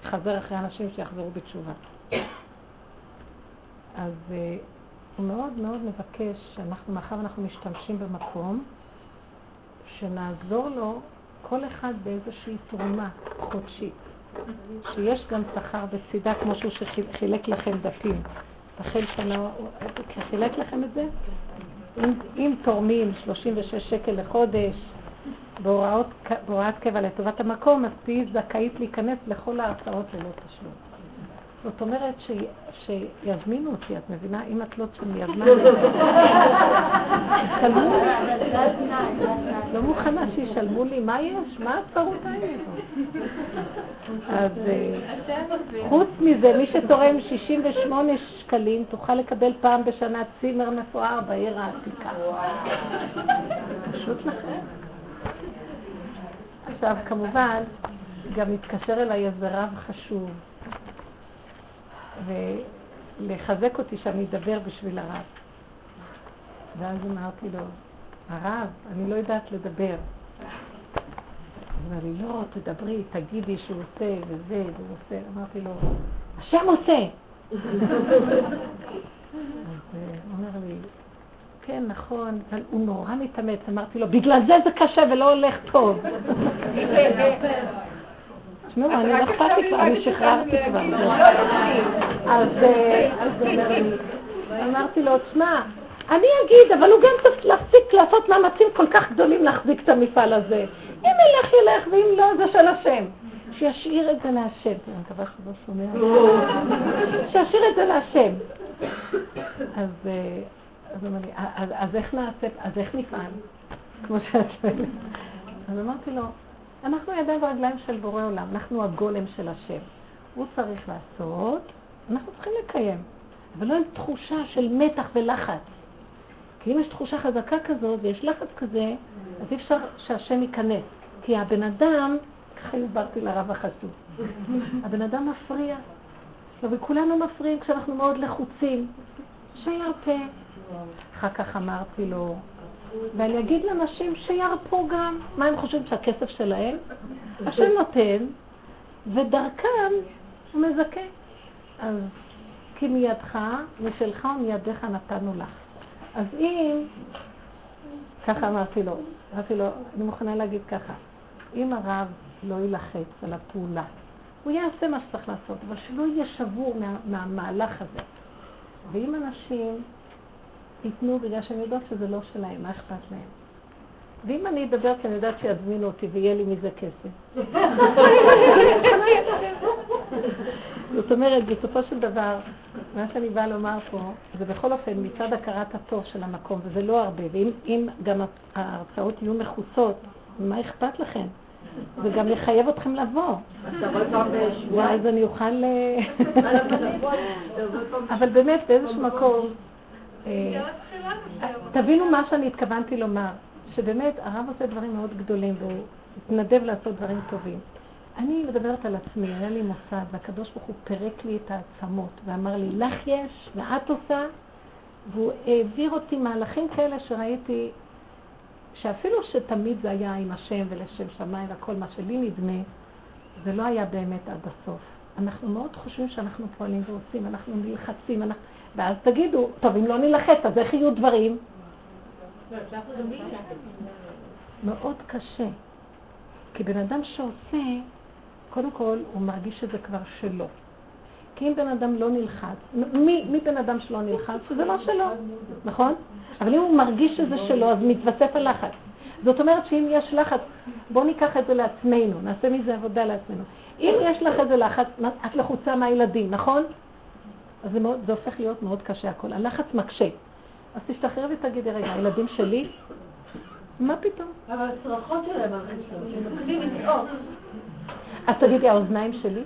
Speaker 1: לחזר אחרי אנשים שיחזרו בתשובה. אז uh, הוא מאוד מאוד מבקש שאנחנו, מאחר ואנחנו משתמשים במקום, שנעזור לו כל אחד באיזושהי תרומה חודשית. שיש גם שכר בצידה, כמו שהוא שחילק לכם דפים. תחל שנה, חילק לכם את זה? אם, אם תורמים 36 שקל לחודש בהוראת קבע לטובת המקום, אז תהיי זכאית להיכנס לכל ההרצאות ללא תשלום. זאת אומרת ש, שיזמינו אותי, את מבינה? אם את לא יזמנו ישלמו לא מוכנה שישלמו לי, מה יש? מה הצרות האלה? אז חוץ מזה, מי שתורם 68 שקלים, תוכל לקבל פעם בשנה צימר מפואר בעיר העתיקה. פשוט לכם. עכשיו, כמובן, גם התקשר אליי איזה רב חשוב. ולחזק אותי שאני אדבר בשביל הרב. ואז אמרתי לו, הרב, אני לא יודעת לדבר. אומר לי, לא, תדברי, תגידי שהוא עושה וזה, והוא עושה. אמרתי לו, השם עושה! אז הוא אומר לי, כן, נכון, אבל הוא נורא מתאמץ. אמרתי לו, בגלל זה זה קשה ולא הולך טוב. תשמעו, אני לא לי כבר, אני שחררתי כבר. אז אמרתי לו, תשמע, אני אגיד, אבל הוא גם צריך להפסיק לעשות מאמצים כל כך גדולים להחזיק את המפעל הזה. אם ילך, ילך, ואם לא, זה של השם. שישאיר את זה להשם. אני מקווה שהוא לא שומע. שישאיר את זה להשם. אז הוא אומר לי, אז איך נעשה, אז איך נפעל? כמו שאת שואלת. אז אמרתי לו, אנחנו ידיים ורגליים של בורא עולם, אנחנו הגולם של השם. הוא צריך לעשות, אנחנו צריכים לקיים. אבל לא עם תחושה של מתח ולחץ. כי אם יש תחושה חזקה כזאת ויש לחץ כזה, אז אי אפשר שהשם ייכנס. כי הבן אדם, ככה הסברתי לרב החשוב, הבן אדם מפריע. וכולנו מפריעים כשאנחנו מאוד לחוצים. שירפה. אחר כך אמרתי לו, ואני אגיד לאנשים שירפו גם. מה הם חושבים שהכסף שלהם? השם נותן, ודרכם הוא מזכה. אז כי מידך, משלך ומידיך נתנו לך. אז אם, ככה אמרתי לו, אמרתי לו, אני מוכנה להגיד ככה, אם הרב לא יילחץ על הפעולה, הוא יעשה מה שצריך לעשות, אבל שלא יהיה שבור מה, מהמהלך הזה. ואם אנשים ייתנו בגלל שאני יודעת שזה לא שלהם, מה אכפת להם? ואם אני אדבר כי אני יודעת שיזמינו אותי ויהיה לי מזה כסף. זאת אומרת, בסופו של דבר, מה שאני באה לומר פה, זה בכל אופן מצד הכרת הטוב של המקום, וזה לא הרבה, ואם גם ההרצאות יהיו מכוסות, מה אכפת לכם? זה גם יחייב אתכם לבוא. ואז אני אוכל... אבל באמת, באיזשהו מקום... אה, תבינו מה שאני התכוונתי לומר, שבאמת הרב עושה דברים מאוד גדולים והוא התנדב לעשות דברים טובים. אני מדברת על עצמי, היה לי מוסד, והקדוש ברוך הוא פירק לי את העצמות, ואמר לי, לך יש, ואת עושה, והוא העביר אותי מהלכים כאלה שראיתי, שאפילו שתמיד זה היה עם השם ולשם שמיים וכל מה שלי נדמה, זה לא היה באמת עד הסוף. אנחנו מאוד חושבים שאנחנו פועלים ועושים, אנחנו נלחצים, אנחנו... ואז תגידו, טוב, אם לא נלחץ, אז איך יהיו דברים? מאוד קשה. כי בן אדם שעושה, קודם כל הוא מרגיש שזה כבר שלו. כי אם בן אדם לא נלחץ, מי, מי בן אדם שלא נלחץ? שזה לא שלו, נכון? אבל אם הוא מרגיש שזה שלו, אז מתווסף הלחץ. זאת אומרת שאם יש לחץ, בואו ניקח את זה לעצמנו, נעשה מזה עבודה לעצמנו. אם יש לך איזה לחץ, את לחוצה מהילדים, נכון? אז זה, מאוד, זה הופך להיות מאוד קשה הכל. הלחץ מקשה. אז תשתחררי ותגידי, רגע, הילדים שלי, מה פתאום?
Speaker 3: אבל הצרחות שלהם על חיסון, שהם מתחילים לצעוק.
Speaker 1: אז תגידי, האוזניים שלי?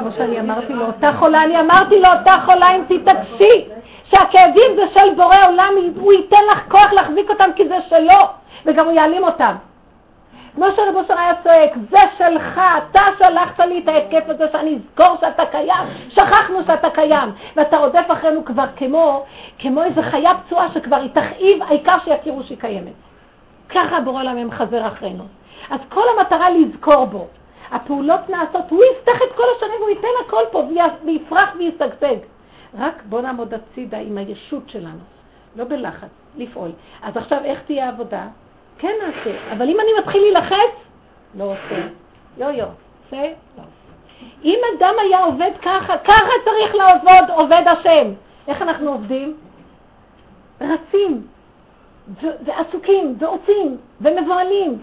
Speaker 1: כמו שאני אמרתי לאותה חולה, אני אמרתי לאותה חולה, אם תתעקשי, שהכאבים זה של בורא עולם, הוא ייתן לך כוח להחזיק אותם כי זה שלו, וגם הוא יעלים אותם. כמו שרב אושר היה צועק, זה שלך, אתה שלחת לי את ההתקף הזה שאני אזכור שאתה קיים, שכחנו שאתה קיים, ואתה רודף אחרינו כבר כמו, כמו איזה חיה פצועה שכבר היא תכאיב, העיקר שיכירו שהיא קיימת. ככה בורא עולם מחזר אחרינו. אז כל המטרה לזכור בו. הפעולות נעשות, הוא יפתח את כל השנים והוא ייתן הכל פה ויפרח וישגשג. רק בוא נעמוד הצידה עם הישות שלנו, לא בלחץ, לפעול. אז עכשיו איך תהיה העבודה? כן נעשה, אבל אם אני מתחיל להילחץ, לא עושה. יו-יו, עושה, לא. אם אדם היה עובד ככה, ככה צריך לעבוד עובד השם. איך אנחנו עובדים? רצים, ועסוקים, ועושים, ומבוהלים,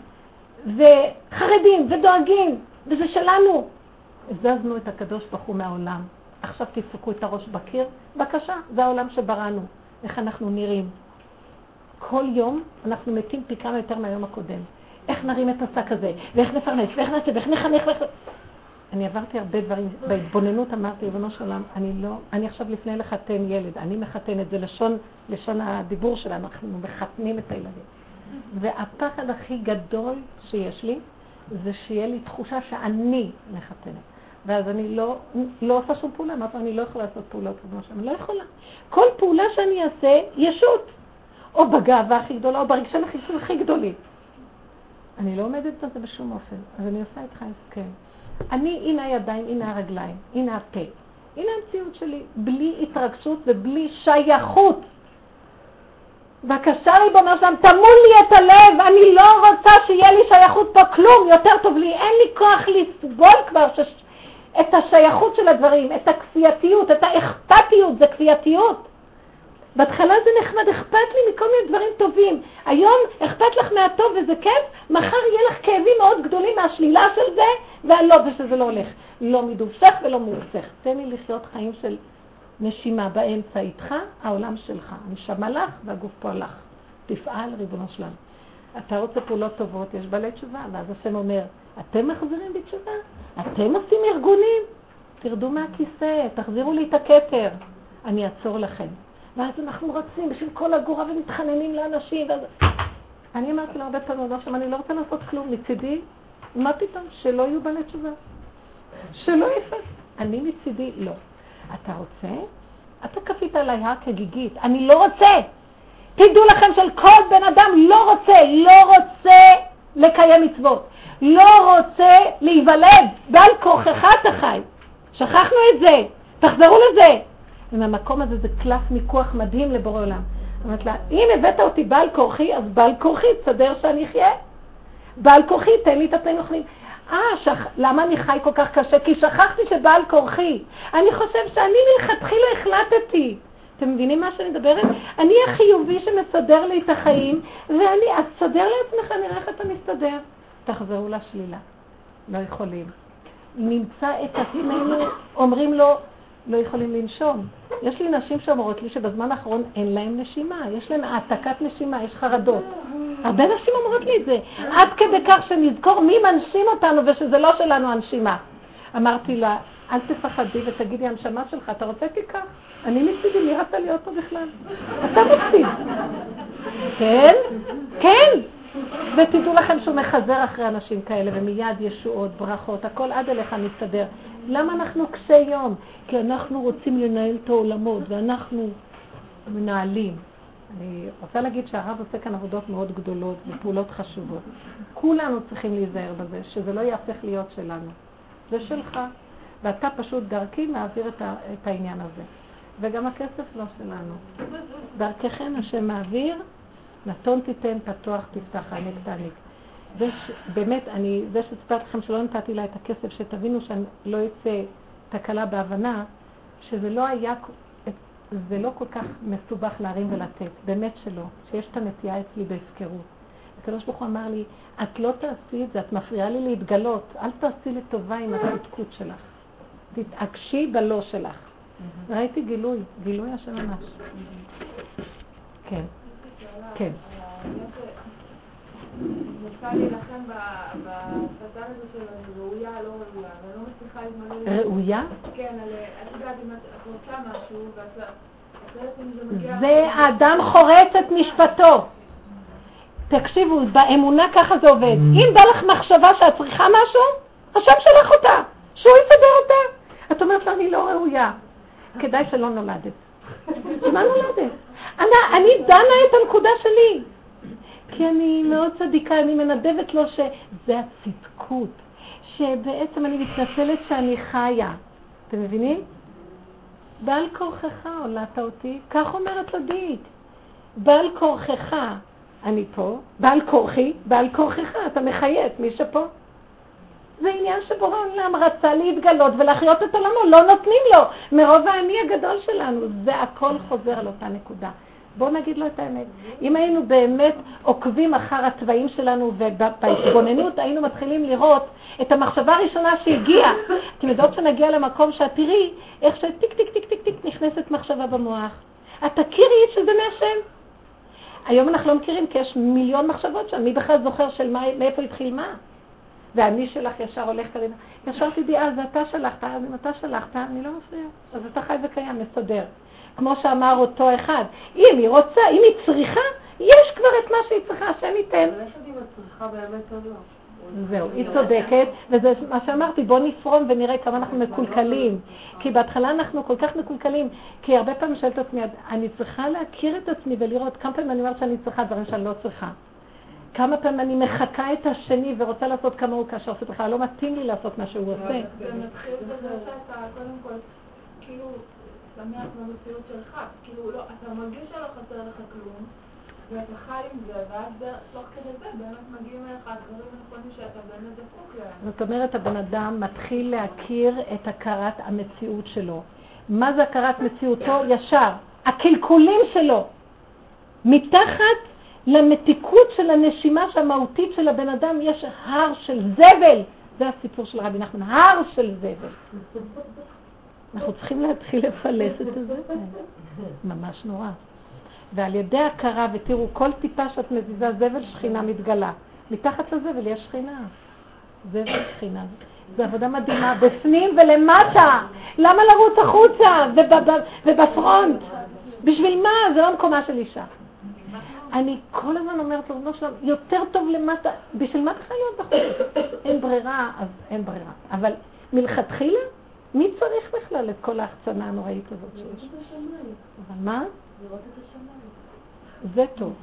Speaker 1: וחרדים, ודואגים, וזה שלנו. הזזנו את הקדוש ברוך הוא מהעולם. עכשיו תדפקו את הראש בקיר, בבקשה, זה העולם שבראנו. איך אנחנו נראים. כל יום אנחנו מתים פי כמה יותר מהיום הקודם. איך נרים את השק הזה, ואיך נפרנס, ואיך נעשה, ואיך נחנך, ואיך... אני עברתי הרבה דברים, בהתבוננות אמרתי, ריבונו של עולם, אני לא, אני עכשיו לפני לחתן ילד, אני מחתן את זה לשון, לשון הדיבור שלנו, אנחנו מחתנים את הילדים. והפחד הכי גדול שיש לי, זה שיהיה לי תחושה שאני מחתנת. ואז אני לא, לא עושה שום פעולה, אמרתי, אני לא יכולה לעשות פעולות, אני לא יכולה. כל פעולה שאני אעשה, ישות. או בגאווה הכי גדולה, או ברגשי נחישות הכי גדולים. אני לא עומדת על זה בשום אופן, אז אני עושה איתך הסכם. אני, הנה הידיים, הנה הרגליים, הנה הפה. הנה המציאות שלי, בלי התרגשות ובלי שייכות. בבקשה ריבונו שלם, תמול לי את הלב, אני לא רוצה שיהיה לי שייכות פה כלום, יותר טוב לי, אין לי כוח לסבול כבר שש... את השייכות של הדברים, את הכפייתיות, את האכפתיות, זה כפייתיות. בהתחלה זה נחמד, אכפת לי מכל מיני דברים טובים. היום אכפת לך מהטוב וזה כיף, מחר יהיה לך כאבים מאוד גדולים מהשלילה של זה, והלא, ושזה לא הולך. לא מדובשך ולא מאופסך. תן לי לחיות חיים של נשימה באמצע איתך, העולם שלך. הנשמה לך והגוף פה לך. תפעל, ריבונו שלם. אתה רוצה פעולות טובות, יש בעלי תשובה, ואז השם אומר, אתם מחזירים בתשובה? אתם עושים ארגונים? תרדו מהכיסא, תחזירו לי את הכתר, אני אעצור לכם. ואז אנחנו רצים בשביל כל אגורה ומתחננים לאנשים. ואז... אני אמרתי לו הרבה פעמים, עכשיו אני לא רוצה לעשות כלום מצידי, מה פתאום? שלא יהיו בעלי תשובה. שלא יפה. אני מצידי, לא. אתה רוצה? אתה כפית עליי הר כגיגית. אני לא רוצה. תדעו לכם של כל בן אדם לא רוצה, לא רוצה לקיים מצוות. לא רוצה להיוולד. בעל כורחך אתה חי. שכחנו את זה. תחזרו לזה. ומהמקום הזה זה קלף מיקוח מדהים לבורא עולם. אמרת לה, אם הבאת אותי בעל כורחי, אז בעל כורחי, תסדר שאני אחיה. בעל כורחי, תן לי את התנאים הנכונים. אה, שכ... למה אני חי כל כך קשה? כי שכחתי שבעל כורחי. אני חושב שאני מלכתחילה החלטתי. אתם מבינים מה שאני מדברת? אני החיובי שמסדר לי את החיים, ואני, אז תסדר לעצמך, נראה איך אתה מסתדר. תחזרו לשלילה. לא יכולים. נמצא את עצמנו, אומרים לו, לא יכולים לנשום. יש לי נשים שאומרות לי שבזמן האחרון אין להן נשימה, יש להן העתקת נשימה, יש חרדות. הרבה נשים אומרות לי את זה, עד כדי כך שנזכור מי מנשים אותנו ושזה לא שלנו הנשימה. אמרתי לה, אל תפחדי ותגידי הנשמה שלך, אתה רוצה תיקח. אני מצידי, מי רצה להיות פה בכלל? אתה מפסיד. כן? כן. ותדעו לכם שהוא מחזר אחרי אנשים כאלה, ומיד ישועות, ברכות, הכל עד אליך מסתדר. למה אנחנו קשי יום? כי אנחנו רוצים לנהל את העולמות, ואנחנו מנהלים. אני רוצה להגיד שהרב עושה כאן עבודות מאוד גדולות ופעולות חשובות. כולנו צריכים להיזהר בזה, שזה לא יהפך להיות שלנו. זה שלך, ואתה פשוט דרכי מעביר את, העניין הזה. וגם הכסף לא שלנו. דרככם השם מעביר, נתון תיתן, פתוח תפתח, הענק תעניק. זה ש... באמת, אני, זה שסיפרתי לכם שלא נתתי לה את הכסף, שתבינו שאני לא אצא תקלה בהבנה, שזה לא היה, זה לא כל כך מסובך להרים ולתת, באמת שלא, שיש את הנטייה אצלי בהפקרות. הקדוש ברוך הוא אמר לי, את לא תעשי את זה, את מפריעה לי להתגלות, אל תעשי לי טובה עם הצדקות שלך. תתעקשי בלא שלך. ראיתי גילוי, גילוי השם ממש. כן, כן.
Speaker 3: רוצה להילחם בשטן הזה של ראויה, לא ראויה, ואני לא מצליחה להתמלא...
Speaker 1: ראויה?
Speaker 3: כן, את יודעת, אם את רוצה משהו, ואת...
Speaker 1: זה האדם חורץ את משפטו. תקשיבו, באמונה ככה זה עובד. אם בא לך מחשבה שאת צריכה משהו, השם שלח אותה, שהוא יסדר אותה. את אומרת לו, אני לא ראויה. כדאי שלא נולדת. מה נולדת? אני דנה את הנקודה שלי. כי אני מאוד צדיקה, אני מנדבת לו שזה הצדקות, שבעצם אני מתנצלת שאני חיה. אתם מבינים? בעל כורכך עולת אותי, כך אומרת לו דית. בעל כורכך, אני פה, בעל כורכי, בעל כורכך, אתה מחיה את מי שפה. זה עניין שבורא עולם רצה להתגלות ולהחיות את עולמו, לא נותנים לו, מרוב האני הגדול שלנו. זה הכל חוזר על אותה נקודה. בואו נגיד לו את האמת. אם היינו באמת עוקבים אחר התאוות שלנו ובהתבוננות היינו מתחילים לראות את המחשבה הראשונה שהגיעה. אתם יודעות שנגיע למקום שאת תראי איך שטיק טיק טיק טיק טיק נכנסת מחשבה במוח. את תכירי שזה מהשם. היום אנחנו לא מכירים כי יש מיליון מחשבות שם, מי בכלל זוכר של מה, מאיפה התחיל מה? ואני שלך ישר הולך קדימה. ישר תדעי, אה, זה אתה שלחת, אז אם אתה שלחת, אני לא מפריע. אז אתה חי וקיים, מסתדר. כמו שאמר אותו אחד, אם היא רוצה, אם היא צריכה, יש כבר את מה שהיא צריכה, השם ייתן.
Speaker 3: לא?
Speaker 1: זהו, היא צודקת, וזה מה שאמרתי, בוא נפרום ונראה כמה אנחנו מקולקלים. כי בהתחלה אנחנו כל כך מקולקלים, כי הרבה פעמים שואלת עצמי, אני צריכה להכיר את עצמי ולראות כמה פעמים אני אומרת שאני צריכה דברים שאני לא צריכה. כמה פעמים אני מחקה את השני ורוצה לעשות כמוהו כאשר זה בכלל לא מתאים לי לעשות מה שהוא עושה.
Speaker 3: זה מתחיל בזה שאתה קודם כל, כאילו, שמח במציאות שלך. כאילו, לא, אתה מרגיש שלא חסר לך כלום, ואתה חי עם זה, ואז תוך כדי זה באמת מגיעים אליך הדברים הנכונים שאתה באמת זקוק להם.
Speaker 1: זאת אומרת, הבן אדם מתחיל להכיר את הכרת המציאות שלו. מה זה הכרת מציאותו? ישר. הקלקולים שלו. מתחת למתיקות של הנשימה המהותית של הבן אדם יש הר של זבל. זה הסיפור של רבי נחמן, הר של זבל. אנחנו צריכים להתחיל לפלס את זה. ממש נורא. ועל ידי הכרה, ותראו, כל טיפה שאת מזיזה זבל, שכינה מתגלה. מתחת לזבל יש שכינה. זבל שכינה. זו עבודה מדהימה, בפנים ולמטה. למה לרוץ החוצה ובפרונט? בשביל מה? זה לא מקומה של אישה. אני כל הזמן אומרת לו, לא שלום, יותר טוב למטה, בשביל מה בכלל להיות בחוץ? אין ברירה, אז אין ברירה. אבל מלכתחילה, מי צריך בכלל את כל ההחצנה הנוראית הזאת שיש?
Speaker 3: לראות את השמיים.
Speaker 1: אבל מה?
Speaker 3: לראות את השמיים.
Speaker 1: זה טוב.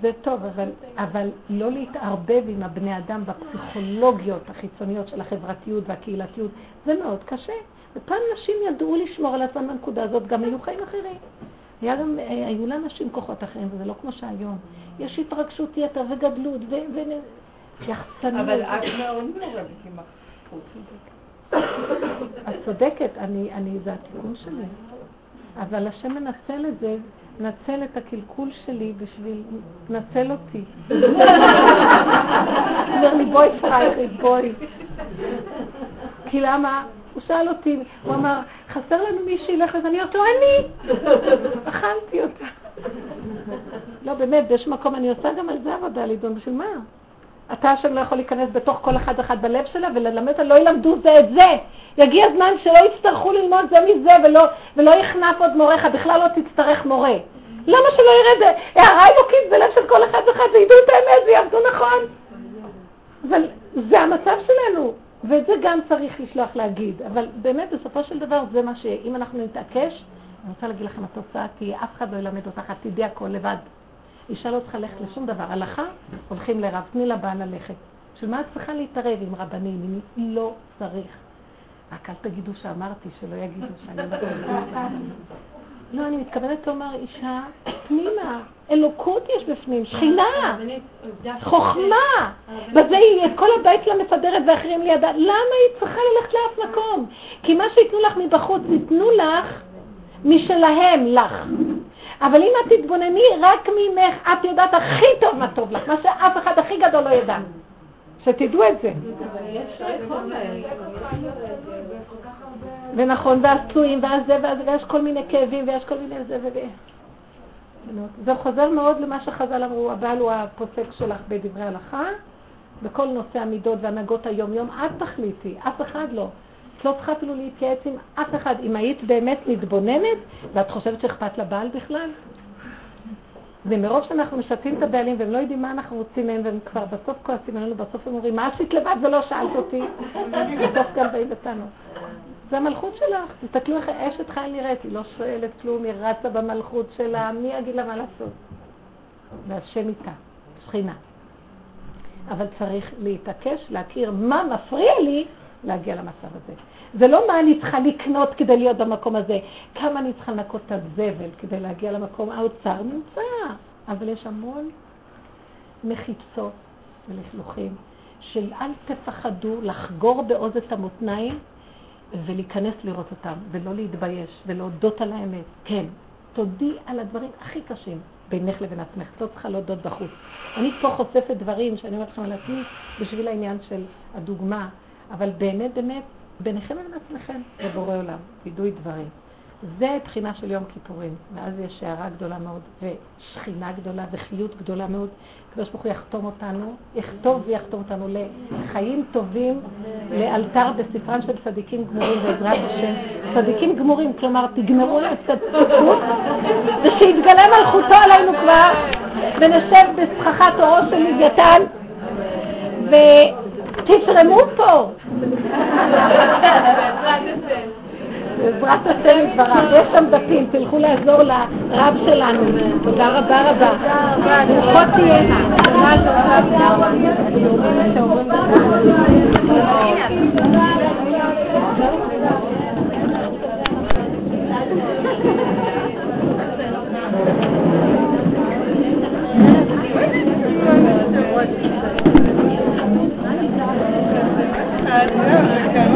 Speaker 1: זה טוב, אבל, אבל לא להתערבב עם הבני אדם בפסיכולוגיות החיצוניות של החברתיות והקהילתיות, זה מאוד קשה. ופעם נשים ידעו לשמור על עצמם בנקודה הזאת, גם היו חיים אחרים. היה גם, היו לאנשים כוחות אחרים, וזה לא כמו שהיום. יש התרגשות יתר וגדלות ויחצנות.
Speaker 2: אבל את מאוד מעורבת עם החוץ.
Speaker 1: את צודקת, אני, אני, זה התיקון שלי. אבל השם מנצל את זה, מנצל את הקלקול שלי בשביל, מנצל אותי. אומר לי, בואי פרייכית, בואי. כי למה? הוא שאל אותי, הוא אמר, חסר לנו מי שילך לזה, אני אומרת לו, אני! אכלתי אותה. לא, באמת, באיזשהו מקום אני עושה גם על זה עבודה, לידון, בשביל מה? אתה השם לא יכול להיכנס בתוך כל אחד אחד בלב שלה וללמד, לא ילמדו זה את זה. יגיע זמן שלא יצטרכו ללמוד זה מזה ולא, ולא יכנף עוד מוריך, בכלל לא תצטרך מורה. למה שלא ירד הערה אלוקית בלב של כל אחד ואחד וידעו את האמת ויעבדו נכון? אבל זה המצב שלנו, ואת זה גם צריך לשלוח להגיד. אבל באמת, בסופו של דבר, זה מה ש... אם אנחנו נתעקש, אני רוצה להגיד לכם, התוצאה תהיה, אף אחד לא ילמד אותך, את תדעי הכל לבד. אישה לא צריכה ללכת לשום דבר. הלכה, הולכים לרב, תני לבעל ללכת. בשביל מה את צריכה להתערב עם רבנים? אם לא צריך. רק אל תגידו שאמרתי, שלא יגידו שאני לא לא, אני מתכוונת לומר, אישה, פנימה, אלוקות יש בפנים, שכינה, חוכמה. בזה היא את כל הבית לה מסדרת ואחרים לידה. למה היא צריכה ללכת לאף מקום? כי מה שייתנו לך מבחוץ, ייתנו לך משלהם לך. אבל אם את תתבונני רק ממך, את יודעת הכי טוב מה טוב לך, מה שאף אחד הכי גדול לא ידע. שתדעו את זה. ונכון, ואז פצועים, ואז זה, ואז ויש כל מיני כאבים, ויש כל מיני זה וזה. זה חוזר מאוד למה שחז"ל אמרו, הבעל הוא הפוסק שלך בדברי הלכה, בכל נושא המידות והנהגות היום-יום, את תחליטי, אף אחד לא. את לא צריכה אפילו להתייעץ עם אף אחד. אם היית באמת מתבוננת, ואת חושבת שאכפת לבעל בכלל? ומרוב שאנחנו משתפים את הבעלים והם לא יודעים מה אנחנו רוצים מהם, והם כבר בסוף כועסים עלינו, בסוף הם אומרים, מה עשית לבד ולא שאלת אותי? בסוף גם באים בטענות. זה המלכות שלך, תסתכלו איך אשת חי נראית, היא לא שואלת כלום, היא רצה במלכות שלה, מי יגיד לה מה לעשות? והשם איתה, שכינה. אבל צריך להתעקש, להכיר מה מפריע לי להגיע למצב הזה. זה לא מה אני צריכה לקנות כדי להיות במקום הזה, כמה אני צריכה לנקות את הזבל כדי להגיע למקום, האוצר נמצא, אבל יש המון מחיצות ולכלוכים של אל תפחדו לחגור בעוז את המותניים ולהיכנס לראות אותם, ולא להתבייש, ולהודות על האמת. כן, תודי על הדברים הכי קשים בינך לבין עצמך, לא צריכה להודות בחוץ. אני פה חושפת דברים שאני אומרת לכם על עצמי בשביל העניין של הדוגמה, אבל באמת באמת ביניכם לבין עצמכם, לבורא עולם, וידוי דברים. זה בחינה של יום כיפורים, ואז יש הערה גדולה מאוד, ושכינה גדולה, וחיות גדולה מאוד. הקדוש ברוך הוא יחתום אותנו, יכתוב ויחתום אותנו לחיים טובים, לאלתר בספרם של צדיקים גמורים בעזרת השם. צדיקים גמורים, כלומר, תגמרו לצדקות, ושיתגלה מלכותו עלינו כבר, ונשב בסככת אורו של לוויתן, תזרמו פה! בעזרת השם יתברך. יש שם דפים, תלכו לעזור לרב שלנו. תודה רבה רבה. ברוכות תהיינה. Thank you. Thank you.